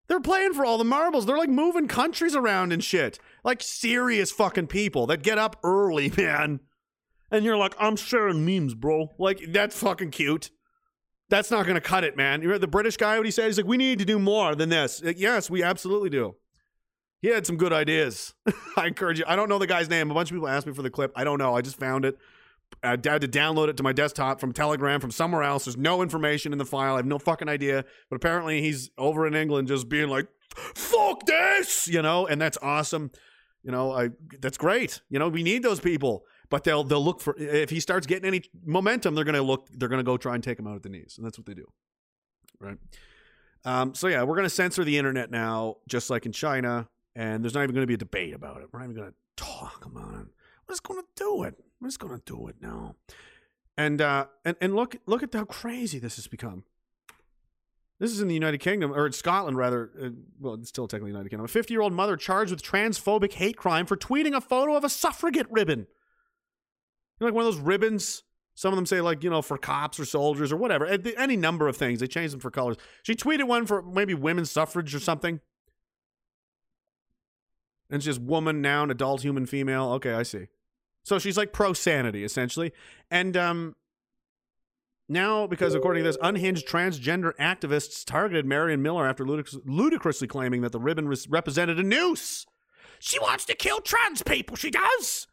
They're playing for all the marbles. They're like moving countries around and shit. Like serious fucking people that get up early, (laughs) man. And you're like, I'm sharing memes, bro. Like, that's fucking cute. That's not going to cut it, man. You heard the British guy, what he said? He's like, we need to do more than this. Like, yes, we absolutely do. He had some good ideas. (laughs) I encourage you. I don't know the guy's name. A bunch of people asked me for the clip. I don't know. I just found it. I had to download it to my desktop from Telegram from somewhere else. There's no information in the file. I have no fucking idea. But apparently he's over in England just being like, fuck this, you know, and that's awesome. You know, I that's great. You know, we need those people. But they'll they'll look for if he starts getting any momentum, they're gonna look, they're gonna go try and take him out at the knees. And that's what they do. Right. Um, so yeah, we're gonna censor the internet now, just like in China, and there's not even gonna be a debate about it. We're not even gonna talk about it. We're just gonna do it. We're just gonna do it now. And uh and, and look look at how crazy this has become. This is in the United Kingdom, or in Scotland, rather. Uh, well, it's still technically United Kingdom. A 50 year old mother charged with transphobic hate crime for tweeting a photo of a suffragette ribbon. You know, like one of those ribbons. Some of them say, like, you know, for cops or soldiers or whatever. Any number of things. They change them for colors. She tweeted one for maybe women's suffrage or something. And it's just woman, noun, adult, human, female. Okay, I see. So she's like pro sanity, essentially. And um, now, because according to this, unhinged transgender activists targeted Marion Millar after ludic- ludicrously claiming that the ribbon res- represented a noose. She wants to kill trans people, she does.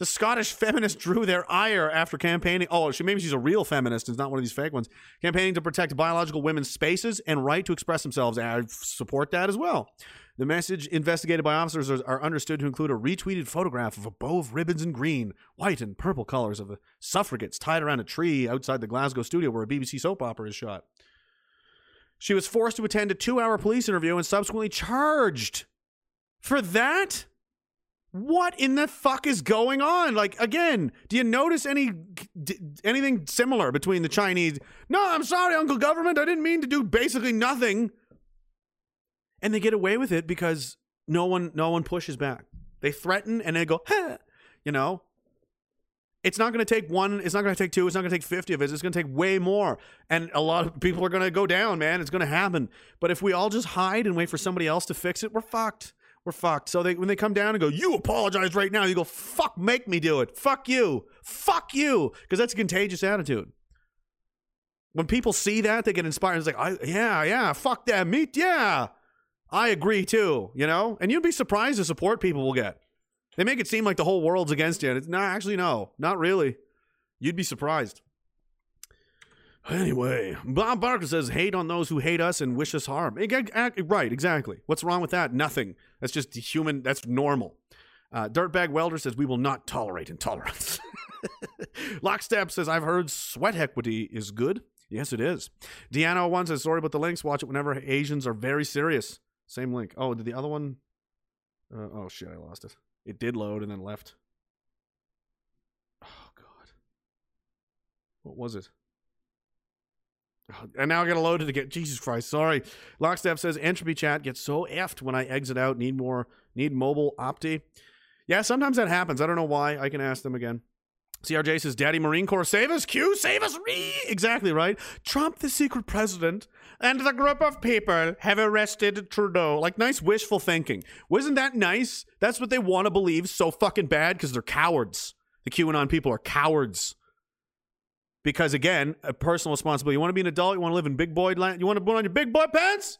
The Scottish feminist (laughs) drew their ire after campaigning. Oh, she maybe she's a real feminist and not one of these fake ones. Campaigning to protect biological women's spaces and right to express themselves. I support that as well. The message investigated by officers are, are understood to include a retweeted photograph of a bow of ribbons in green, white, and purple colors of the suffragettes tied around a tree outside the Glasgow studio where a BBC soap opera is shot. She was forced to attend a two hour police interview and subsequently charged for that. What in the fuck is going on? Like again, do you notice any d- anything similar between the Chinese? No, I'm sorry, Uncle Government. I didn't mean to do basically nothing. And they get away with it because no one no one pushes back. They threaten and they go, (laughs) huh, you know. It's not going to take one. It's not going to take two. It's not going to take fifty of it. It's going to take way more, and a lot of people are going to go down. Man, it's going to happen. But if we all just hide and wait for somebody else to fix it, we're fucked we're fucked. So they when they come down and go, you apologize right now, you go, fuck, make me do it. Fuck you. Fuck you. Because that's a contagious attitude. When people see that, they get inspired. It's like, I, yeah, yeah, fuck that meat. Yeah. I agree too, you know? And you'd be surprised the support people will get. They make it seem like the whole world's against you. And it's not actually, no, not really. You'd be surprised. Anyway, Bob Barker says, hate on those who hate us and wish us harm. Right, exactly. What's wrong with that? Nothing. That's just human, that's normal. Uh, Dirtbag Welder says, we will not tolerate intolerance. (laughs) Lockstep says, I've heard sweat equity is good. Yes, it is. Deanna one says, sorry about the links. Watch it whenever Asians are very serious. Same link. Oh, did the other one? Uh, oh, shit, I lost it. It did load and then left. Oh, God. What was it? And now I gotta load it again. Jesus Christ, sorry. Lockstep says entropy chat gets so effed when I exit out. Need more, need mobile opti. Yeah, sometimes that happens. I don't know why. I can ask them again. CRJ says, Daddy Marine Corps, save us, Q, save us, re! Exactly right. Trump, the secret president, and the group of people have arrested Trudeau. Like, nice wishful thinking. Wasn't that nice? That's what they want to believe so fucking bad because they're cowards. The QAnon people are cowards because again, a personal responsibility. You want to be an adult. You want to live in big boy land. You want to put on your big boy pants,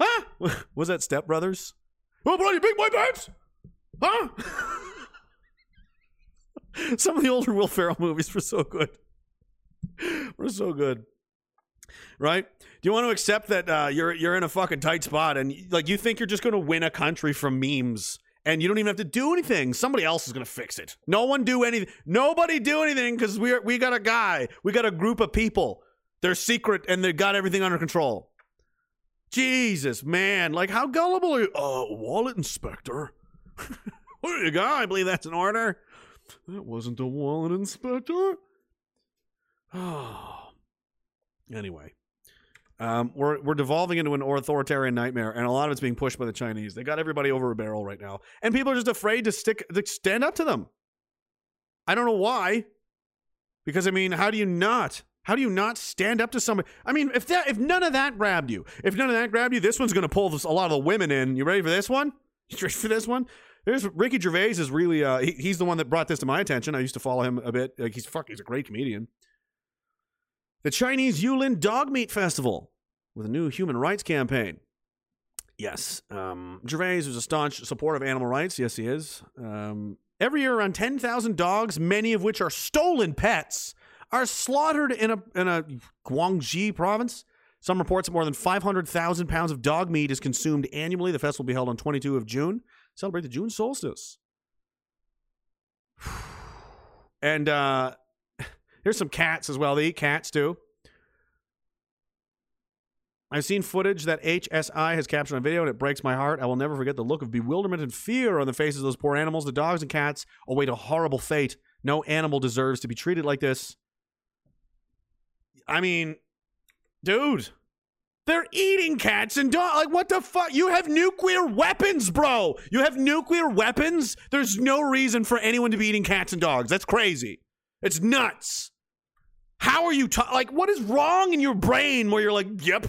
huh? (laughs) Was that Step Brothers? You want to put on your big boy pants, huh? (laughs) Some of the older Will Ferrell movies were so good. Were so good, right? Do you want to accept that uh, you're you're in a fucking tight spot and like you think you're just going to win a country from memes? And you don't even have to do anything. Somebody else is going to fix it. No one do anything. Nobody do anything because we we got a guy. We got a group of people. They're secret and they got everything under control. Jesus, man, like how gullible are you? Uh, wallet inspector. (laughs) what you got? I believe that's an order. That wasn't a wallet inspector. Oh. (sighs) anyway. Um, we're we're devolving into an authoritarian nightmare, and a lot of it's being pushed by the Chinese. They got everybody over a barrel right now, and people are just afraid to stick to stand up to them. I don't know why, because I mean, how do you not? How do you not stand up to somebody? I mean, if that if none of that grabbed you, if none of that grabbed you, this one's going to pull this, a lot of the women in. You ready for this one? (laughs) You ready for this one? There's Ricky Gervais is really uh, he, he's the one that brought this to my attention. I used to follow him a bit. Like he's fuck, he's a great comedian. The Chinese Yulin Dog Meat Festival with a new human rights campaign. Yes, um, Gervais is a staunch supporter of animal rights. Yes, he is. Um, Every year, around 10,000 dogs, many of which are stolen pets, are slaughtered in a, in a Guangxi province. Some reports that more than 500,000 pounds of dog meat is consumed annually. The festival will be held on 22 of June. Celebrate the June solstice. (sighs) And uh, here's some cats as well. They eat cats too. I've seen footage that HSI has captured on video, and it breaks my heart. I will never forget the look of bewilderment and fear on the faces of those poor animals. The dogs and cats await a horrible fate. No animal deserves to be treated like this. I mean, dude, they're eating cats and dogs. Like, what the fuck? You have nuclear weapons, bro. You have nuclear weapons. There's no reason for anyone to be eating cats and dogs. That's crazy. It's nuts. How are you ta- like? What is wrong in your brain where you're like, yep.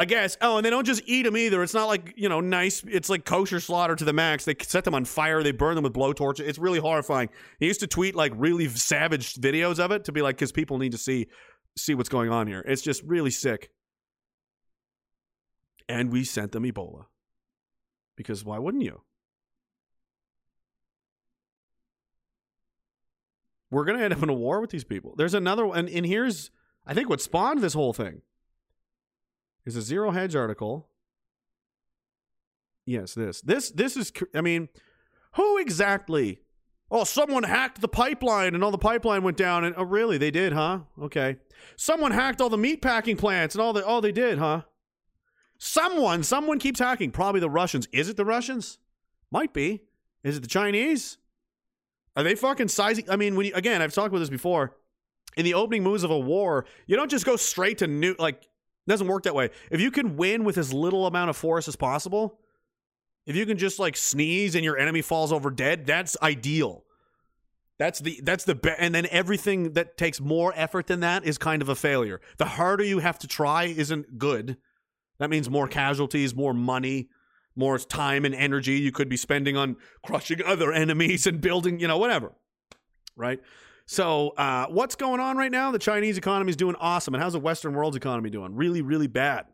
I guess. Oh, and they don't just eat them either. It's not like you know, nice. It's like kosher slaughter to the max. They set them on fire. They burn them with blowtorch. It's really horrifying. He used to tweet like really savage videos of it to be like, because people need to see see what's going on here. It's just really sick. And we sent them Ebola because why wouldn't you? We're gonna end up in a war with these people. There's another one, and here's I think what spawned this whole thing is a zero hedge article. Yes, this. This this is I mean, who exactly? Oh, someone hacked the pipeline and all the pipeline went down and oh really? They did, huh? Okay. Someone hacked all the meat packing plants and all the oh they did, huh? Someone, someone keeps hacking. Probably the Russians. Is it the Russians? Might be. Is it the Chinese? Are they fucking sizing? I mean, when you, again, I've talked about this before. In the opening moves of a war, you don't just go straight to new. Like, doesn't work that way. If you can win with as little amount of force as possible, if you can just like sneeze and your enemy falls over dead, that's ideal. That's the that's the be- and then everything that takes more effort than that is kind of a failure. The harder you have to try isn't good. That means more casualties, more money, more time and energy you could be spending on crushing other enemies and building, you know, whatever. Right? So, uh, what's going on right now? The Chinese economy is doing awesome. And how's the Western world's economy doing? Really, really bad.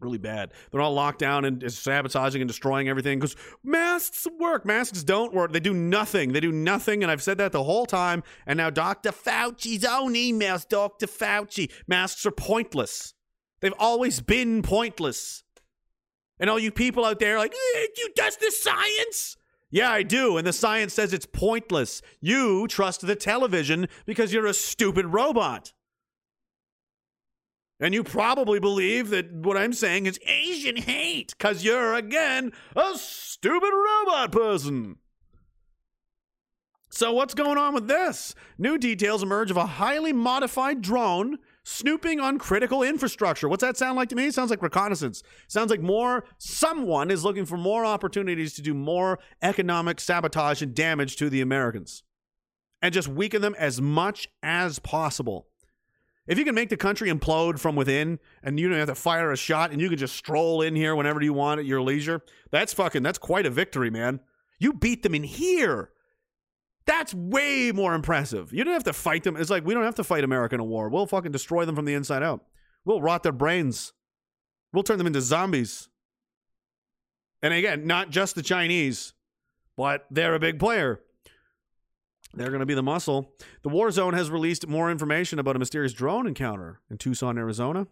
Really bad. They're all locked down and sabotaging and destroying everything because masks work. Masks don't work. They do nothing. They do nothing. And I've said that the whole time. And now Dr. Fauci's own emails, Dr. Fauci. Masks are pointless. They've always been pointless. And all you people out there like, eh, you trust the science? Yeah, I do. And the science says it's pointless. You trust the television because you're a stupid robot. And you probably believe that what I'm saying is Asian hate because you're, again, a stupid robot person. So, what's going on with this? New details emerge of a highly modified drone snooping on critical infrastructure. What's that sound like to me? It sounds like reconnaissance. Sounds like more, someone is looking for more opportunities to do more economic sabotage and damage to the Americans and just weaken them as much as possible. If you can make the country implode from within and you don't have to fire a shot and you can just stroll in here whenever you want at your leisure, that's fucking, that's quite a victory, man. You beat them in here. That's way more impressive. You don't have to fight them. It's like we don't have to fight America in a war. We'll fucking destroy them from the inside out. We'll rot their brains. We'll turn them into zombies. And again, not just the Chinese, but they're a big player. They're going to be the muscle. The War Zone has released more information about a mysterious drone encounter in Tucson, Arizona.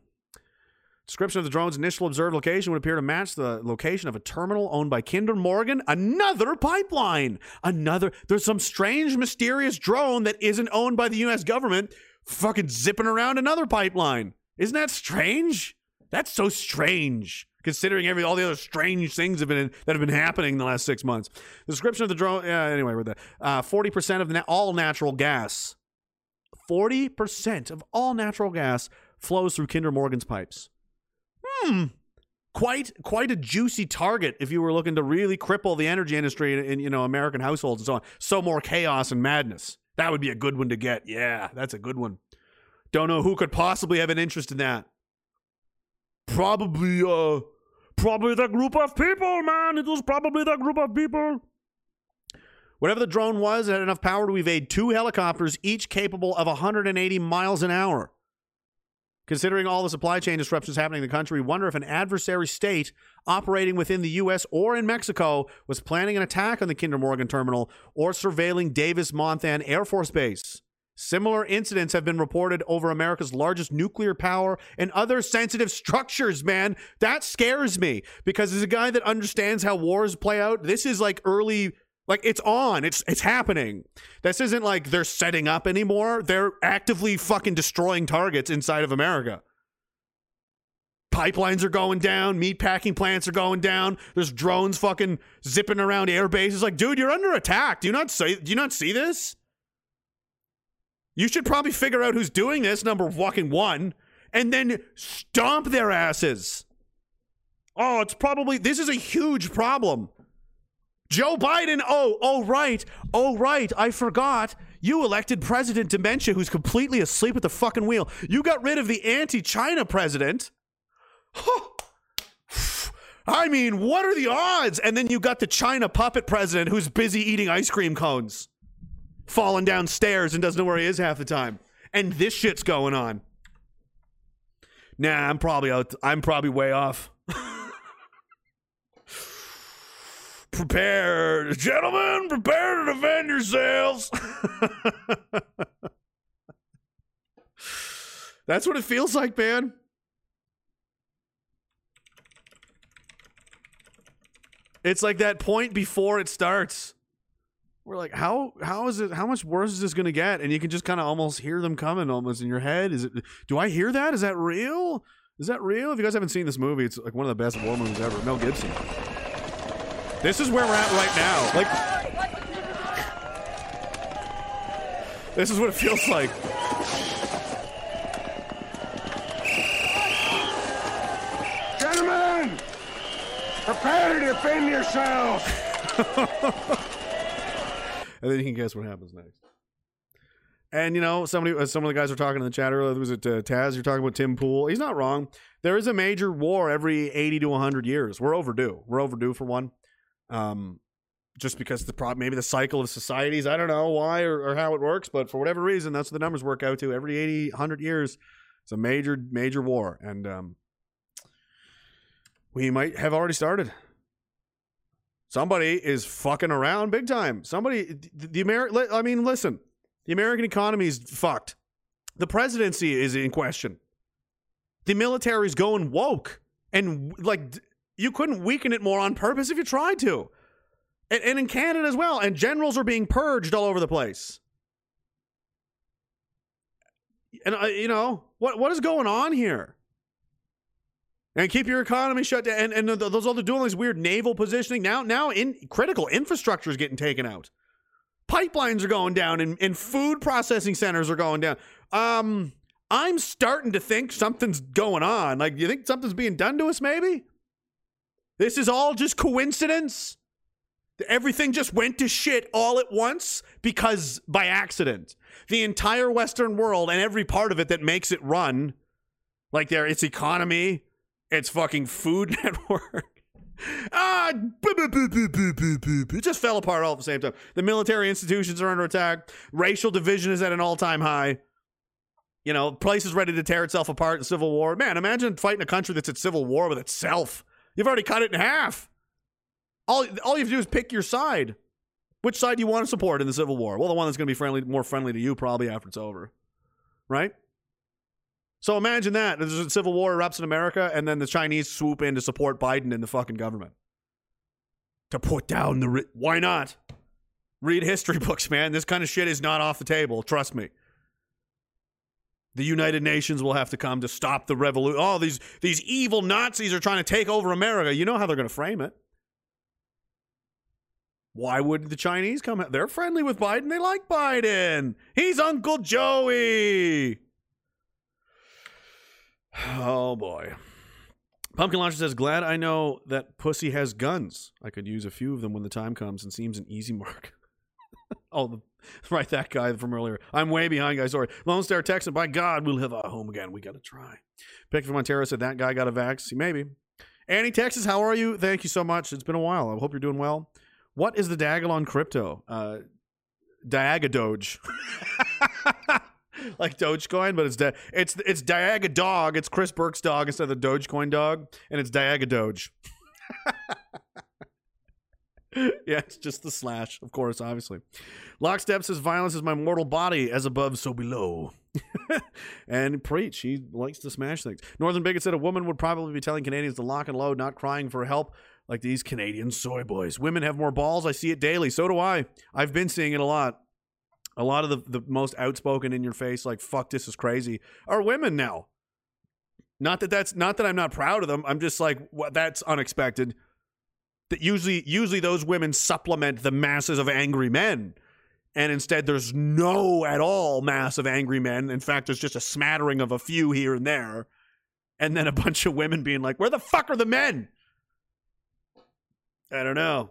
Description of the drone's initial observed location would appear to match the location of a terminal owned by Kinder Morgan. Another pipeline. Another. There's some strange, mysterious drone that isn't owned by the U.S. government fucking zipping around another pipeline. Isn't that strange? That's so strange. Considering every all the other strange things have been that have been happening in the last six months. The description of the drone. Yeah, anyway, we're there. Uh, forty percent of na- all natural gas. Forty percent of all natural gas flows through Kinder Morgan's pipes hmm, quite quite a juicy target if you were looking to really cripple the energy industry in, in, you know American households and so on. So more chaos and madness. That would be a good one to get. Yeah, that's a good one. Don't know who could possibly have an interest in that. Probably uh probably the group of people, man. It was probably the group of people. Whatever the drone was, it had enough power to evade two helicopters, each capable of 180 miles an hour. Considering all the supply chain disruptions happening in the country, wonder if an adversary state operating within the U.S. or in Mexico was planning an attack on the Kinder Morgan terminal or surveilling Davis Monthan Air Force Base. Similar incidents have been reported over America's largest nuclear power and other sensitive structures, man. That scares me because as a guy that understands how wars play out, this is like early like it's on. It's it's happening. This isn't like they're setting up anymore. They're actively fucking destroying targets inside of America. Pipelines are going down, meat packing plants are going down. There's drones fucking zipping around air bases. Like, dude, you're under attack. Do you not say do you not see this? You should probably figure out who's doing this, number fucking one, and then stomp their asses. Oh, it's probably this is a huge problem. Joe Biden. Oh, oh, right. Oh, right. I forgot. You elected President Dementia, who's completely asleep at the fucking wheel. You got rid of the anti China president. I mean, what are the odds? And then you got the China puppet president who's busy eating ice cream cones, falling downstairs and doesn't know where he is half the time. And this shit's going on. Nah, I'm probably out. I'm probably way off. (laughs) prepare, gentlemen, prepare to defend yourselves. (laughs) That's what it feels like, man. It's like that point before it starts. We're like, how how is it? How much worse is this going to get? And you can just kind of almost hear them coming, almost in your head. Is it? Do I hear that? Is that real? Is that real? If you guys haven't seen this movie, it's like one of the best war movies ever. Mel Gibson. This is where we're at right now. Like, this is what it feels like. Gentlemen, prepare to defend yourselves. (laughs) and then you can guess what happens next. And you know, somebody, uh, some of the guys were talking in the chat earlier. Was it uh, Taz? You're talking about Tim Pool. He's not wrong. There is a major war every 80 to 100 years. We're overdue. We're overdue for one. Um, just because the problem, maybe the cycle of societies. I don't know why or, or how it works, but for whatever reason, that's what the numbers work out to. Every 80, 100 years, it's a major, major war, and um, we might have already started. Somebody is fucking around big time. Somebody, the, the American. I mean, listen, the American economy is fucked. The presidency is in question. The military's going woke, and like you couldn't weaken it more on purpose if you tried to. And, and in Canada as well. And generals are being purged all over the place. And uh, you know what? What is going on here? And keep your economy shut down. And, and th- those other doing this weird naval positioning. Now, now in critical infrastructure is getting taken out. Pipelines are going down, and, and food processing centers are going down. Um, I'm starting to think something's going on. Like, you think something's being done to us? Maybe. This is all just coincidence. Everything just went to shit all at once because by accident. The entire Western world and every part of it that makes it run, like there, its economy, its fucking food (laughs) network. ah, it just fell apart all at the same time. The military institutions are under attack. Racial division is at an all-time high. You know, places ready to tear itself apart in civil war. Man, imagine fighting a country that's at civil war with itself. You've already cut it in half. All, all you have to do is pick your side. Which side do you want to support in the Civil War? Well, the one that's going to be friendly, more friendly to you probably after it's over. Right? So imagine that. There's a civil war erupts in America, and then the Chinese swoop in to support Biden and the fucking government. To put down the. Ri- Why not? Read history (laughs) books, man. This kind of shit is not off the table. Trust me. The United Nations will have to come to stop the revolution. Oh, these these evil Nazis are trying to take over America. You know how they're going to frame it. Why would the Chinese come? out? They're friendly with Biden. They like Biden. He's Uncle Joey. Oh boy. Pumpkin Launcher says, "Glad I know that pussy has guns. I could use a few of them when the time comes, and seems an easy mark." Oh, (laughs) right, that guy from earlier. I'm way behind, guys. Sorry. Lone Star Texan, by God, we'll have a home again. We got to try. Pick from Montero said that guy got a vax. Maybe. Annie, Texas, how are you? Thank you so much. It's been a while. I hope you're doing well. What is the Diagalon crypto? Uh, Diagadoge. (laughs) like Dogecoin, but it's da- it's it's Diaga Dog. It's Chris Burke's dog instead of the Dogecoin dog, and it's Diaga Doge. (laughs) (laughs) yeah, it's just the slash, of course, obviously. Lockstep says violence is my mortal body, as above, so below. (laughs) and preach, he likes to smash things. Northern Bigot said a woman would probably be telling Canadians to lock and load, not crying for help like these Canadian soy boys. Women have more balls. I see it daily. So do I. I've been seeing it a lot. A lot of the, the most outspoken in your face, like "fuck, this is crazy," are women now. Not that that's not that I'm not proud of them. I'm just like, what? That's unexpected. That usually, usually those women supplement the masses of angry men, and instead there's no at all mass of angry men. In fact, there's just a smattering of a few here and there, and then a bunch of women being like, "Where the fuck are the men?" I don't know.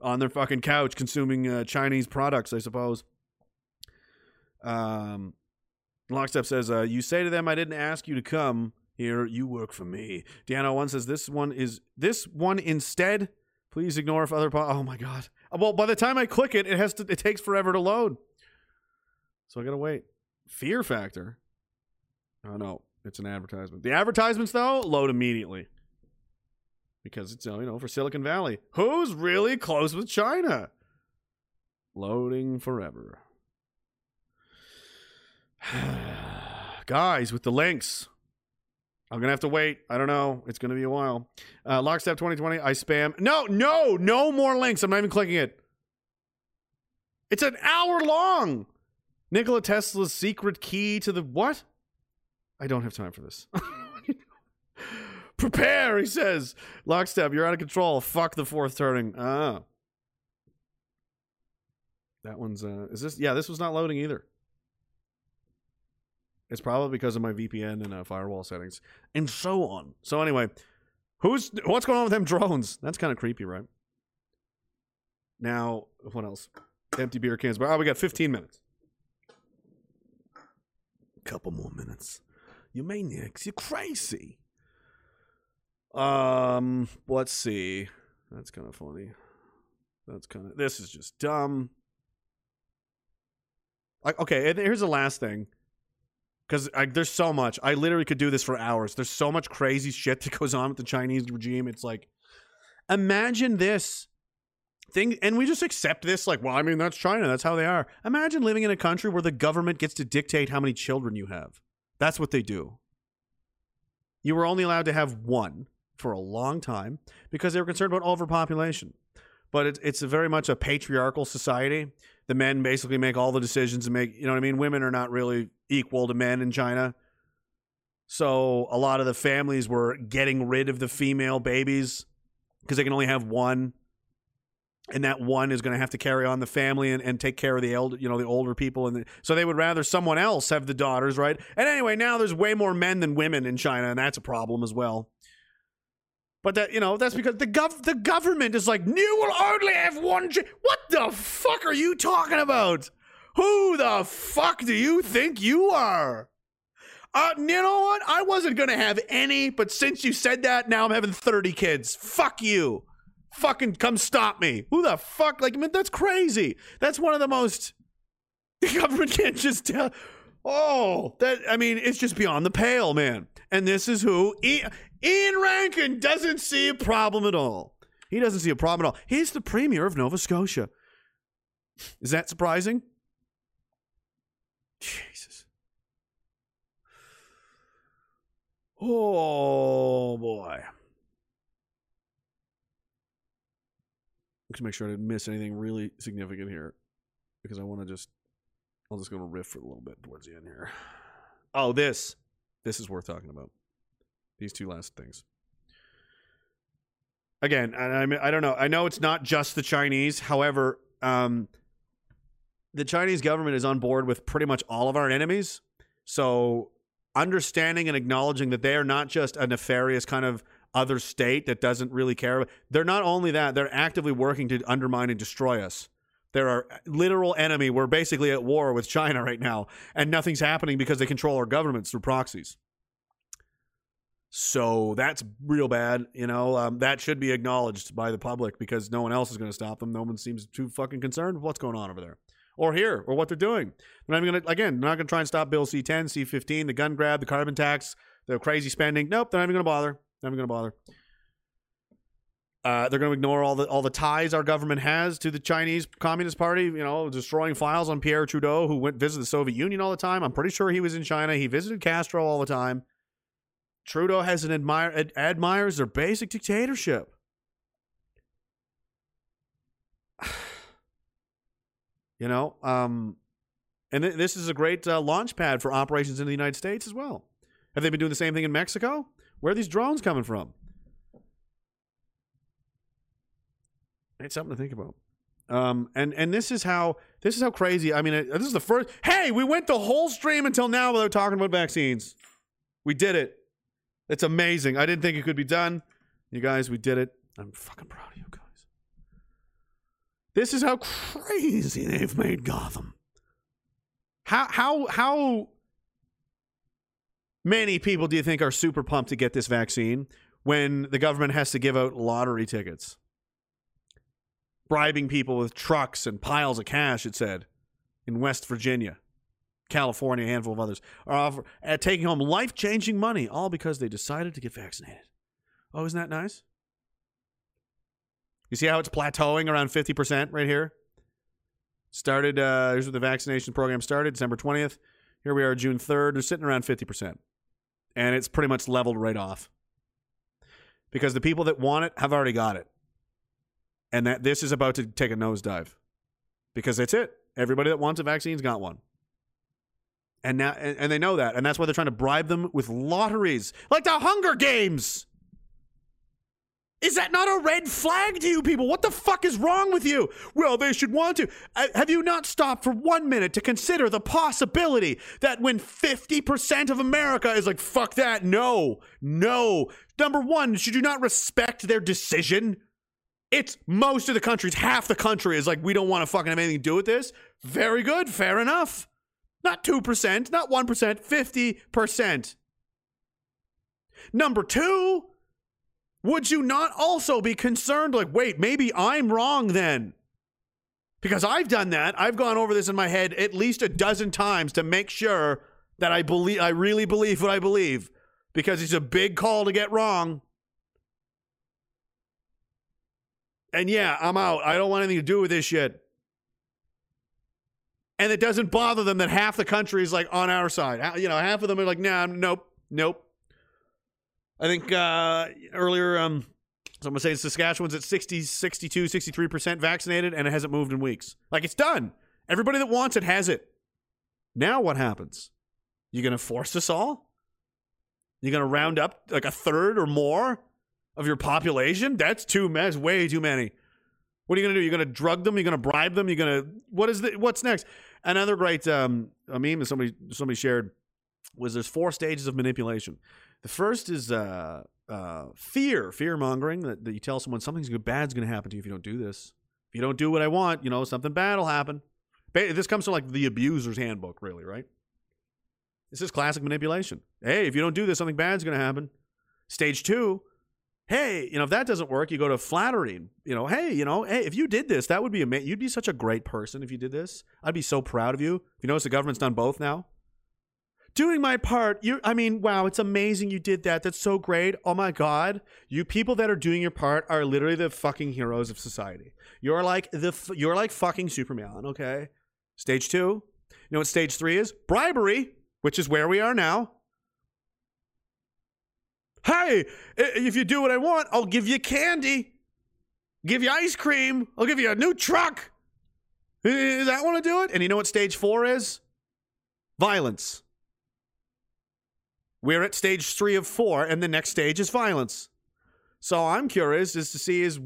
On their fucking couch consuming uh, Chinese products, I suppose. Um, Lockstep says, uh, "You say to them, I didn't ask you to come here. You work for me." Deanna one says, "This one is this one instead. Please ignore if other. Oh my god. Uh, well, by the time I click it, it has to. It takes forever to load. So I gotta wait. Fear factor. Oh no, it's an advertisement. The advertisements though load immediately because it's you know for Silicon Valley. Who's really close with China? Loading forever. (sighs) Guys, with the links. I'm gonna have to wait. I don't know. It's gonna be a while. Uh, Lockstep 2020. I spam. No, no, no more links. I'm not even clicking it. It's an hour long. Nikola Tesla's secret key to the what? I don't have time for this. (laughs) Prepare, he says. Lockstep, you're out of control. Fuck the fourth turning. Ah. That one's uh is this yeah, this was not loading either. It's probably because of my VPN and uh, firewall settings and so on. So anyway, who's what's going on with them drones? That's kind of creepy, right? Now, what else? Empty beer cans. But oh, we got 15 minutes. Couple more minutes. You maniacs, you're crazy. Um, let's see. That's kind of funny. That's kind of. This is just dumb. I, okay, and here's the last thing. Because there's so much. I literally could do this for hours. There's so much crazy shit that goes on with the Chinese regime. It's like, imagine this thing, and we just accept this. Like, well, I mean, that's China. That's how they are. Imagine living in a country where the government gets to dictate how many children you have. That's what they do. You were only allowed to have one for a long time because they were concerned about overpopulation. But it's it's very much a patriarchal society. The men basically make all the decisions and make you know what I mean. Women are not really equal to men in China. So a lot of the families were getting rid of the female babies because they can only have one, and that one is going to have to carry on the family and, and take care of the elder, you know, the older people, and the, so they would rather someone else have the daughters, right? And anyway, now there's way more men than women in China, and that's a problem as well. But that you know that's because the gov the government is like you will only have one. What the fuck are you talking about? Who the fuck do you think you are? Uh, you know what? I wasn't gonna have any, but since you said that, now I'm having thirty kids. Fuck you. Fucking come stop me. Who the fuck? Like, I mean, that's crazy. That's one of the most. (laughs) The government can't just tell. Oh, that I mean, it's just beyond the pale, man. And this is who I- Iain Rankin doesn't see a problem at all. He doesn't see a problem at all. He's the premier of Nova Scotia. Is that surprising? Jesus. Oh boy. Let's make sure I didn't miss anything really significant here because I want to just I'll just go to riff for a little bit towards the end here. Oh, this. This is worth talking about. These two last things. Again, I I don't know. I know it's not just the Chinese. However, um, the Chinese government is on board with pretty much all of our enemies. So, understanding and acknowledging that they are not just a nefarious kind of other state that doesn't really care. They're not only that, they're actively working to undermine and destroy us. They're our literal enemy. We're basically at war with China right now, and nothing's happening because they control our governments through proxies. So that's real bad. You know, um, that should be acknowledged by the public because no one else is going to stop them. No one seems too fucking concerned with what's going on over there. or here or what they're doing. They're not going to, again, they're not going to try and stop Bill C 10, C 15, the gun grab, the carbon tax, the crazy spending. Nope, they're not even going to bother. They're not even going to bother. Uh, they're going to ignore all the all the ties our government has to the Chinese Communist Party. You know, destroying files on Pierre Trudeau, who went visit the Soviet Union all the time. I'm pretty sure he was in China. He visited Castro all the time. Trudeau has an admire ad- admires their basic dictatorship. (sighs) You know, um, and th- this is a great uh, launch pad for operations in the United States as well. Have they been doing the same thing in Mexico? Where are these drones coming from? It's something to think about. Um, and and this is how this is how crazy. I mean, it, this is the first. Hey, we went the whole stream until now without talking about vaccines. We did it. It's amazing. I didn't think it could be done. You guys, we did it. I'm fucking proud of you guys. This is how crazy they've made Gotham. How how how many people do you think are super pumped to get this vaccine when the government has to give out lottery tickets? Bribing people with trucks and piles of cash, it said, in West Virginia, California, a handful of others, are offer, uh, taking home life changing money, all because they decided to get vaccinated. Oh, isn't that nice? You see how it's plateauing around 50% right here? Started, uh, here's where the vaccination program started, December 20th. Here we are, June 3rd. We're sitting around 50%. And it's pretty much leveled right off. Because the people that want it have already got it. And that this is about to take a nosedive. Because that's it. Everybody that wants a vaccine's got one. And now and, and they know that. And that's why they're trying to bribe them with lotteries. Like the Hunger Games. Is that not a red flag to you people? What the fuck is wrong with you? Well, they should want to. Uh, have you not stopped for one minute to consider the possibility that when 50% of America is like, fuck that, no, no. Number one, should you not respect their decision? It's most of the countries, half the country is like, we don't want to fucking have anything to do with this. Very good, fair enough. Not 2%, not 1%, 50%. Number two, would you not also be concerned like wait maybe i'm wrong then because i've done that i've gone over this in my head at least a dozen times to make sure that i believe i really believe what i believe because it's a big call to get wrong and yeah i'm out i don't want anything to do with this shit and it doesn't bother them that half the country is like on our side you know half of them are like nah nope nope I think uh, earlier, um, someone saying Saskatchewan's at 60, 62, 63% vaccinated and it hasn't moved in weeks. Like it's done. Everybody that wants it has it. Now what happens? You going to force us all? You're going to round up like a third or more of your population? That's too that's way too many. What are you going to do? You're going to drug them? You're going to bribe them? You're going to what is the what's next? Another great um, a meme that somebody somebody shared was there's four stages of manipulation. The first is uh, uh, fear, fear mongering that, that you tell someone something's good, bad's going to happen to you if you don't do this. If you don't do what I want, you know, something bad will happen. This comes from like the abuser's handbook, really, right? This is classic manipulation. Hey, if you don't do this, something bad's going to happen. Stage two, hey, you know, if that doesn't work, you go to flattering. You know, hey, you know, hey, if you did this, that would be amazing. You'd be such a great person if you did this. I'd be so proud of you. If you notice the government's done both now doing my part. You, I mean, wow, it's amazing you did that. That's so great. Oh my god, you people that are doing your part are literally the fucking heroes of society. You're like the, you're like fucking Superman. Okay. Stage two. You know what stage three is? Bribery, which is where we are now. Hey, if you do what I want, I'll give you candy, give you ice cream, I'll give you a new truck. Is that want to do it? And you know what stage four is? Violence. We're at stage three of four, and the next stage is violence. So I'm curious as to see is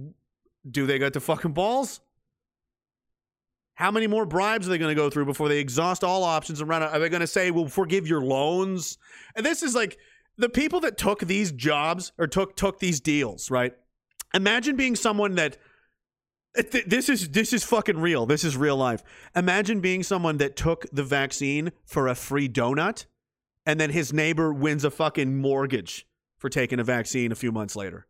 do they got the fucking balls? How many more bribes are they going to go through before they exhaust all options and run out? Are they going to say, we'll forgive your loans? And this is like the people that took these jobs or took took these deals, right? Imagine being someone that th- this is this is fucking real. This is real life. Imagine being someone that took the vaccine for a free donut and then his neighbor wins a fucking mortgage for taking a vaccine a few months later.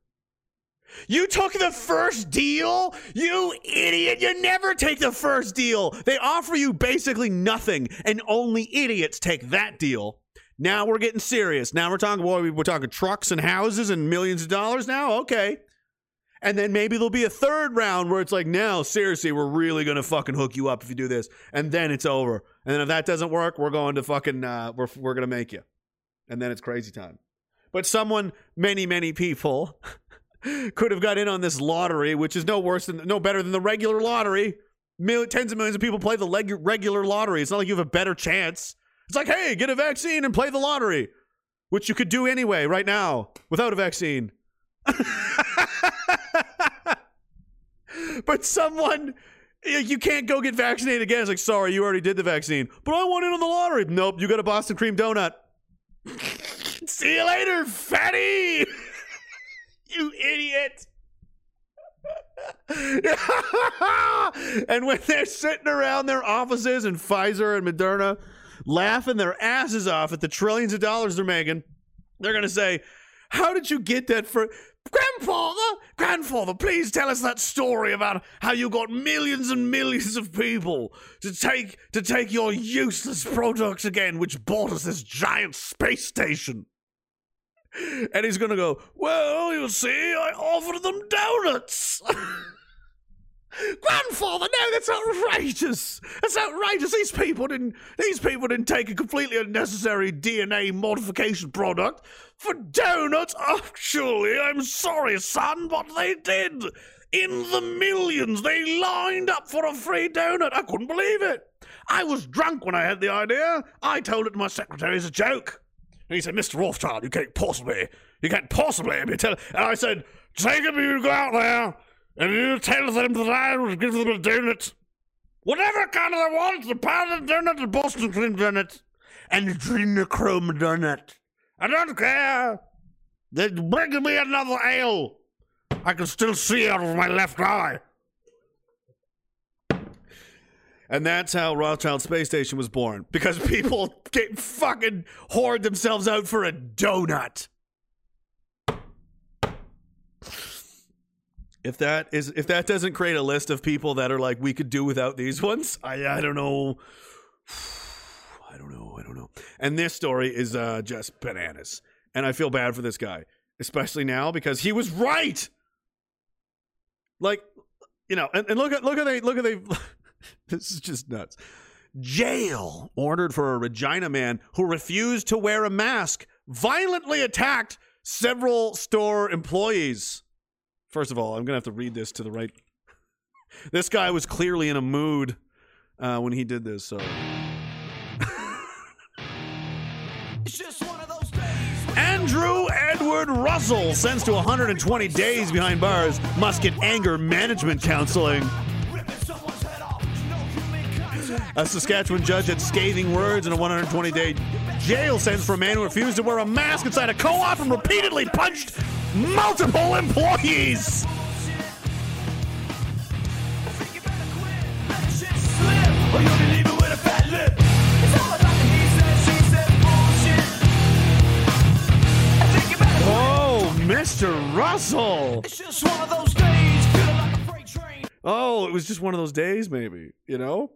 You took the first deal? You idiot. You never take the first deal. They offer you basically nothing, and only idiots take that deal. Now we're getting serious. Now we're talking, boy, we're talking trucks and houses and millions of dollars now? Okay. And then maybe there'll be a third round where it's like, now, seriously, we're really going to fucking hook you up if you do this. And then it's over. And then if that doesn't work, we're going to fucking, uh, we're, we're going to make you. And then it's crazy time. But someone, many, many people (laughs) could have got in on this lottery, which is no worse than, no better than the regular lottery. Mil- tens of millions of people play the leg- regular lottery. It's not like you have a better chance. It's like, hey, get a vaccine and play the lottery, which you could do anyway right now without a vaccine. (laughs) but someone you- can't go get vaccinated again. It's like, sorry, you already did the vaccine. But I want in on the lottery. Nope, you got a Boston cream donut. (laughs) See you later, fatty. (laughs) you idiot. and when they're sitting around their offices in Pfizer and Moderna, laughing their asses off at the trillions of dollars they're making, they're going to say, How did you get that for. Grandfather, grandfather, please tell us that story about how you got millions and millions of people to take to take your useless products again, which bought us this giant space station. And he's gonna go, Well, you see, I offered them donuts. (laughs) Grandfather, no, that's outrageous. That's outrageous. These people didn't these people didn't take a completely unnecessary DNA modification product for donuts. Oh, Actually, I'm sorry, son, but they did. In the millions, they lined up for a free donut. I couldn't believe it. I was drunk when I had the idea. I told it to my secretary as a joke. And he said, Mr. Rothschild, you can't possibly, you can't possibly be telling. And I said, Jacob, you go out there and you tell them that I will give them a donut. Whatever kind of they want, the powdered donut, the Boston cream donut, and the adrenochrome donut. I don't care. They bring me another ale. I can still see out of my left eye. And that's how Rothschild Space Station was born. Because people (laughs) get fucking hoard themselves out for a donut. If that is if that doesn't create a list of people that are like we could do without these ones, I I don't know. (sighs) I don't know. I don't know. And this story is uh, just bananas. And I feel bad for this guy, especially now because he was right. Like, you know, and, and look at look at they look at they. (laughs) this is just nuts. Jail ordered for a Regina man who refused to wear a mask, violently attacked several store employees. First of all, I'm gonna have to read this to the right. This guy was clearly in a mood uh, when he did this. So. Andrew Edward Russell sends to 120 days behind bars must get anger management counseling. A Saskatchewan judge had scathing words in a 120 day jail sentence for a man who refused to wear a mask inside a co op and repeatedly punched multiple employees. Oh, Mr. Russell. Oh, it was just one of those days, maybe, you know?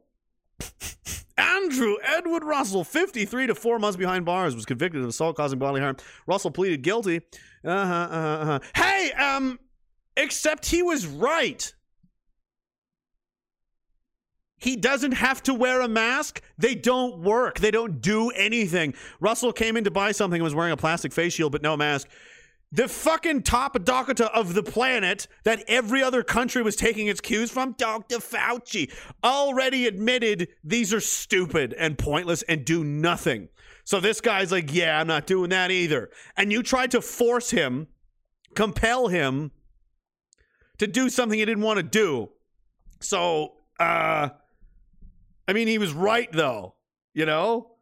(laughs) Andrew Edward Russell, 53 to 4 months behind bars, was convicted of assault causing bodily harm. Russell pleaded guilty. Uh-huh, uh-huh, uh-huh. Hey, um, except he was right. He doesn't have to wear a mask. They don't work. They don't do anything. Russell came in to buy something and was wearing a plastic face shield but no mask. The fucking top doctor of the planet that every other country was taking its cues from, Dr. Fauci, already admitted these are stupid and pointless and do nothing. So this guy's like, yeah, I'm not doing that either. And you tried to force him, compel him to do something he didn't want to do. So, uh, I mean, he was right though, you know?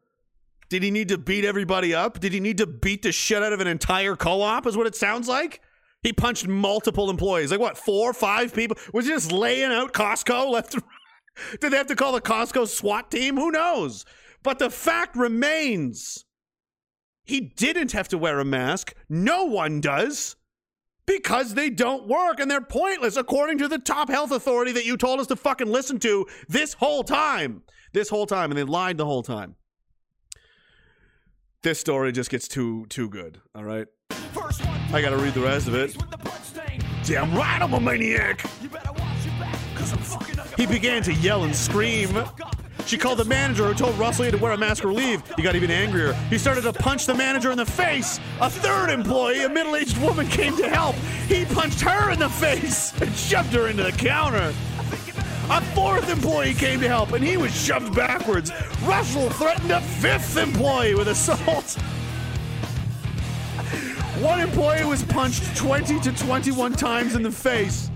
Did he need to beat everybody up? Did he need to beat the shit out of an entire co op, is what it sounds like? He punched multiple employees. Like what, four, five people? Was he just laying out Costco (laughs) left and right? Did they have to call the Costco SWAT team? Who knows? But the fact remains he didn't have to wear a mask. No one does. Because they don't work and they're pointless, according to the top health authority that you told us to fucking listen to this whole time. This whole time, and they lied the whole time. This story just gets too too good. All right, I gotta read the rest of it. Damn right, I'm a maniac. He began to yell and scream. She called the manager who told Russell he had to wear a mask or leave. He got even angrier. He started to punch the manager in the face. A third employee, a middle aged woman, came to help. He punched her in the face and shoved her into the counter. A fourth employee came to help and he was shoved backwards. Russell threatened a fifth employee with assault. One employee was punched 20 to 21 times in the face.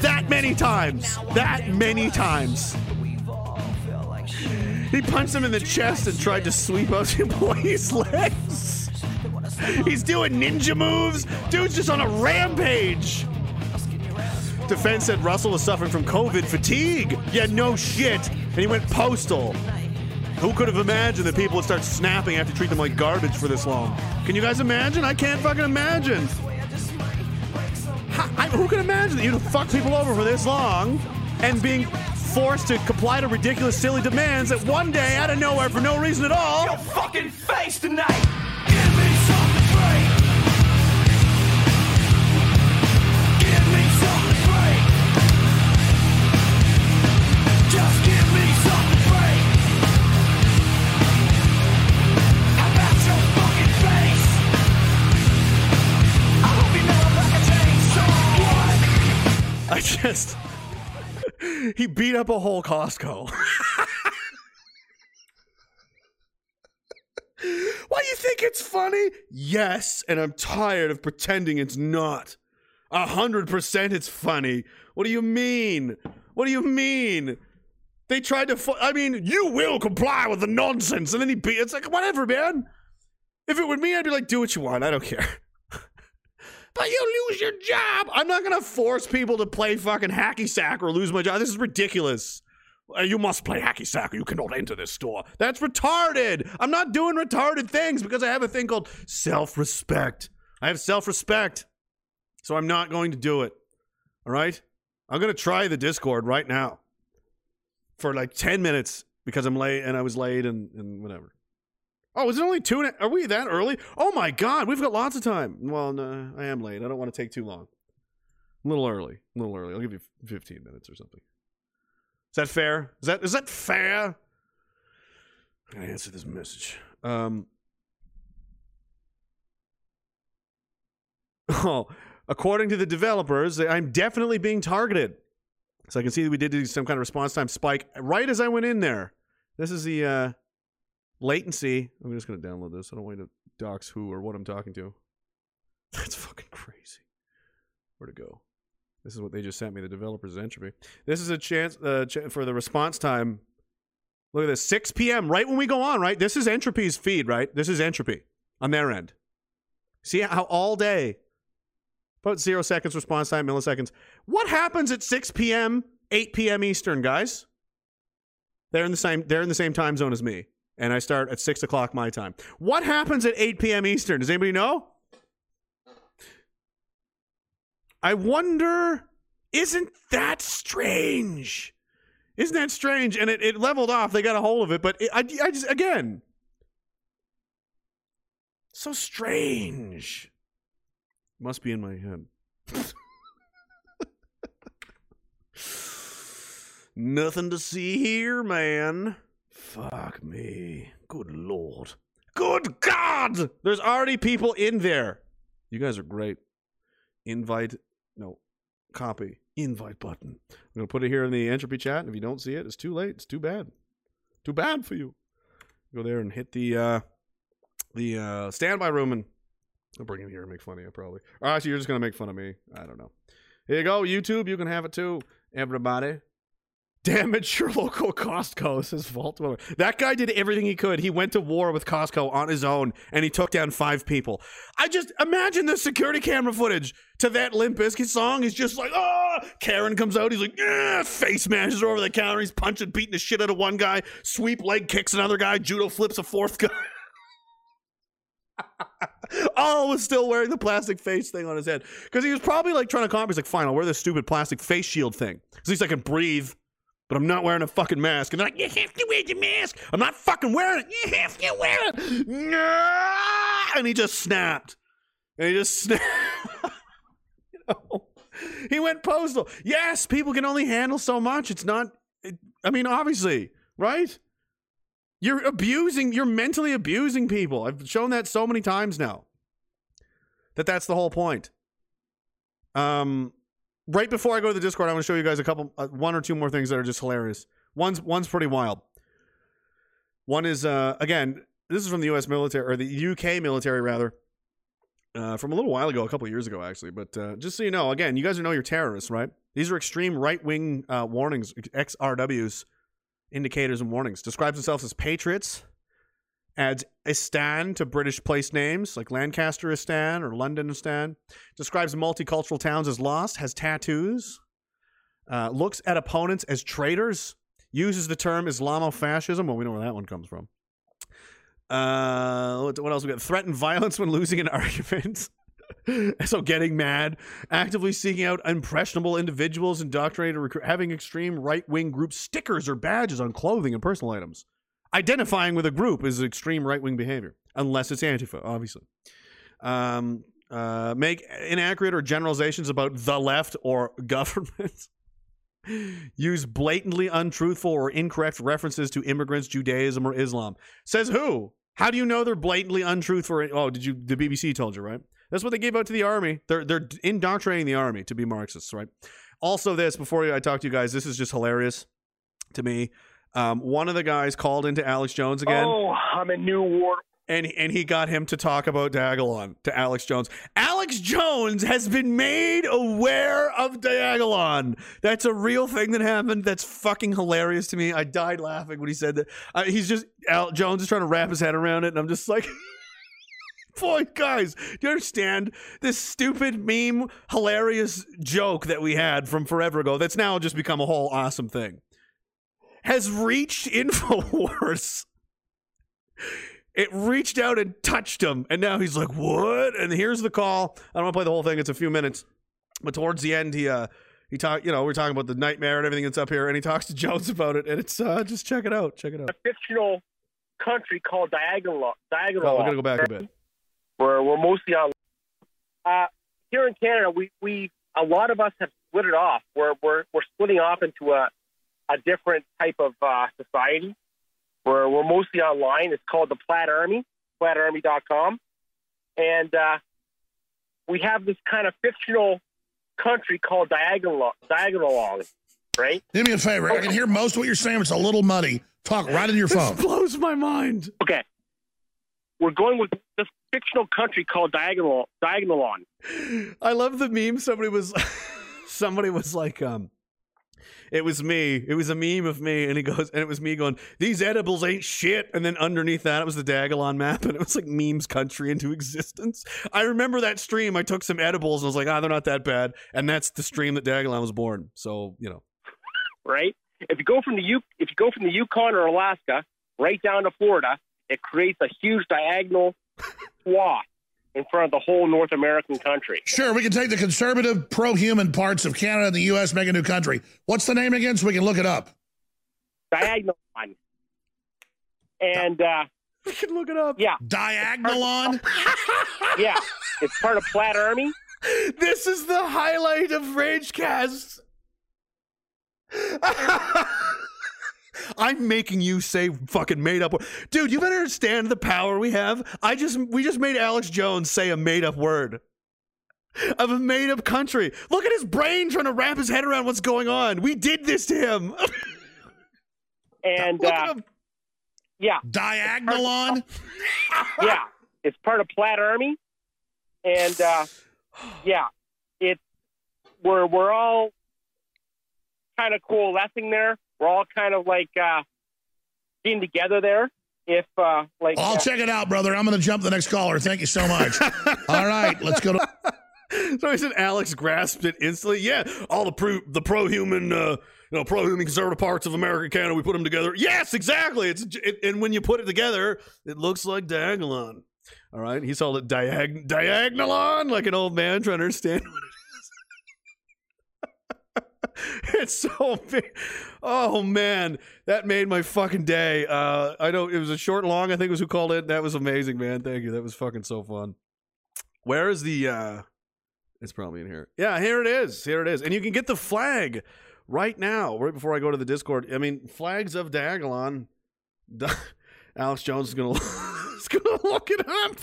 That many times. That many times. He punched him in the chest and tried to sweep out the employee's (laughs) legs. (laughs) He's doing ninja moves. Dude's just on a rampage. Defense said Russell was suffering from COVID fatigue. Yeah, no shit. And he went postal. Who could have imagined that people would start snapping after treat them like garbage for this long? Can you guys imagine? I can't fucking imagine. I- who can imagine that you'd fuck people over for this long and being forced to comply to ridiculous, silly demands that one day, out of nowhere, for no reason at all, Your fucking face tonight. Just. he beat up a whole Costco. (laughs) Why you think it's funny? Yes, and I'm tired of pretending it's not. A hundred percent it's funny. What do you mean? What do you mean? They tried to. Fu- I mean, you will comply with the nonsense, and then he beat. It's like whatever, man. If it were me, I'd be like, do what you want. I don't care. But you lose your job. I'm not gonna force people to play fucking hacky sack or lose my job. This is ridiculous. Uh, You must play hacky sack or you cannot enter this store. That's retarded. I'm not doing retarded things because I have a thing called self respect. I have self respect. So I'm not going to do it. All right? I'm going to try the Discord right now for like 10 minutes because I'm late and I was late and, and whatever. Oh, is it only two? Are we that early? Oh my God, we've got lots of time. Well, no, I am late. I don't want to take too long. A little early. A little early. I'll give you 15 minutes or something. Is that fair? Is that is that fair? I'm gonna answer this message. Um. (laughs) Oh, according to the developers, I'm definitely being targeted. So I can see that we did some kind of response time spike right as I went in there. This is the uh, latency. I'm just gonna download this. I don't want to dox who or what I'm talking to. (laughs) That's fucking crazy. Where to go? This is what they just sent me. The developers entropy. This is a chance uh, ch- for the response time. Look at this, 6 p.m. Right when we go on. Right, this is entropy's feed. Right, this is entropy on their end. See how all day, about zero seconds response time, milliseconds. What happens at 6 p.m., 8 p.m. Eastern, guys? They're in the same. They're in the same time zone as me, and I start at six o'clock my time. What happens at 8 p.m. Eastern? Does anybody know? I wonder, isn't that strange? Isn't that strange? And it, it leveled off. They got a hold of it, but it, I, I just, again, so strange. Must be in my head. (laughs) Nothing to see here, man. Fuck me. Good lord. Good God! There's already people in there. You guys are great. Invite, no, copy, invite button. I'm going to put it here in the entropy chat. And if you don't see it, it's too late. It's too bad. Too bad for you. Go there and hit the, uh, the, uh, standby room and I'll bring him here and make fun of you, probably. Or actually, you're just going to make fun of me. I don't know. Here you go, YouTube. You can have it too, everybody. Damage your (laughs) local Costco, says Vault Dweller. That guy did everything he could. He went to war with Costco on his own and he took down five people. I just imagine the security camera footage to that Limp Bizkit song. He's just like, oh, Karen comes out. He's like, yeah, face mashes her over the counter. He's punching, beating the shit out of one guy. Sweep leg kicks another guy. Judo flips a fourth guy. (laughs) All was still wearing the plastic face thing on his head because he was probably like trying to compromise. Like, fine, I'll wear this stupid plastic face shield thing. At least I can breathe, but I'm not wearing a fucking mask. And they're like, you have to wear your mask. I'm not fucking wearing it. You have to wear it. No! And he just snapped. And he just (laughs) snapped. you know? He went postal. Yes, people can only handle so much. It's not. It, I mean, obviously, right? You're abusing. You're mentally abusing people. I've shown that so many times now. That that's the whole point. Um, right before I go to the Discord, I want to show you guys a couple, uh, one or two more things that are just hilarious. One's one's pretty wild. One is uh, again, this is from the U.S. military or the UK military rather, uh, from a little while ago, a couple years ago actually. But uh, just so you know, again, you guys know you're terrorists, right? These are extreme right wing uh, warnings, XRWs, indicators and warnings. Describes themselves as patriots. Adds Istan to British place names like Lancaster Istan or London Istan. Describes multicultural towns as lost. Has tattoos. Uh, looks at opponents as traitors. Uses the term Islamofascism. Well, we know where that one comes from. Uh, what, else we got? Threaten violence when losing an (laughs) argument. (laughs) so getting mad, actively seeking out impressionable individuals, indoctrinated, recruit, having extreme right wing group stickers or badges on clothing and personal items. Identifying with a group is extreme right wing behavior, unless it's Antifa, obviously. Um, uh, make inaccurate or generalizations about the left or (laughs) government. Use blatantly untruthful or incorrect references to immigrants, Judaism, or Islam. Says who? How do you know they're blatantly untruthful? Oh, did you? The BBC told you, right? That's what they gave out to the army. They're they're indoctrinating the army to be Marxists, right? Also, this before I talk to you guys, this is just hilarious to me. Um, one of the guys called into Alex Jones again. Oh, I'm a new war. And, and he got him to talk about Diagalon to Alex Jones. Alex Jones has been made aware of Diagalon. That's a real thing that happened. That's fucking hilarious to me. I died laughing when he said that. Uh, he's just Al Jones is trying to wrap his head around it, and I'm just like, (laughs) boy, guys, do you understand this stupid meme, hilarious joke that we had from forever ago? That's now just become a whole awesome thing. Has reached Infowars it reached out and touched him and now he's like what and here's the call i don't want to play the whole thing it's a few minutes but towards the end he uh he talked you know we're talking about the nightmare and everything that's up here and he talks to jones about it and it's uh just check it out check it out A fictional country called Diagonal. Diagonal. oh, we're gonna go back a bit We're we're mostly on. Uh, here in Canada, we we a lot of us have split it off. We're we're we're splitting off into a a different type of uh, society. We're we're mostly online. It's called the Plaid Army, PlaidArmy.com, and uh, we have this kind of fictional country called Diagonal Diagonal, right? Do me a favor. I can hear most of what you're saying. but It's a little muddy. Talk right in your phone. blows my mind. Okay. We're going with this fictional country called Diagonal Diagonalon. I love the meme. Somebody was, (laughs) somebody was like, um, it was me. It was a meme of me, and he goes, and it was me going, "These edibles ain't shit." And then underneath that, it was the Diagalon map, and it was like memes country into (laughs) existence. I remember that stream. I took some edibles, and I was like, "Ah, they're not that bad." And that's the stream that Diagalon was born. So you know, right? If you go from the U, if you go from the Yukon or Alaska right down to Florida, it creates a huge diagonal (laughs) swath in front of the whole North American country. Sure, we can take the conservative, pro-human parts of Canada and the U.S., make a new country. What's the name again, so we can look it up? Diagonalon. And uh, we can look it up. Yeah, Diagonalon. (laughs) yeah, it's part of Plaid Army. this is the highlight of Ragecast. (laughs) I'm making you say fucking made up word. Dude, you better understand the power we have. I just we just made Alex Jones say a made up word. Of a made up country. Look at his brain trying to wrap his head around what's going on. We did this to him. (laughs) And Look uh, him. yeah, Diagonalon. yeah, it's part of (laughs) Plaid Army, and uh, yeah, it's we're we're all kind of coalescing there. We're all kind of like uh, being together there. If uh, like I'll uh, check it out, brother. I'm going to jump the next caller. Thank you so much. (laughs) All right, let's go to. (laughs) So he said Alex grasped it instantly. Yeah, all the pro the pro human, uh, you know, pro human conservative parts of America, Canada, we put them together. Yes, exactly. It's it, and when you put it together, it looks like Diagalon. All right. He called it diag- diagonalon, like an old man trying to understand what it is. (laughs) it's so big. Oh man, that made my fucking day. Uh, I know it was a short, long. I think was who called it. That was amazing, man. Thank you. That was fucking so fun. Where is the? uh It's probably in here. Yeah, here it is. Here it is, and you can get the flag right now. Right before I go to the Discord. I mean, flags of Diagalon. (laughs) Alex Jones is gonna (laughs) is gonna look it up.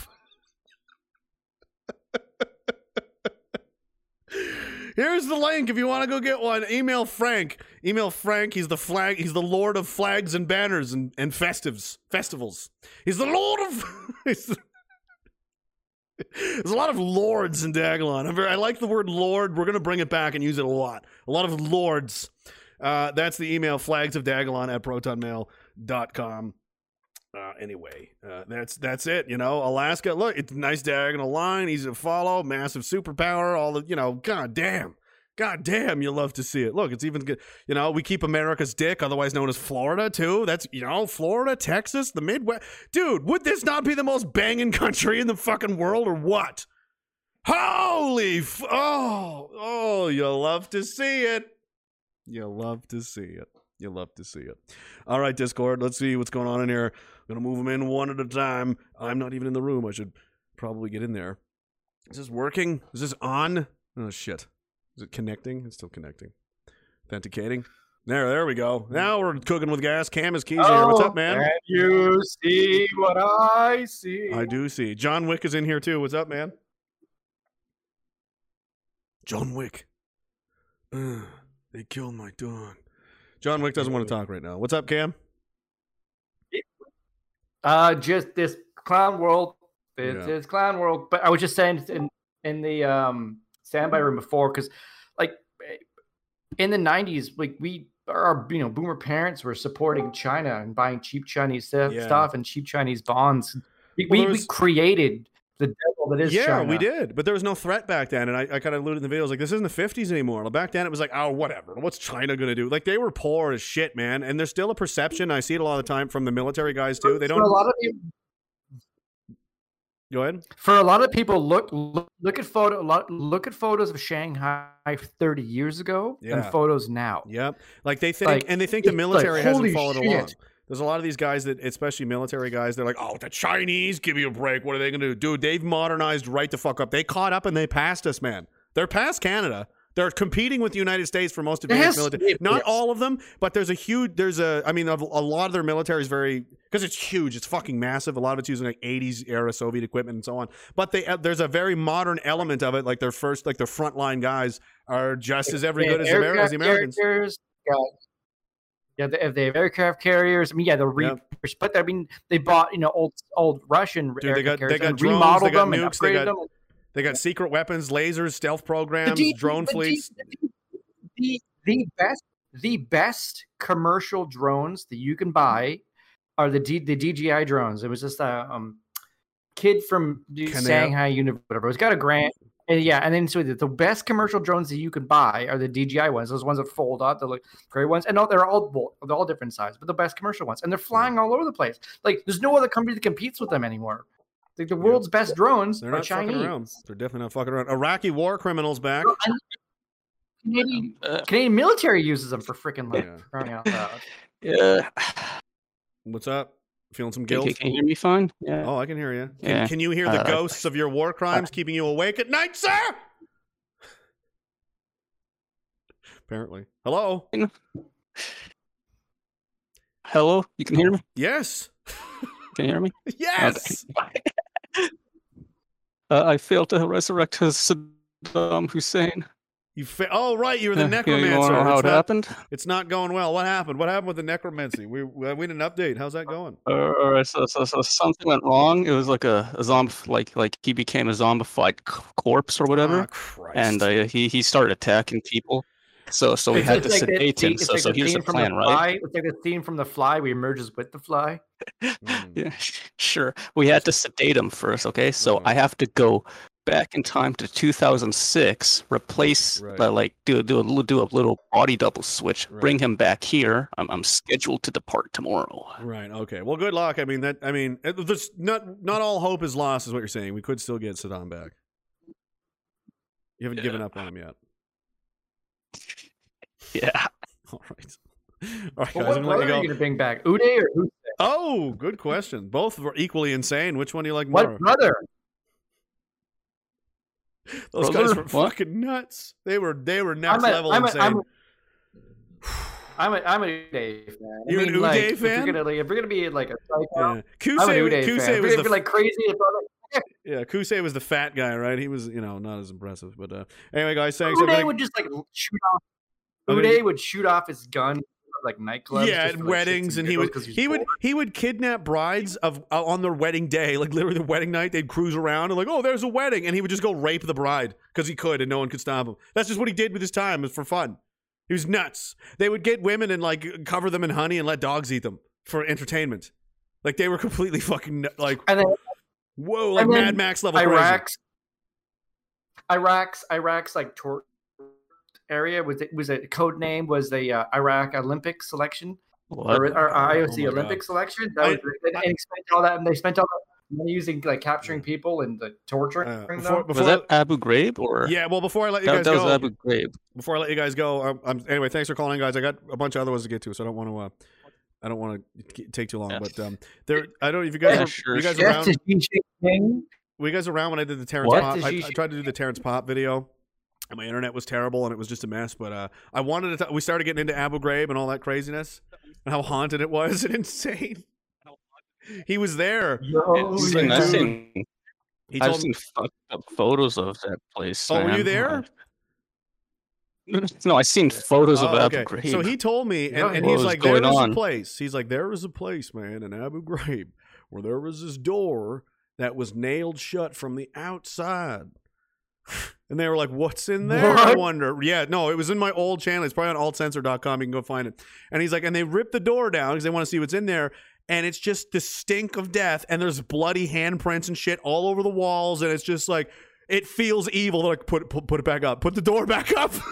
Here's the link if you want to go get one. Email Frank. Email Frank. He's the flag. He's the Lord of flags and banners and, and festives festivals. He's the Lord of. (laughs) the- there's a lot of lords in Diagalon. I like the word lord. We're going to bring it back and use it a lot. A lot of lords. Uh, that's the email flags of Diagalon at protonmail.com. Uh, anyway, uh, that's that's it. You know, Alaska. Look, it's a nice diagonal line, easy to follow, massive superpower. All the you know, god damn, god damn, you love to see it. Look, it's even good. You know, we keep America's dick, otherwise known as Florida, too. That's you know, Florida, Texas, the Midwest. Dude, would this not be the most banging country in the fucking world, or what? Holy, f- oh, oh, you love to see it. You love to see it. You love to see it. All right, Discord. Let's see what's going on in here. I'm gonna move them in one at a time. I'm not even in the room. I should probably get in there. Is this working? Is this on? Oh shit. Is it connecting? It's still connecting. Authenticating. There, there we go. Now we're cooking with gas. Cam is keys here. What's up, man? Oh, Can you see what I see? I do see. John Wick is in here too. What's up, man? John Wick. Ugh, they killed my dog. John Wick doesn't want to talk right now. What's up, Cam? Uh, just this clown world. It's, Yeah. it's clown world. But I was just saying in in the um standby room before because like in the '90s, like we our you know boomer parents were supporting China and buying cheap Chinese stuff, Yeah. and cheap Chinese bonds. We, Well, we, there we created the that is yeah, China. we did, but there was no threat back then, and I, I kind of alluded in the video. I was like, this isn't the '50s anymore. Back then, it was like, oh, whatever. What's China gonna do? Like, they were poor as shit, man. And there's still a perception. I see it a lot of the time from the military guys too. They don't. a lot of people, Go ahead. for a lot of people look look, look at photo lot- look at photos of Shanghai 30 years ago Yeah. and photos now. Yep. Like they think, Like, and they think the it's like, military hasn't followed along. There's a lot of these guys that, especially military guys, they're like, "Oh, the Chinese, give me a break. What are they going to do, dude? They've modernized right the fuck up. They caught up and they passed us, man. They're past Canada. They're competing with the United States for most advanced Yes, military. yes. Not all of them, but there's a huge. There's a. I mean, a, a lot of their military is very because it's huge. It's fucking massive. A lot of it's using like 80s era Soviet equipment and so on. But they uh, there's a very modern element of it. Like their first, like their frontline guys are just as every good as, Ameri- as the Americans. Yeah, they, if they have aircraft carriers. I mean, yeah, the re- but I mean, they bought you know old old Russian Dude, they got aircraft they carriers got drones, remodeled they got them and nukes, they upgraded got them. they got secret weapons, lasers, stealth programs, D- drone the D- fleets. the the best the best commercial drones that you can buy are the D, the DJI drones. It was just a um, kid from Shanghai University, whatever. He's got a grant. And yeah, and then so the, the best commercial drones that you can buy are the DJI ones. Those ones that fold up, the like great ones, and no, they're all they're all different size, but the best commercial ones, and they're flying all over the place. Like there's no other company that competes with them anymore. Like the world's best drones They're are not Chinese. fucking around. They're definitely not fucking around. Iraqi war criminals back. Canadian, um, uh, Canadian military uses them for freaking like crying out (laughs) loud. Yeah. What's up? Feeling some guilt? can, can you hear me fine? Yeah. Oh, I can hear you. Can, Yeah. can you hear the Uh, ghosts of your war crimes keeping you awake at night, sir? (laughs) Apparently. Hello. Hello, you can hear me? Yes. Can you hear me? (laughs) Yes. (laughs) Uh, I failed to resurrect Saddam Hussein. You fa- oh right, you were the (laughs) Yeah, yeah, necromancer. you know how It's it not- happened? It's not going well. What happened? What happened with the necromancy? We we we need an update. How's that going? Uh, all right, so, so, so something went wrong. It was like a, a zombie, like like he became a zombified c- corpse or whatever, ah, and uh, he he started attacking people. So so we It's- had to like sedate him. So like so here's the scene from plan, right? It's like the scene from The Fly We he merges with the fly. (laughs) Hmm. Yeah, sure. We had to sedate him first, okay? So mm-hmm. I have to go back in time to 2006, replace Right. uh, like do do a little do a little body double switch, Right. bring him back here. I'm, I'm scheduled to depart tomorrow. Right. Okay. Well, good luck. I mean that. I mean, it- there's not not all hope is lost, is what you're saying. We could still get Saddam back. You haven't given up on him yet. (laughs) Yeah. (laughs) All right. All right, Well, guys. what I'm brother letting are you you go. going to bring back? Uday or Uday? Oh, good question. Both were equally insane. Which one do you like more? What brother? Those guys were What? fucking nuts. They were they were next I'm a- level I'm a- insane. I'm a- (sighs) I'm a I'm a Uday fan. You're an mean, like, Uday If you're fan? gonna like, if you're gonna be like a psycho, Yeah. I'm an Qusay- Uday Qusay fan. If was you're the be like crazy, brother. yeah, Qusay was the fat guy, right? He was, you know, not as impressive. But uh, anyway, guys, thanks. Uday everybody. would just like shoot off. I'm Uday would shoot off his gun at, like nightclubs. yeah, just at for, like, weddings, and he would giggles 'cause he's he would bored. he would kidnap brides of uh, on their wedding day, like literally the wedding night. They'd cruise around and like, oh, there's a wedding, and he would just go rape the bride because he could, and no one could stop him. That's just what he did with his time. It was for fun. He was nuts. They would get women and like cover them in honey and let dogs eat them for entertainment. Like they were (laughs) completely fucking like And then whoa, like and then Mad Max level crazy. Iraq's Iraq's Iraq's like tour area was it was it code name was the uh, Iraq Olympic selection What? or, or IOC Oh Olympic God. selection. That I- was, and, and spent all that and they spent all that money using like capturing people and the torturing Uh, them. before- Was that Abu Ghraib or Yeah, well, before I let you that, guys that go, was Abu Ghraib? before I let you guys go, I'm, I'm anyway. Thanks for calling, in, guys. I got a bunch of other ones to get to, so I don't want to. Uh, I don't want to take too long, Yeah. but um, there. I don't. If you guys, Yeah, were, sure, you guys sure. around, Yes, is Xi Jinping. were you guys around when I did the Terrence What? Pop? I, I tried to do the Terrence Popp video. And my internet was terrible, and it was just a mess. But uh, I wanted to. we started getting into Abu Ghraib and all that craziness, and how haunted it was, (laughs) and insane. He was there. Yo, He's Seen- like, I've seen, he I've told seen fucked up photos of that place. Oh, were you there? (laughs) No, I've seen photos of Oh, Abu okay. Ghraib. So he told me, and, Yeah, and he's was like, there going was a place. He's like, there was a place, man, in Abu Ghraib, where there was this door that was nailed shut from the outside. (laughs) And they were like, what's in there? I wonder. Yeah, no, it was in my old channel. It's probably on altcensored.com. You can go find it. And he's like, and they ripped the door down because they want to see what's in there. And it's just the stink of death. And there's bloody handprints and shit all over the walls. And it's just like, it feels evil. They're like, put, put, put it back up. Put the door back up. (laughs)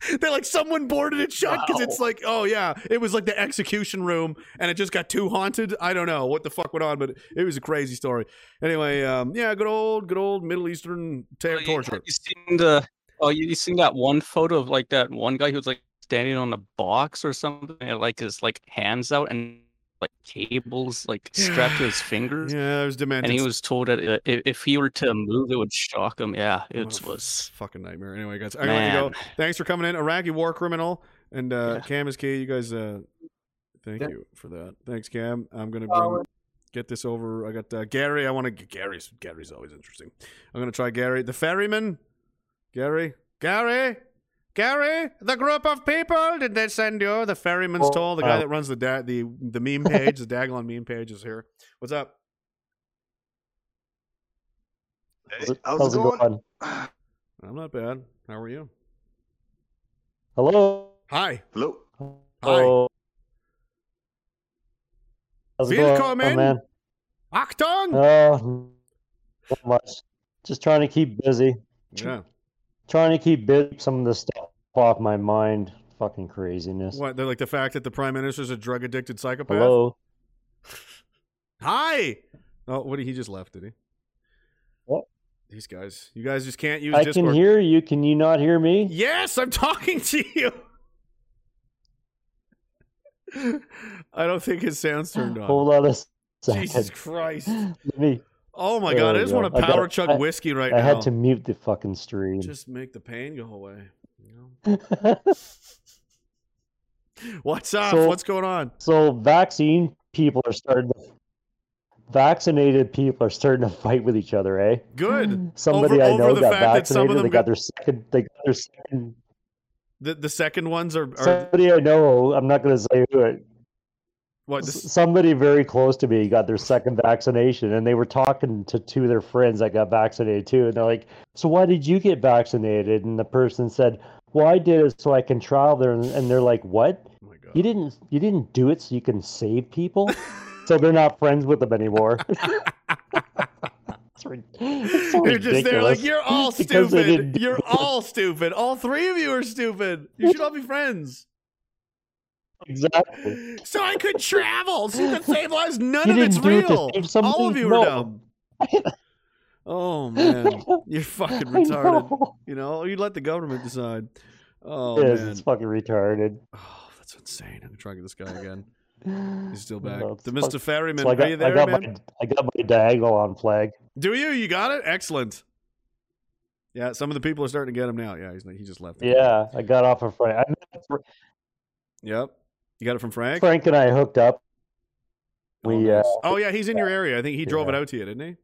(laughs) They're like, someone boarded it shut because it's like, oh yeah, it was like the execution room and it just got too haunted. I don't know what the fuck went on, but it was a crazy story. Anyway, um, yeah, good old, good old Middle Eastern ta- torture. You seen the? Oh, you, you seen that one photo of like that one guy who was like standing on a box or something, and like his like hands out and like cables like (sighs) strapped to his fingers. Yeah, it was demented. And he was told that uh, if, if he were to move, it would shock him. Yeah, it What a was. fucking nightmare. Anyway, guys, I'm gonna go. Thanks for coming in, Iraqi war criminal, and uh, Yeah. Cam is key. You guys, uh, thank Yeah. you for that. Thanks, Cam. I'm gonna bring, get this over. I got uh, Gary. I want to get Gary's. Gary's always interesting. I'm gonna try Gary, the ferryman. Gary, Gary, Gary, the group of people. Did they send you? The ferryman's Oh, told the guy uh, that runs the da- the the meme (laughs) page, the Diagalon meme page is here. What's up? How's it, How's it going? I'm not bad. How are you? Hello. Hi. Hello. Hi. Oh. How's it going, Willkommen. man? Achtung! Oh, not much. Just trying to keep busy. Yeah. Trying to keep busy. Some of the stuff off my mind. Fucking craziness. What? They're like the fact that the prime minister's a drug addicted psychopath. Hello. (laughs) Hi. Oh, what? Did he just left, did he? What? These guys. You guys just can't use I Discord. can hear you. Can you not hear me? Yes, I'm talking to you. (laughs) I don't think his sound's turned on. Hold on a second. Jesus Christ. Let me. Oh my god, I just go. want to I got- power chug I- whiskey right I now. I had to mute the fucking stream. Just make the pain go away. You (laughs) know? What's up? So- What's going on? So vaccine people are starting to vaccinated people are starting to fight with each other, eh? Good. Somebody Over- I know got fact that vaccinated. They got got- their second. They got their second. The the second ones are, are Somebody I know. I'm not going to say who it. what this, Somebody very close to me got their second vaccination, and they were talking to two of their friends that got vaccinated too, and they're like, "So why did you get vaccinated?" And the person said, "Well, I did it so I can travel there." And, and they're like, "What? Oh my God. You didn't? You didn't do it so you can save people?" so they're not friends with them anymore. (laughs) it's so You're just there like you're all (laughs) Because they didn't stupid. You're all stupid. All three of you are stupid. You should all be friends. Exactly. So I could travel. So you could save lives. None You of it's didn't it real. All of you are No. dumb. (laughs) Oh man, (laughs) you're fucking retarded. know. You know, you let the government decide. Oh yes, man, it's fucking retarded. Oh, that's insane. I'm gonna try to get this guy again. (sighs) He's still back. No, the Mr. Ferryman, So I got, are you there, I got man? my I got my diagonal on flag. Do you? You got it. Excellent. Yeah, some of the people are starting to get him now. Yeah, he's he just left. Yeah, I got off of Frank. I met Fr- Yep. You got it from Frank. Frank and I hooked up. We uh, Oh yeah, he's in your area. I think he drove it out to you, didn't he?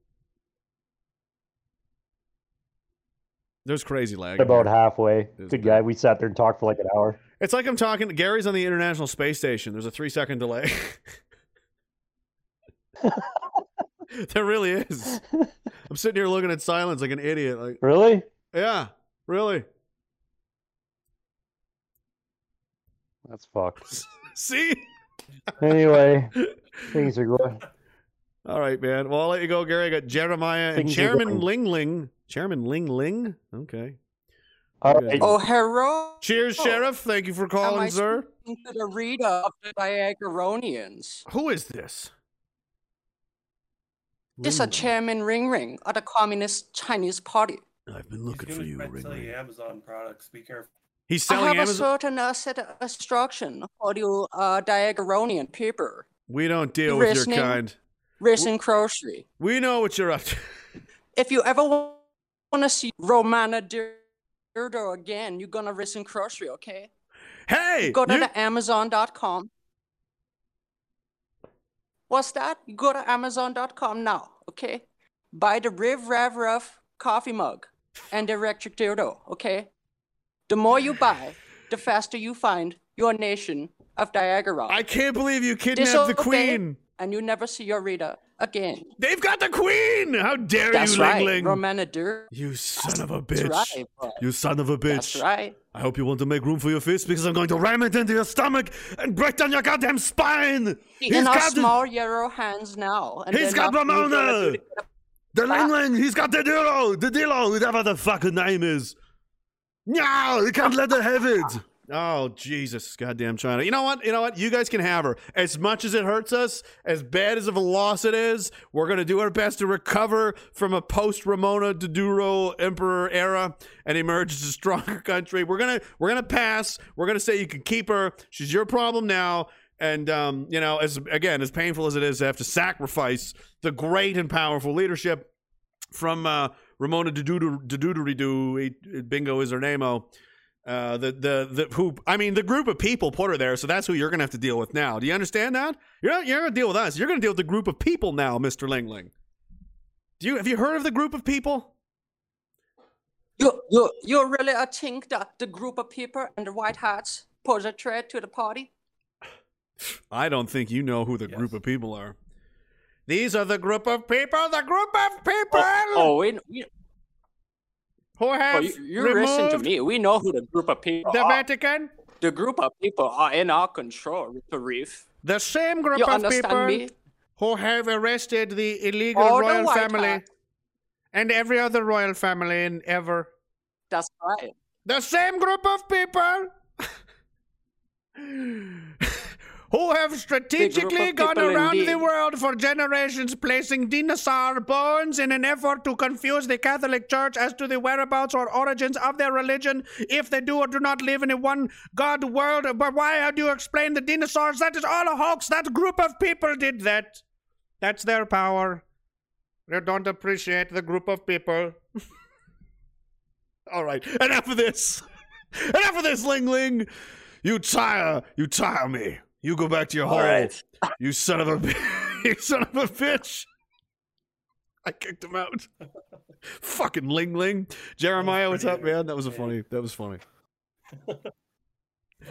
There's crazy lag. about here. halfway. Good guy. We sat there and talked for like an hour. It's like I'm talking. Gary's on the International Space Station. There's a three second delay. (laughs) there really is. I'm sitting here looking at silence like an idiot. Like, Really? yeah, really. That's fucked. (laughs) See? Anyway, (laughs) things are going. All right, man. Well, I'll let you go, Gary. I got Jeremiah and Things are Chairman going- Ling Ling. Chairman Ling Ling. Okay. All right. Oh, hello. Cheers, Sheriff. Thank you for Am calling, I sir. speaking to the reader of the Diagaronians? Who is this? This is Chairman Ring Ring of the Communist Chinese Party. I've been looking for you, Ring Sell Ring. you Amazon products. Be careful. He's selling I selling have a certain uh, set of instruction for you uh, Diagaronian people. We don't deal with your kind. Racing grocery. We know what you're up to. If you ever want to see Romana Dirdo again, you're gonna listen grocery, okay? Hey, Go to you- the Amazon.com. What's that? You go to Amazon.com now, okay? Buy the Riv Rav Ruff coffee mug and the electric dildo, okay? The more you buy, the faster you find your nation of Diagara. I can't believe you kidnapped the queen. And you never see your reader again. They've got the queen. How dare That's you, right, Ling Ling? Romana Dur. You son of a That's bitch. right. You son of a bitch. That's right. I hope you want to make room for your fist because I'm going to ram it into your stomach and break down your goddamn spine. In our got small yellow hands now. And He's got Ramona. The Ling Ling. He's got the dildo. The dildo. Whatever the fucking name is. No, we can't let her have it. Oh Jesus, goddamn China! You know what? You know what? You guys can have her. As much as it hurts us, as bad as of a loss it is, we're gonna do our best to recover from a post Ramona Duduro Emperor era and emerge as a stronger (laughs) country. We're gonna we're gonna pass. We're gonna say you can keep her. She's your problem now. And um, you know, as again, as painful as it is to have to sacrifice the great and powerful leadership from uh, Ramona Dududuridu, Bingo is her name. Oh, uh, the the the who I mean the group of people put her there, so that's who you're gonna have to deal with now. Do you understand that? You're not you're gonna deal with us. You're gonna deal with the group of people now, Mister Lingling. Do you have you heard of the group of people? You, you, you really uh, think that the group of people and the white hats pose a threat to the party? I don't think you know who the group of people are. These are the group of people. The group of people. Oh, we, we, who have you, you listen to me. We know who the group of people the are. Vatican. The group of people are in our control, Reef. The same group You of understand people me? who have arrested the illegal All royal white family hat. and every other royal family in ever. That's right. The same group of people (laughs) who have strategically gone around the world for generations placing dinosaur bones in an effort to confuse the Catholic Church as to the whereabouts or origins of their religion if they do or do not live in a one God world. But why do you explain the dinosaurs? That is all a hoax. That group of people did that. That's their power. They don't appreciate the group of people. (laughs) All right, enough of this. (laughs) enough of this, Ling Ling. You tire, you tire me. You go back to your All hole. right. You son of a, bi- (laughs) you son of a bitch. I kicked him out. Fucking Ling Ling. Jeremiah, what's up, man? That was a funny. That was funny. (laughs)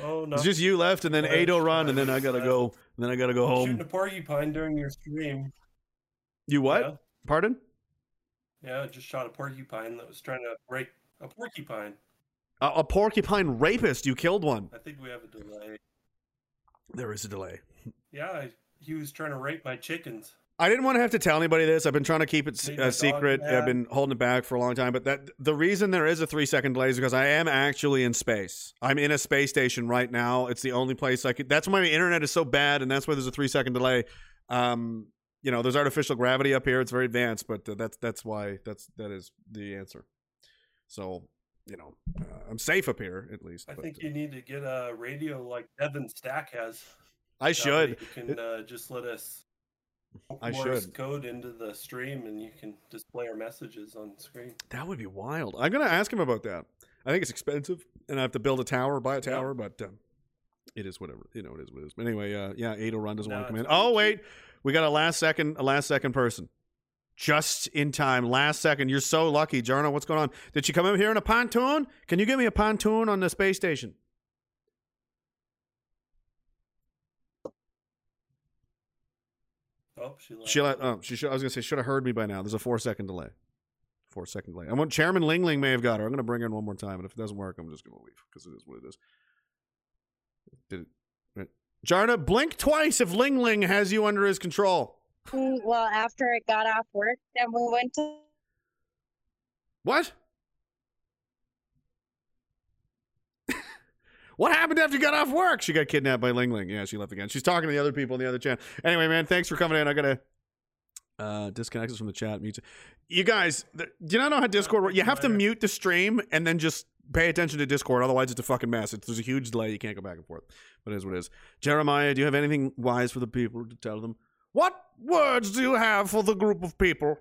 Oh no! It's just you left, and then Ado run, and then I gotta go. And then I gotta go Shooting home. a porcupine during your stream. You what? Yeah. Pardon? Yeah, I just shot a porcupine that was trying to break a porcupine. A, a porcupine rapist. You killed one. I think we have a delay. There is a delay. Yeah, he was trying to rape my chickens. I didn't want to have to tell anybody this. I've been trying to keep it a secret. I've been holding it back for a long time. But that the reason there is a three second delay is because I am actually in space. I'm in a space station right now. It's the only place I could. That's why my internet is so bad, and that's why there's a three second delay. Um, you know, there's artificial gravity up here. It's very advanced, but uh, that's that's why that's that is the answer. So you know, uh, I'm safe up here at least. I but, think you need to get a radio like Devin Stack has. I should. You can uh, just let us I Morse should. code into the stream, and you can display our messages on screen. That would be wild. I'm gonna ask him about that. I think it's expensive, and I have to build a tower, buy a tower, but um, it is whatever. You know, it is what it is. But anyway, uh, yeah, Ado Run doesn't want to come in. Oh wait, we got a last second, a last second person, just in time. Last second. You're so lucky, Jarno. What's going on? Did she come in here in a pontoon? Can you give me a pontoon on the space station? Oh, she left. She let. Uh, oh, she should. I was gonna say should have heard me by now. There's a four second delay. Four second delay. I want Chairman Lingling may have got her. I'm gonna bring her in one more time, and if it doesn't work, I'm just gonna leave because it is what it is. Did it? right. Jarna, blink twice if Lingling has you under his control. Mm, Well, after I got off work, then we went to What? (laughs) What happened after you got off work? She got kidnapped by Ling Ling. Yeah, she left again. She's talking to the other people in the other channel. Anyway, man, thanks for coming in. I gotta uh, disconnect us from the chat. Mute. You guys, th- do you not know how Discord works? You have to mute the stream and then just pay attention to Discord. Otherwise, it's a fucking mess. It's, there's a huge delay. You can't go back and forth. But it is what it is. Jeremiah, do you have anything wise for the people to tell them? What words do you have for the group of people?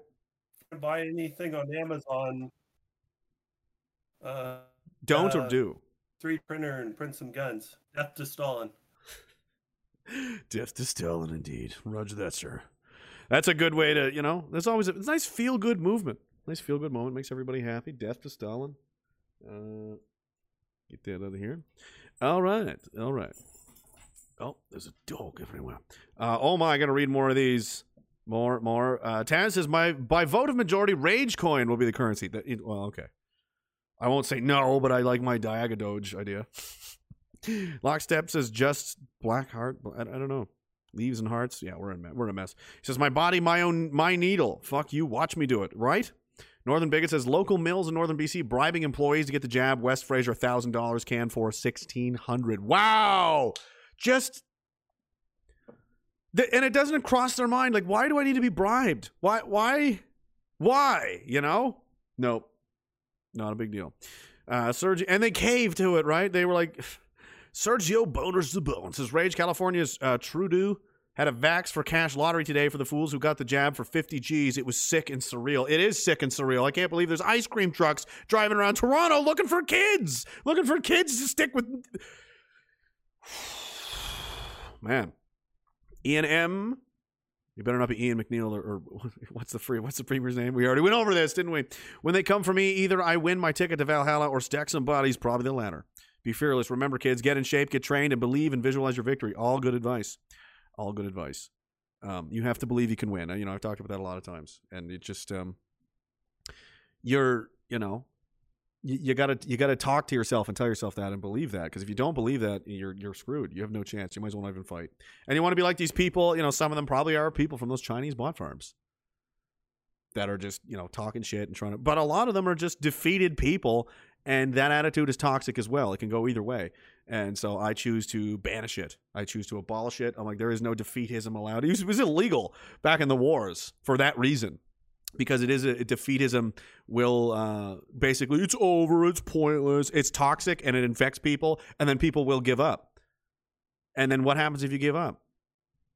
buy anything on Amazon. Uh, Don't or uh, do? 3D printer and print some guns. Death to Stalin. (laughs) Death to Stalin, indeed. Roger that, sir. That's a good way to, you know, there's always a, it's a nice feel good movement. Nice feel good moment. Makes everybody happy. Death to Stalin. Uh, get that out of here. All right. All right. Oh, there's a dog everywhere. Uh, oh my, I got to read more of these. More, more. Uh, says, my, by vote of majority, Rage Coin will be the currency. That, it, well, okay. I won't say no, but I like my Diagadoge idea. (laughs) Lockstep says just black heart. I, I don't know. Leaves and hearts. Yeah, we're in we're in a mess. He says my body, my own, my needle. Fuck you. Watch me do it. Right. Northern Bigot says local mills in Northern BC bribing employees to get the jab. West Fraser thousand dollars can for sixteen hundred. Wow. Just. And it doesn't cross their mind like why do I need to be bribed? Why why why you know? Nope. Not a big deal. Uh, Sergio, and they caved to it, right? They were like, Sergio Boners the Bone says Rage California's uh, Trudeau had a Vax for Cash lottery today for the fools who got the jab for 50 G's. It was sick and surreal. It is sick and surreal. I can't believe there's ice cream trucks driving around Toronto looking for kids, looking for kids to stick with. Man, Ian M. You better not be Ian McNeil or, or (laughs) what's the free what's the premier's name? We already went over this, didn't we? When they come for me, either I win my ticket to Valhalla or stack some bodies, probably the latter. Be fearless. Remember, kids, get in shape, get trained, and believe and visualize your victory. All good advice. All good advice. Um, you have to believe you can win. You know, I've talked about that a lot of times, and it just um, you're you know you, gotta you gotta talk to yourself and tell yourself that and believe that because if you don't believe that you're you're screwed. You have no chance. You might as well not even fight. And you want to be like these people you know some of them probably are people from those chinese bot farms that are just you know talking shit and trying to but a lot of them are just defeated people and that attitude is toxic as well. It can go either way. And so i choose to banish it i choose to abolish it. I'm like there is no defeatism allowed. (laughs) It was illegal back in the wars for that reason because it is a, defeatism will uh, basically it's over it's pointless it's toxic and it infects people and then people will give up. And then what happens if you give up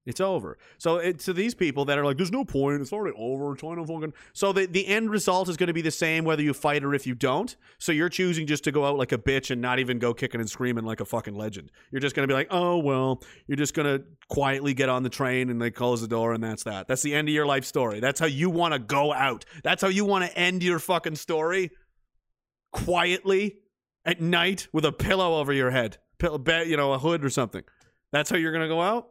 it's over. So it, to these people that are like there's no point. It's already over. China fucking so the, the end result is going to be the same whether you fight or if you don't. So you're choosing just to go out like a bitch and not even go kicking and screaming like a fucking legend. You're just going to be like oh well you're just going to quietly get on the train and they close the door and that's that. That's the end of your life story. That's how you want to go out. That's how you want to end your fucking story. Quietly at night with a pillow over your head. You know a hood or something. That's how you're going to go out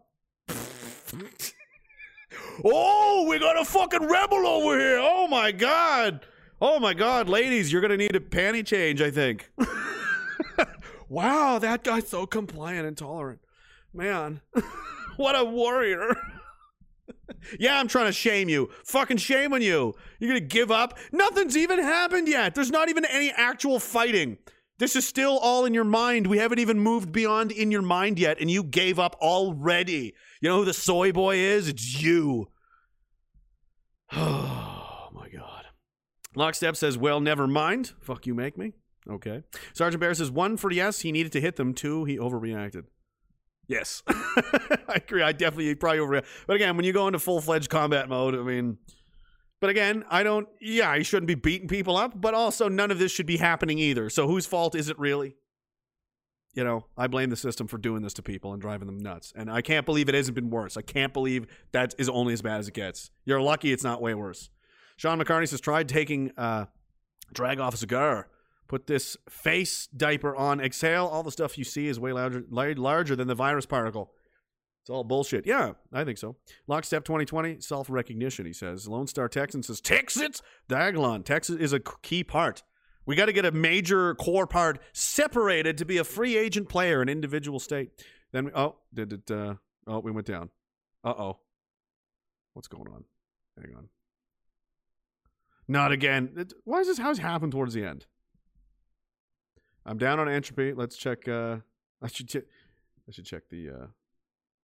Oh, we got a fucking rebel over here. Oh my god. Oh my god, ladies, you're gonna need a panty change, I think. (laughs) wow, that guy's so compliant and tolerant. Man, (laughs) what a warrior. (laughs) Yeah, I'm trying to shame you. Fucking shame on you. You're gonna give up? Nothing's even happened yet. There's not even any actual fighting. This is still all in your mind. We haven't even moved beyond in your mind yet, and you gave up already. You know who the soy boy is? It's you. (sighs) Oh my god. Lockstep says, well, never mind. Fuck you, make me. Okay. Sergeant Bear says, one for yes, he needed to hit them. Two, he overreacted. Yes. (laughs) I agree. I definitely probably overreact. But again, when you go into full fledged combat mode, I mean, but again, I don't, yeah, he shouldn't be beating people up, but also none of this should be happening either. So whose fault is it really? You know, I blame the system for doing this to people and driving them nuts. And I can't believe it hasn't been worse. I can't believe that is only as bad as it gets. You're lucky it's not way worse. Sean McCartney says, tried taking uh, drag off a cigar. Put this face diaper on. Exhale. All the stuff you see is way larger, larger than the virus particle. It's all bullshit. Yeah, I think so. Lockstep 2020, self recognition, he says. Lone Star Texan says, Texas? Diagalon. Texas is a key part. We got to get a major core part separated to be a free agent player in individual state. Then, oh, did it, uh, oh, we went down. Uh oh. What's going on? Hang on. Not again. It, why is this? How's happened towards the end? I'm down on entropy. Let's check. Uh, I should check. I should check the uh,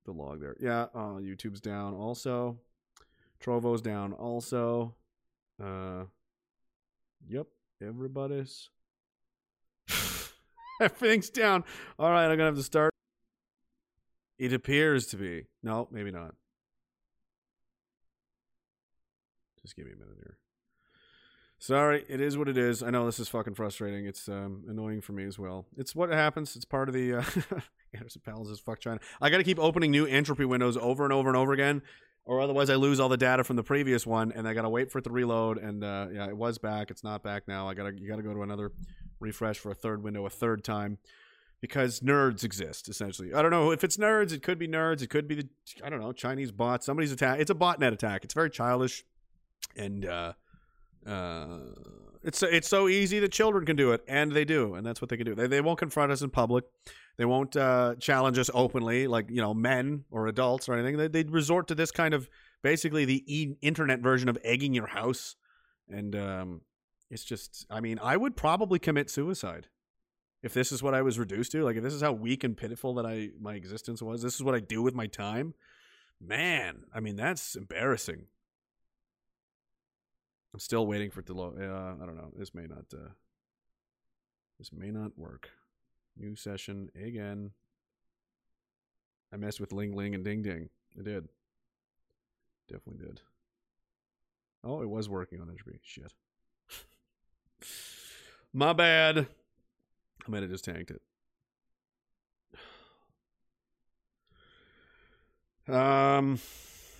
the log there. Yeah, uh, YouTube's down also. Trovo's down also. Uh, yep, everybody's. (laughs) Everything's down. All right, I'm gonna have to start. It appears to be. No, maybe not. Just give me a minute here. Sorry, it is what it is. I know this is fucking frustrating. It's um, annoying for me as well. It's what happens. It's part of the uh, (laughs) Anderson Paladin is fuck China. I got to keep opening new entropy windows over and over and over again, or otherwise I lose all the data from the previous one, and I got to wait for it to reload. And uh, yeah, it was back. It's not back now. I gotta you got to go to another refresh for a third window a third time because nerds exist essentially. I don't know if it's nerds. It could be nerds. It could be the I don't know Chinese bot. Somebody's attack. It's a botnet attack. It's very childish, and. uh uh, it's it's so easy that children can do it, and they do, and that's what they can do. They they won't confront us in public. They won't uh, challenge us openly, like you know, men or adults or anything. They they resort to this kind of basically the e- internet version of egging your house, and um, it's just. I mean, I would probably commit suicide if this is what I was reduced to. Like, if this is how weak and pitiful that I my existence was. This is what I do with my time. Man, I mean, that's embarrassing. I'm still waiting for it to load. Uh, I don't know. This may not. Uh, this may not work. New session again. I messed with Ling Ling and Ding Ding. I did. Definitely did. Oh, it was working on entropy. Shit. (laughs) My bad. I might have just tanked it. (sighs) Um.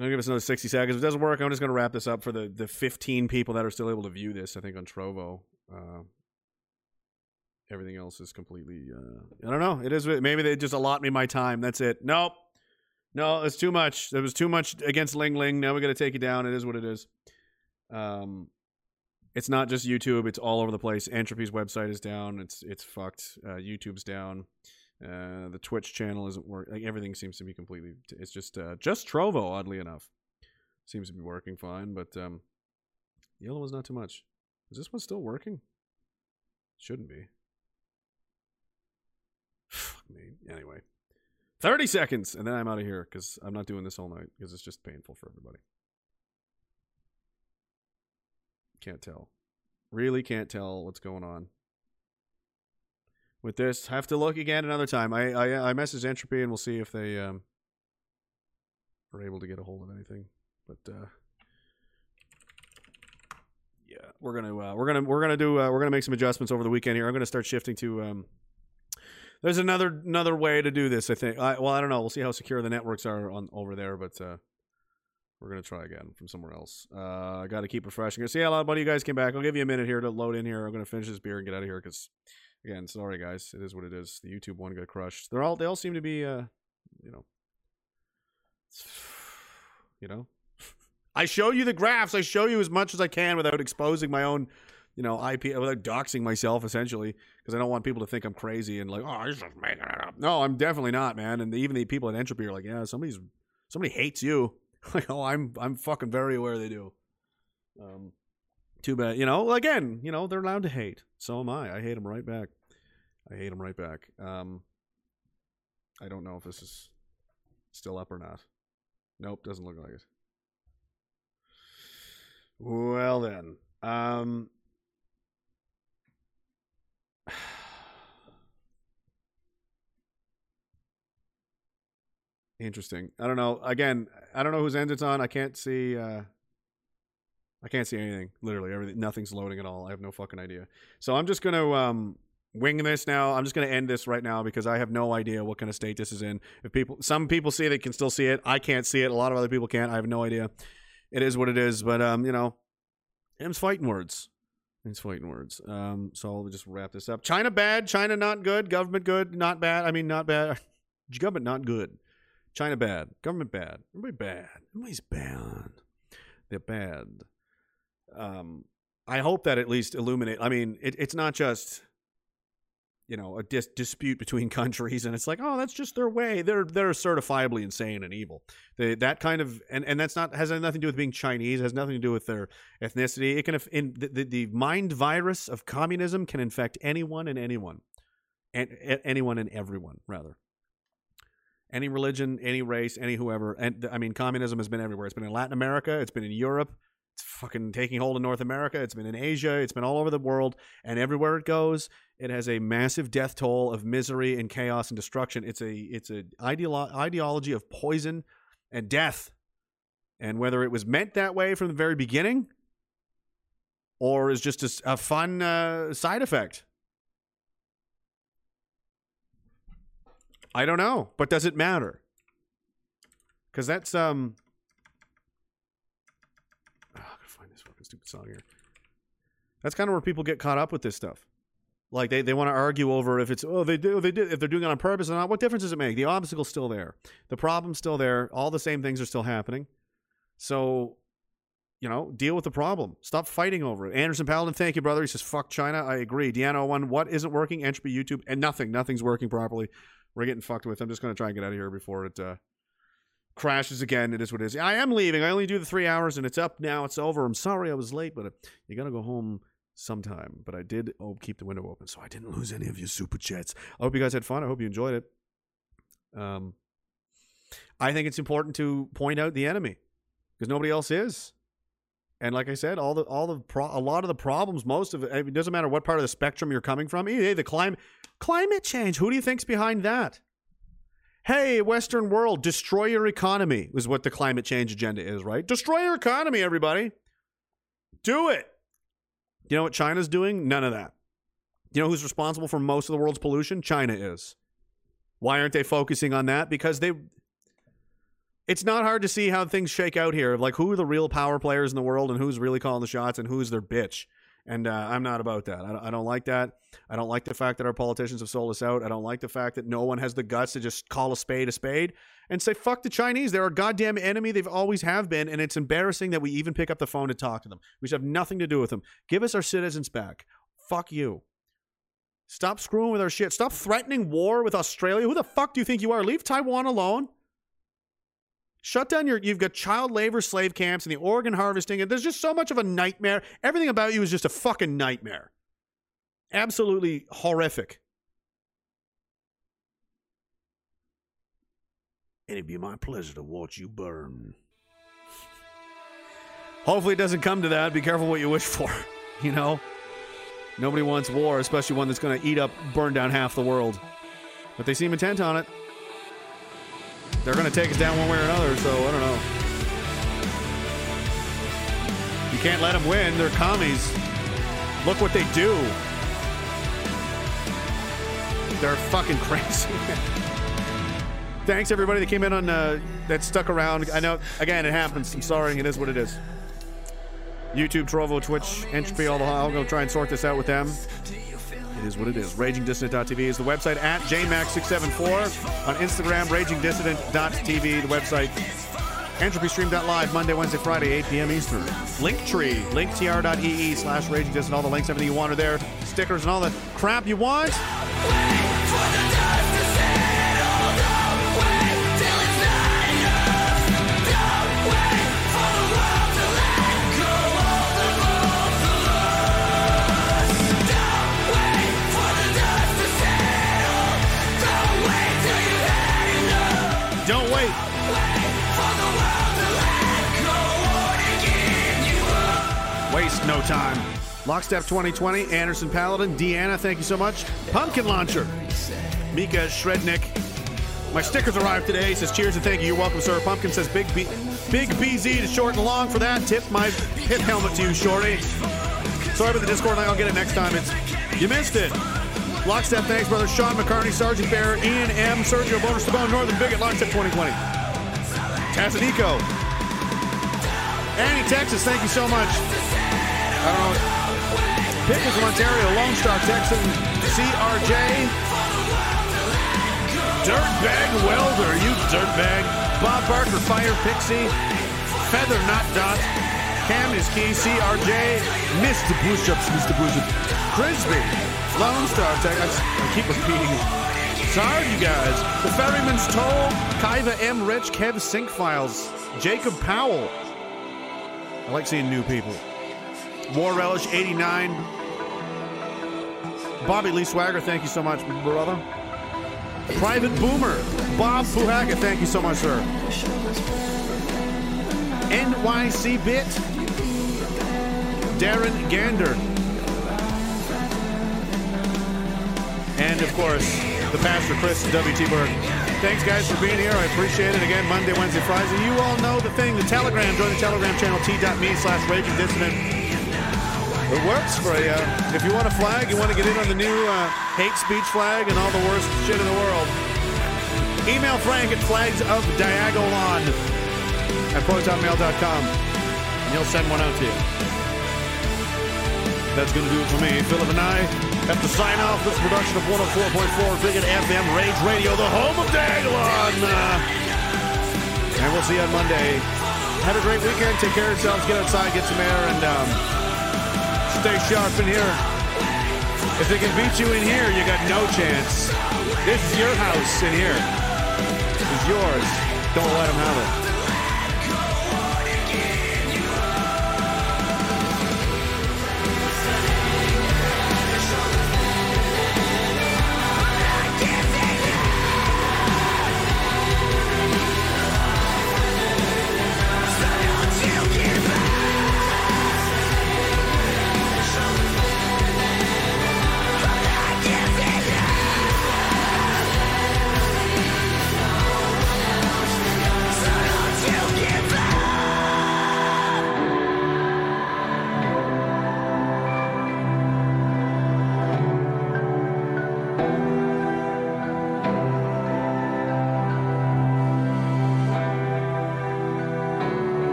I'll give us another 60 seconds. If it doesn't work, I'm just going to wrap this up for the, the 15 people that are still able to view this, I think, on Trovo. Uh, everything else is completely, uh, I don't know. It is, maybe they just allot me my time. That's it. Nope. No, it's too much. It was too much against Ling Ling. Now we got to take it down. It is what it is. Um, it's not just YouTube. It's all over the place. Entropy's website is down. It's it's fucked. Uh, YouTube's down. Uh, the Twitch channel isn't working. Like everything seems to be completely. T- it's just uh, just Trovo, oddly enough, seems to be working fine. But um, the other one's not too much. Is this one still working? Shouldn't be. Fuck me. Anyway, thirty seconds, and then I'm out of here because I'm not doing this all night because it's just painful for everybody. Can't tell. Really can't tell what's going on with this. Have to look again another time. I I, I message Entropy and we'll see if they um are able to get a hold of anything. But uh yeah, we're gonna uh, we're gonna we're gonna do uh, we're gonna make some adjustments over the weekend here. I'm gonna start shifting to um. There's another another way to do this. I think. I, well, I don't know. We'll see how secure the networks are on over there, but uh, we're gonna try again from somewhere else. Uh, I got to keep refreshing. See, a lot of you guys came back. I'll give you a minute here to load in here. I'm gonna finish this beer and get out of here because again, sorry guys, it is what it is. The YouTube one got crushed. They're all they all seem to be uh, you know, (sighs) you know. (laughs) I show you the graphs. I show you as much as I can without exposing my own, you know, IP without doxing myself essentially because I don't want people to think I'm crazy and like, oh, he's just making it up. No, I'm definitely not, man. And even the people at Entropy are like, yeah, somebody's somebody hates you. (laughs) like, oh, I'm I'm fucking very aware they do. Um, too bad, you know. Again, you know, they're allowed to hate. So am I. I hate them right back. I hate them right back. Um, I don't know if this is still up or not. Nope, doesn't look like it. Well then, um, (sighs) interesting. I don't know. Again, I don't know whose end it's on. I can't see. Uh, I can't see anything. Literally, everything. Nothing's loading at all. I have no fucking idea. So I'm just gonna um, wing this now. I'm just gonna end this right now because I have no idea what kind of state this is in. If people, some people see they can still see it. I can't see it. A lot of other people can't. I have no idea. It is what it is. But um, you know, M's fighting words. It's fighting words. Um, so I'll just wrap this up. China bad. China not good. Government good. Not bad. I mean, not bad. (laughs) Government not good. China bad. Government bad. Everybody bad. Everybody's bad. They're bad. Um, I hope that at least illuminate. I mean, it, it's not just you know a dis- dispute between (laughs) countries, and it's like, oh, that's just their way. They're they're certifiably insane and evil. They, that kind of and, and that's not has nothing to do with being Chinese. Has nothing to do with their ethnicity. It can in the, the, the mind virus of communism can infect anyone and anyone, and, anyone and everyone rather any religion, any race, any whoever. And I mean, communism has been everywhere. It's been in Latin America. It's been in Europe. It's fucking taking hold in North America. It's been in Asia. It's been all over the world. And everywhere it goes, it has a massive death toll of misery and chaos and destruction. It's a it's a ideolo- ideology of poison and death. And whether it was meant that way from the very beginning, or is just a, a fun uh, side effect, I don't know, but does it matter? Because that's um. Oh, I gotta find this fucking stupid song here. That's kind of where people get caught up with this stuff. Like they, they want to argue over if it's oh they do they did if they're doing it on purpose or not. What difference does it make? The obstacle's still there. The problem's still there. All the same things are still happening. So, you know, deal with the problem. Stop fighting over it. Anderson Paladin, thank you, brother. He says, fuck China. I agree. Deanna one, what isn't working? Entropy YouTube and nothing. Nothing's working properly. We're getting fucked with. I'm just gonna try and get out of here before it uh, crashes again. It is what it is. I am leaving. I only do the three hours and it's up now. It's over. I'm sorry I was late, but uh, you gotta go home sometime. But I did oh, keep the window open, so I didn't lose any of your super chats. I hope you guys had fun. I hope you enjoyed it. Um, I think it's important to point out the enemy because nobody else is. And like I said, all the all the pro- a lot of the problems, most of it, it doesn't matter what part of the spectrum you're coming from. Hey, the climate climate change. Who do you think's behind that? Hey, Western world, destroy your economy is what the climate change agenda is, right? Destroy your economy, everybody. Do it. You know what China's doing? None of that. You know who's responsible for most of the world's pollution? China is. Why aren't they focusing on that? Because they it's not hard to see how things shake out here. Of like who are the real power players in the world and who's really calling the shots and who's their bitch. And uh, I'm not about that. I don't, I don't like that. I don't like the fact that our politicians have sold us out. I don't like the fact that no one has the guts to just call a spade a spade and say, fuck the Chinese. They're our goddamn enemy. They've always have been. And it's embarrassing that we even pick up the phone to talk to them. We should have nothing to do with them. Give us our citizens back. Fuck you. Stop screwing with our shit. Stop threatening war with Australia. Who the fuck do you think you are? Leave Taiwan alone. Shut down your. You've got child labor slave camps and the organ harvesting, and there's just so much of a nightmare. Everything about you is just a fucking nightmare. Absolutely horrific. And it'd be my pleasure to watch you burn. Hopefully, it doesn't come to that. Be careful what you wish for. (laughs) You know, nobody wants war, especially one that's going to eat up, burn down half the world. But they seem intent on it. They're going to take us down one way or another, so I don't know. You can't let them win. They're commies. Look what they do. They're fucking (laughs) crazy. Thanks everybody that came in on uh, that stuck around. I know again it happens. I'm sorry. And it is what it is. YouTube, Trovo, Twitch, Entropy, all the. I'll go try and sort this out with them. Is what it is. RagingDissident.tv is the website at JMax674. On Instagram, RagingDissident.tv, the website. EntropyStream.live, Monday, Wednesday, Friday, 8 p.m. Eastern. Linktree, linktr.ee slash RagingDissident. All the links, everything you want are there. Stickers and all the crap you want. Time. Lockstep 2020, Anderson Paladin, Deanna, thank you so much. Pumpkin Launcher, Mika Shrednick. My stickers arrived today. He says cheers and thank you. You're welcome, sir. Pumpkin says big B, big BZ to short and long for that. Tip my hip helmet to you, Shorty. Sorry about the Discord. I'll get it next time. It's you missed it. Lockstep, thanks, brother. Sean McCartney, Sergeant Bear, Ian M, Sergio Bonus to Bone, Northern Bigot, Lockstep 2020. Tazanico. Annie, Texas, thank you so much. I don't know. Pickles from Ontario, Texan, CRJ. Dirtbag Welder, you dirtbag. Bob Barker, Fire Pixie. Feather Not Dot. Cam is key, CRJ. Mr. Push-Ups, Mr. Push-Ups. Lone Star, Tech. I, keep repeating. Sorry, you guys. The Ferryman's Toll. Kaiva M. Rich. Kev Sync Files. Jacob Powell. I like seeing new people. War Relish 89. Bobby Lee Swagger, thank you so much, brother. Private Boomer. Bob Puhaka, thank you so much, sir. NYC Bit. Darren Gander. And of course, the pastor, Chris W.T. Berg. Thanks, guys, for being here. I appreciate it. Again, Monday, Wednesday, Friday. You all know the thing, the Telegram. Join the Telegram channel, t.me slash raging dissident. It works for you. If you want a flag, you want to get in on the new uh, hate speech flag and all the worst shit in the world, email Frank at flags of diagalon at protonmail.com and he'll send one out to you. That's going to do it for me. Philip and I have to sign off this production of 104.4 Bigot FM Rage Radio, the home of Diagalon. Uh, and we'll see you on Monday. Have a great weekend. Take care of yourselves. Get outside, get some air, and um, stay sharp in here. If they can beat you in here, you got no chance. This is your house in here. It's yours. Don't let them have it.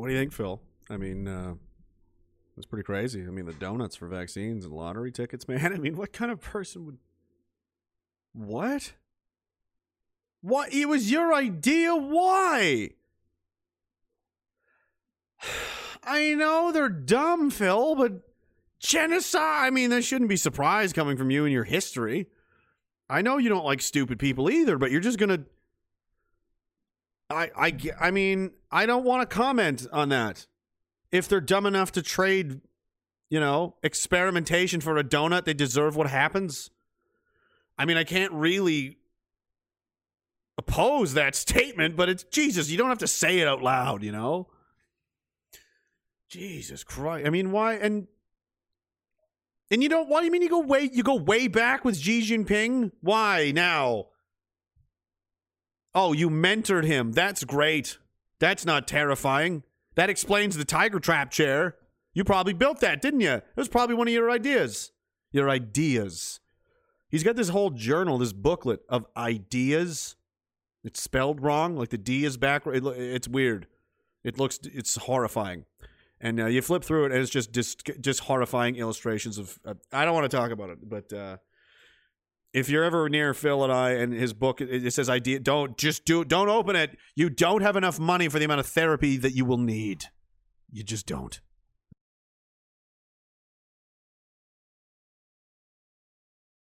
What do you think, Phil? I mean, uh, it's pretty crazy. I mean, the donuts for vaccines and lottery tickets, (laughs) man. I mean, what kind of person would. What? What? It was your idea? Why? (sighs) I know they're dumb, Phil, but genocide. I mean, that shouldn't be surprised coming from you and your history. I know you don't like stupid people either, but you're just gonna. I I I mean, I don't want to comment on that. If they're dumb enough to trade, you know, experimentation for a donut, they deserve what happens. I mean, I can't really oppose that statement, but it's Jesus, you don't have to say it out loud, you know? Jesus Christ. I mean, why and and you don't why do you mean you go way you go way back with Xi Jinping? Why now? Oh, you mentored him. That's great. That's not terrifying. That explains the tiger trap chair. You probably built that, didn't you? It was probably one of your ideas. Your ideas. He's got this whole journal, this booklet of ideas. It's spelled wrong, like the D is backward. It, it's weird. It looks, it's horrifying. And uh, you flip through it, and it's just just, just horrifying illustrations of. Uh, I don't want to talk about it, but uh, if you're ever near Phil and I and his book, it, says idea. Don't just do. Don't open it. You don't have enough money for the amount of therapy that you will need. You just don't.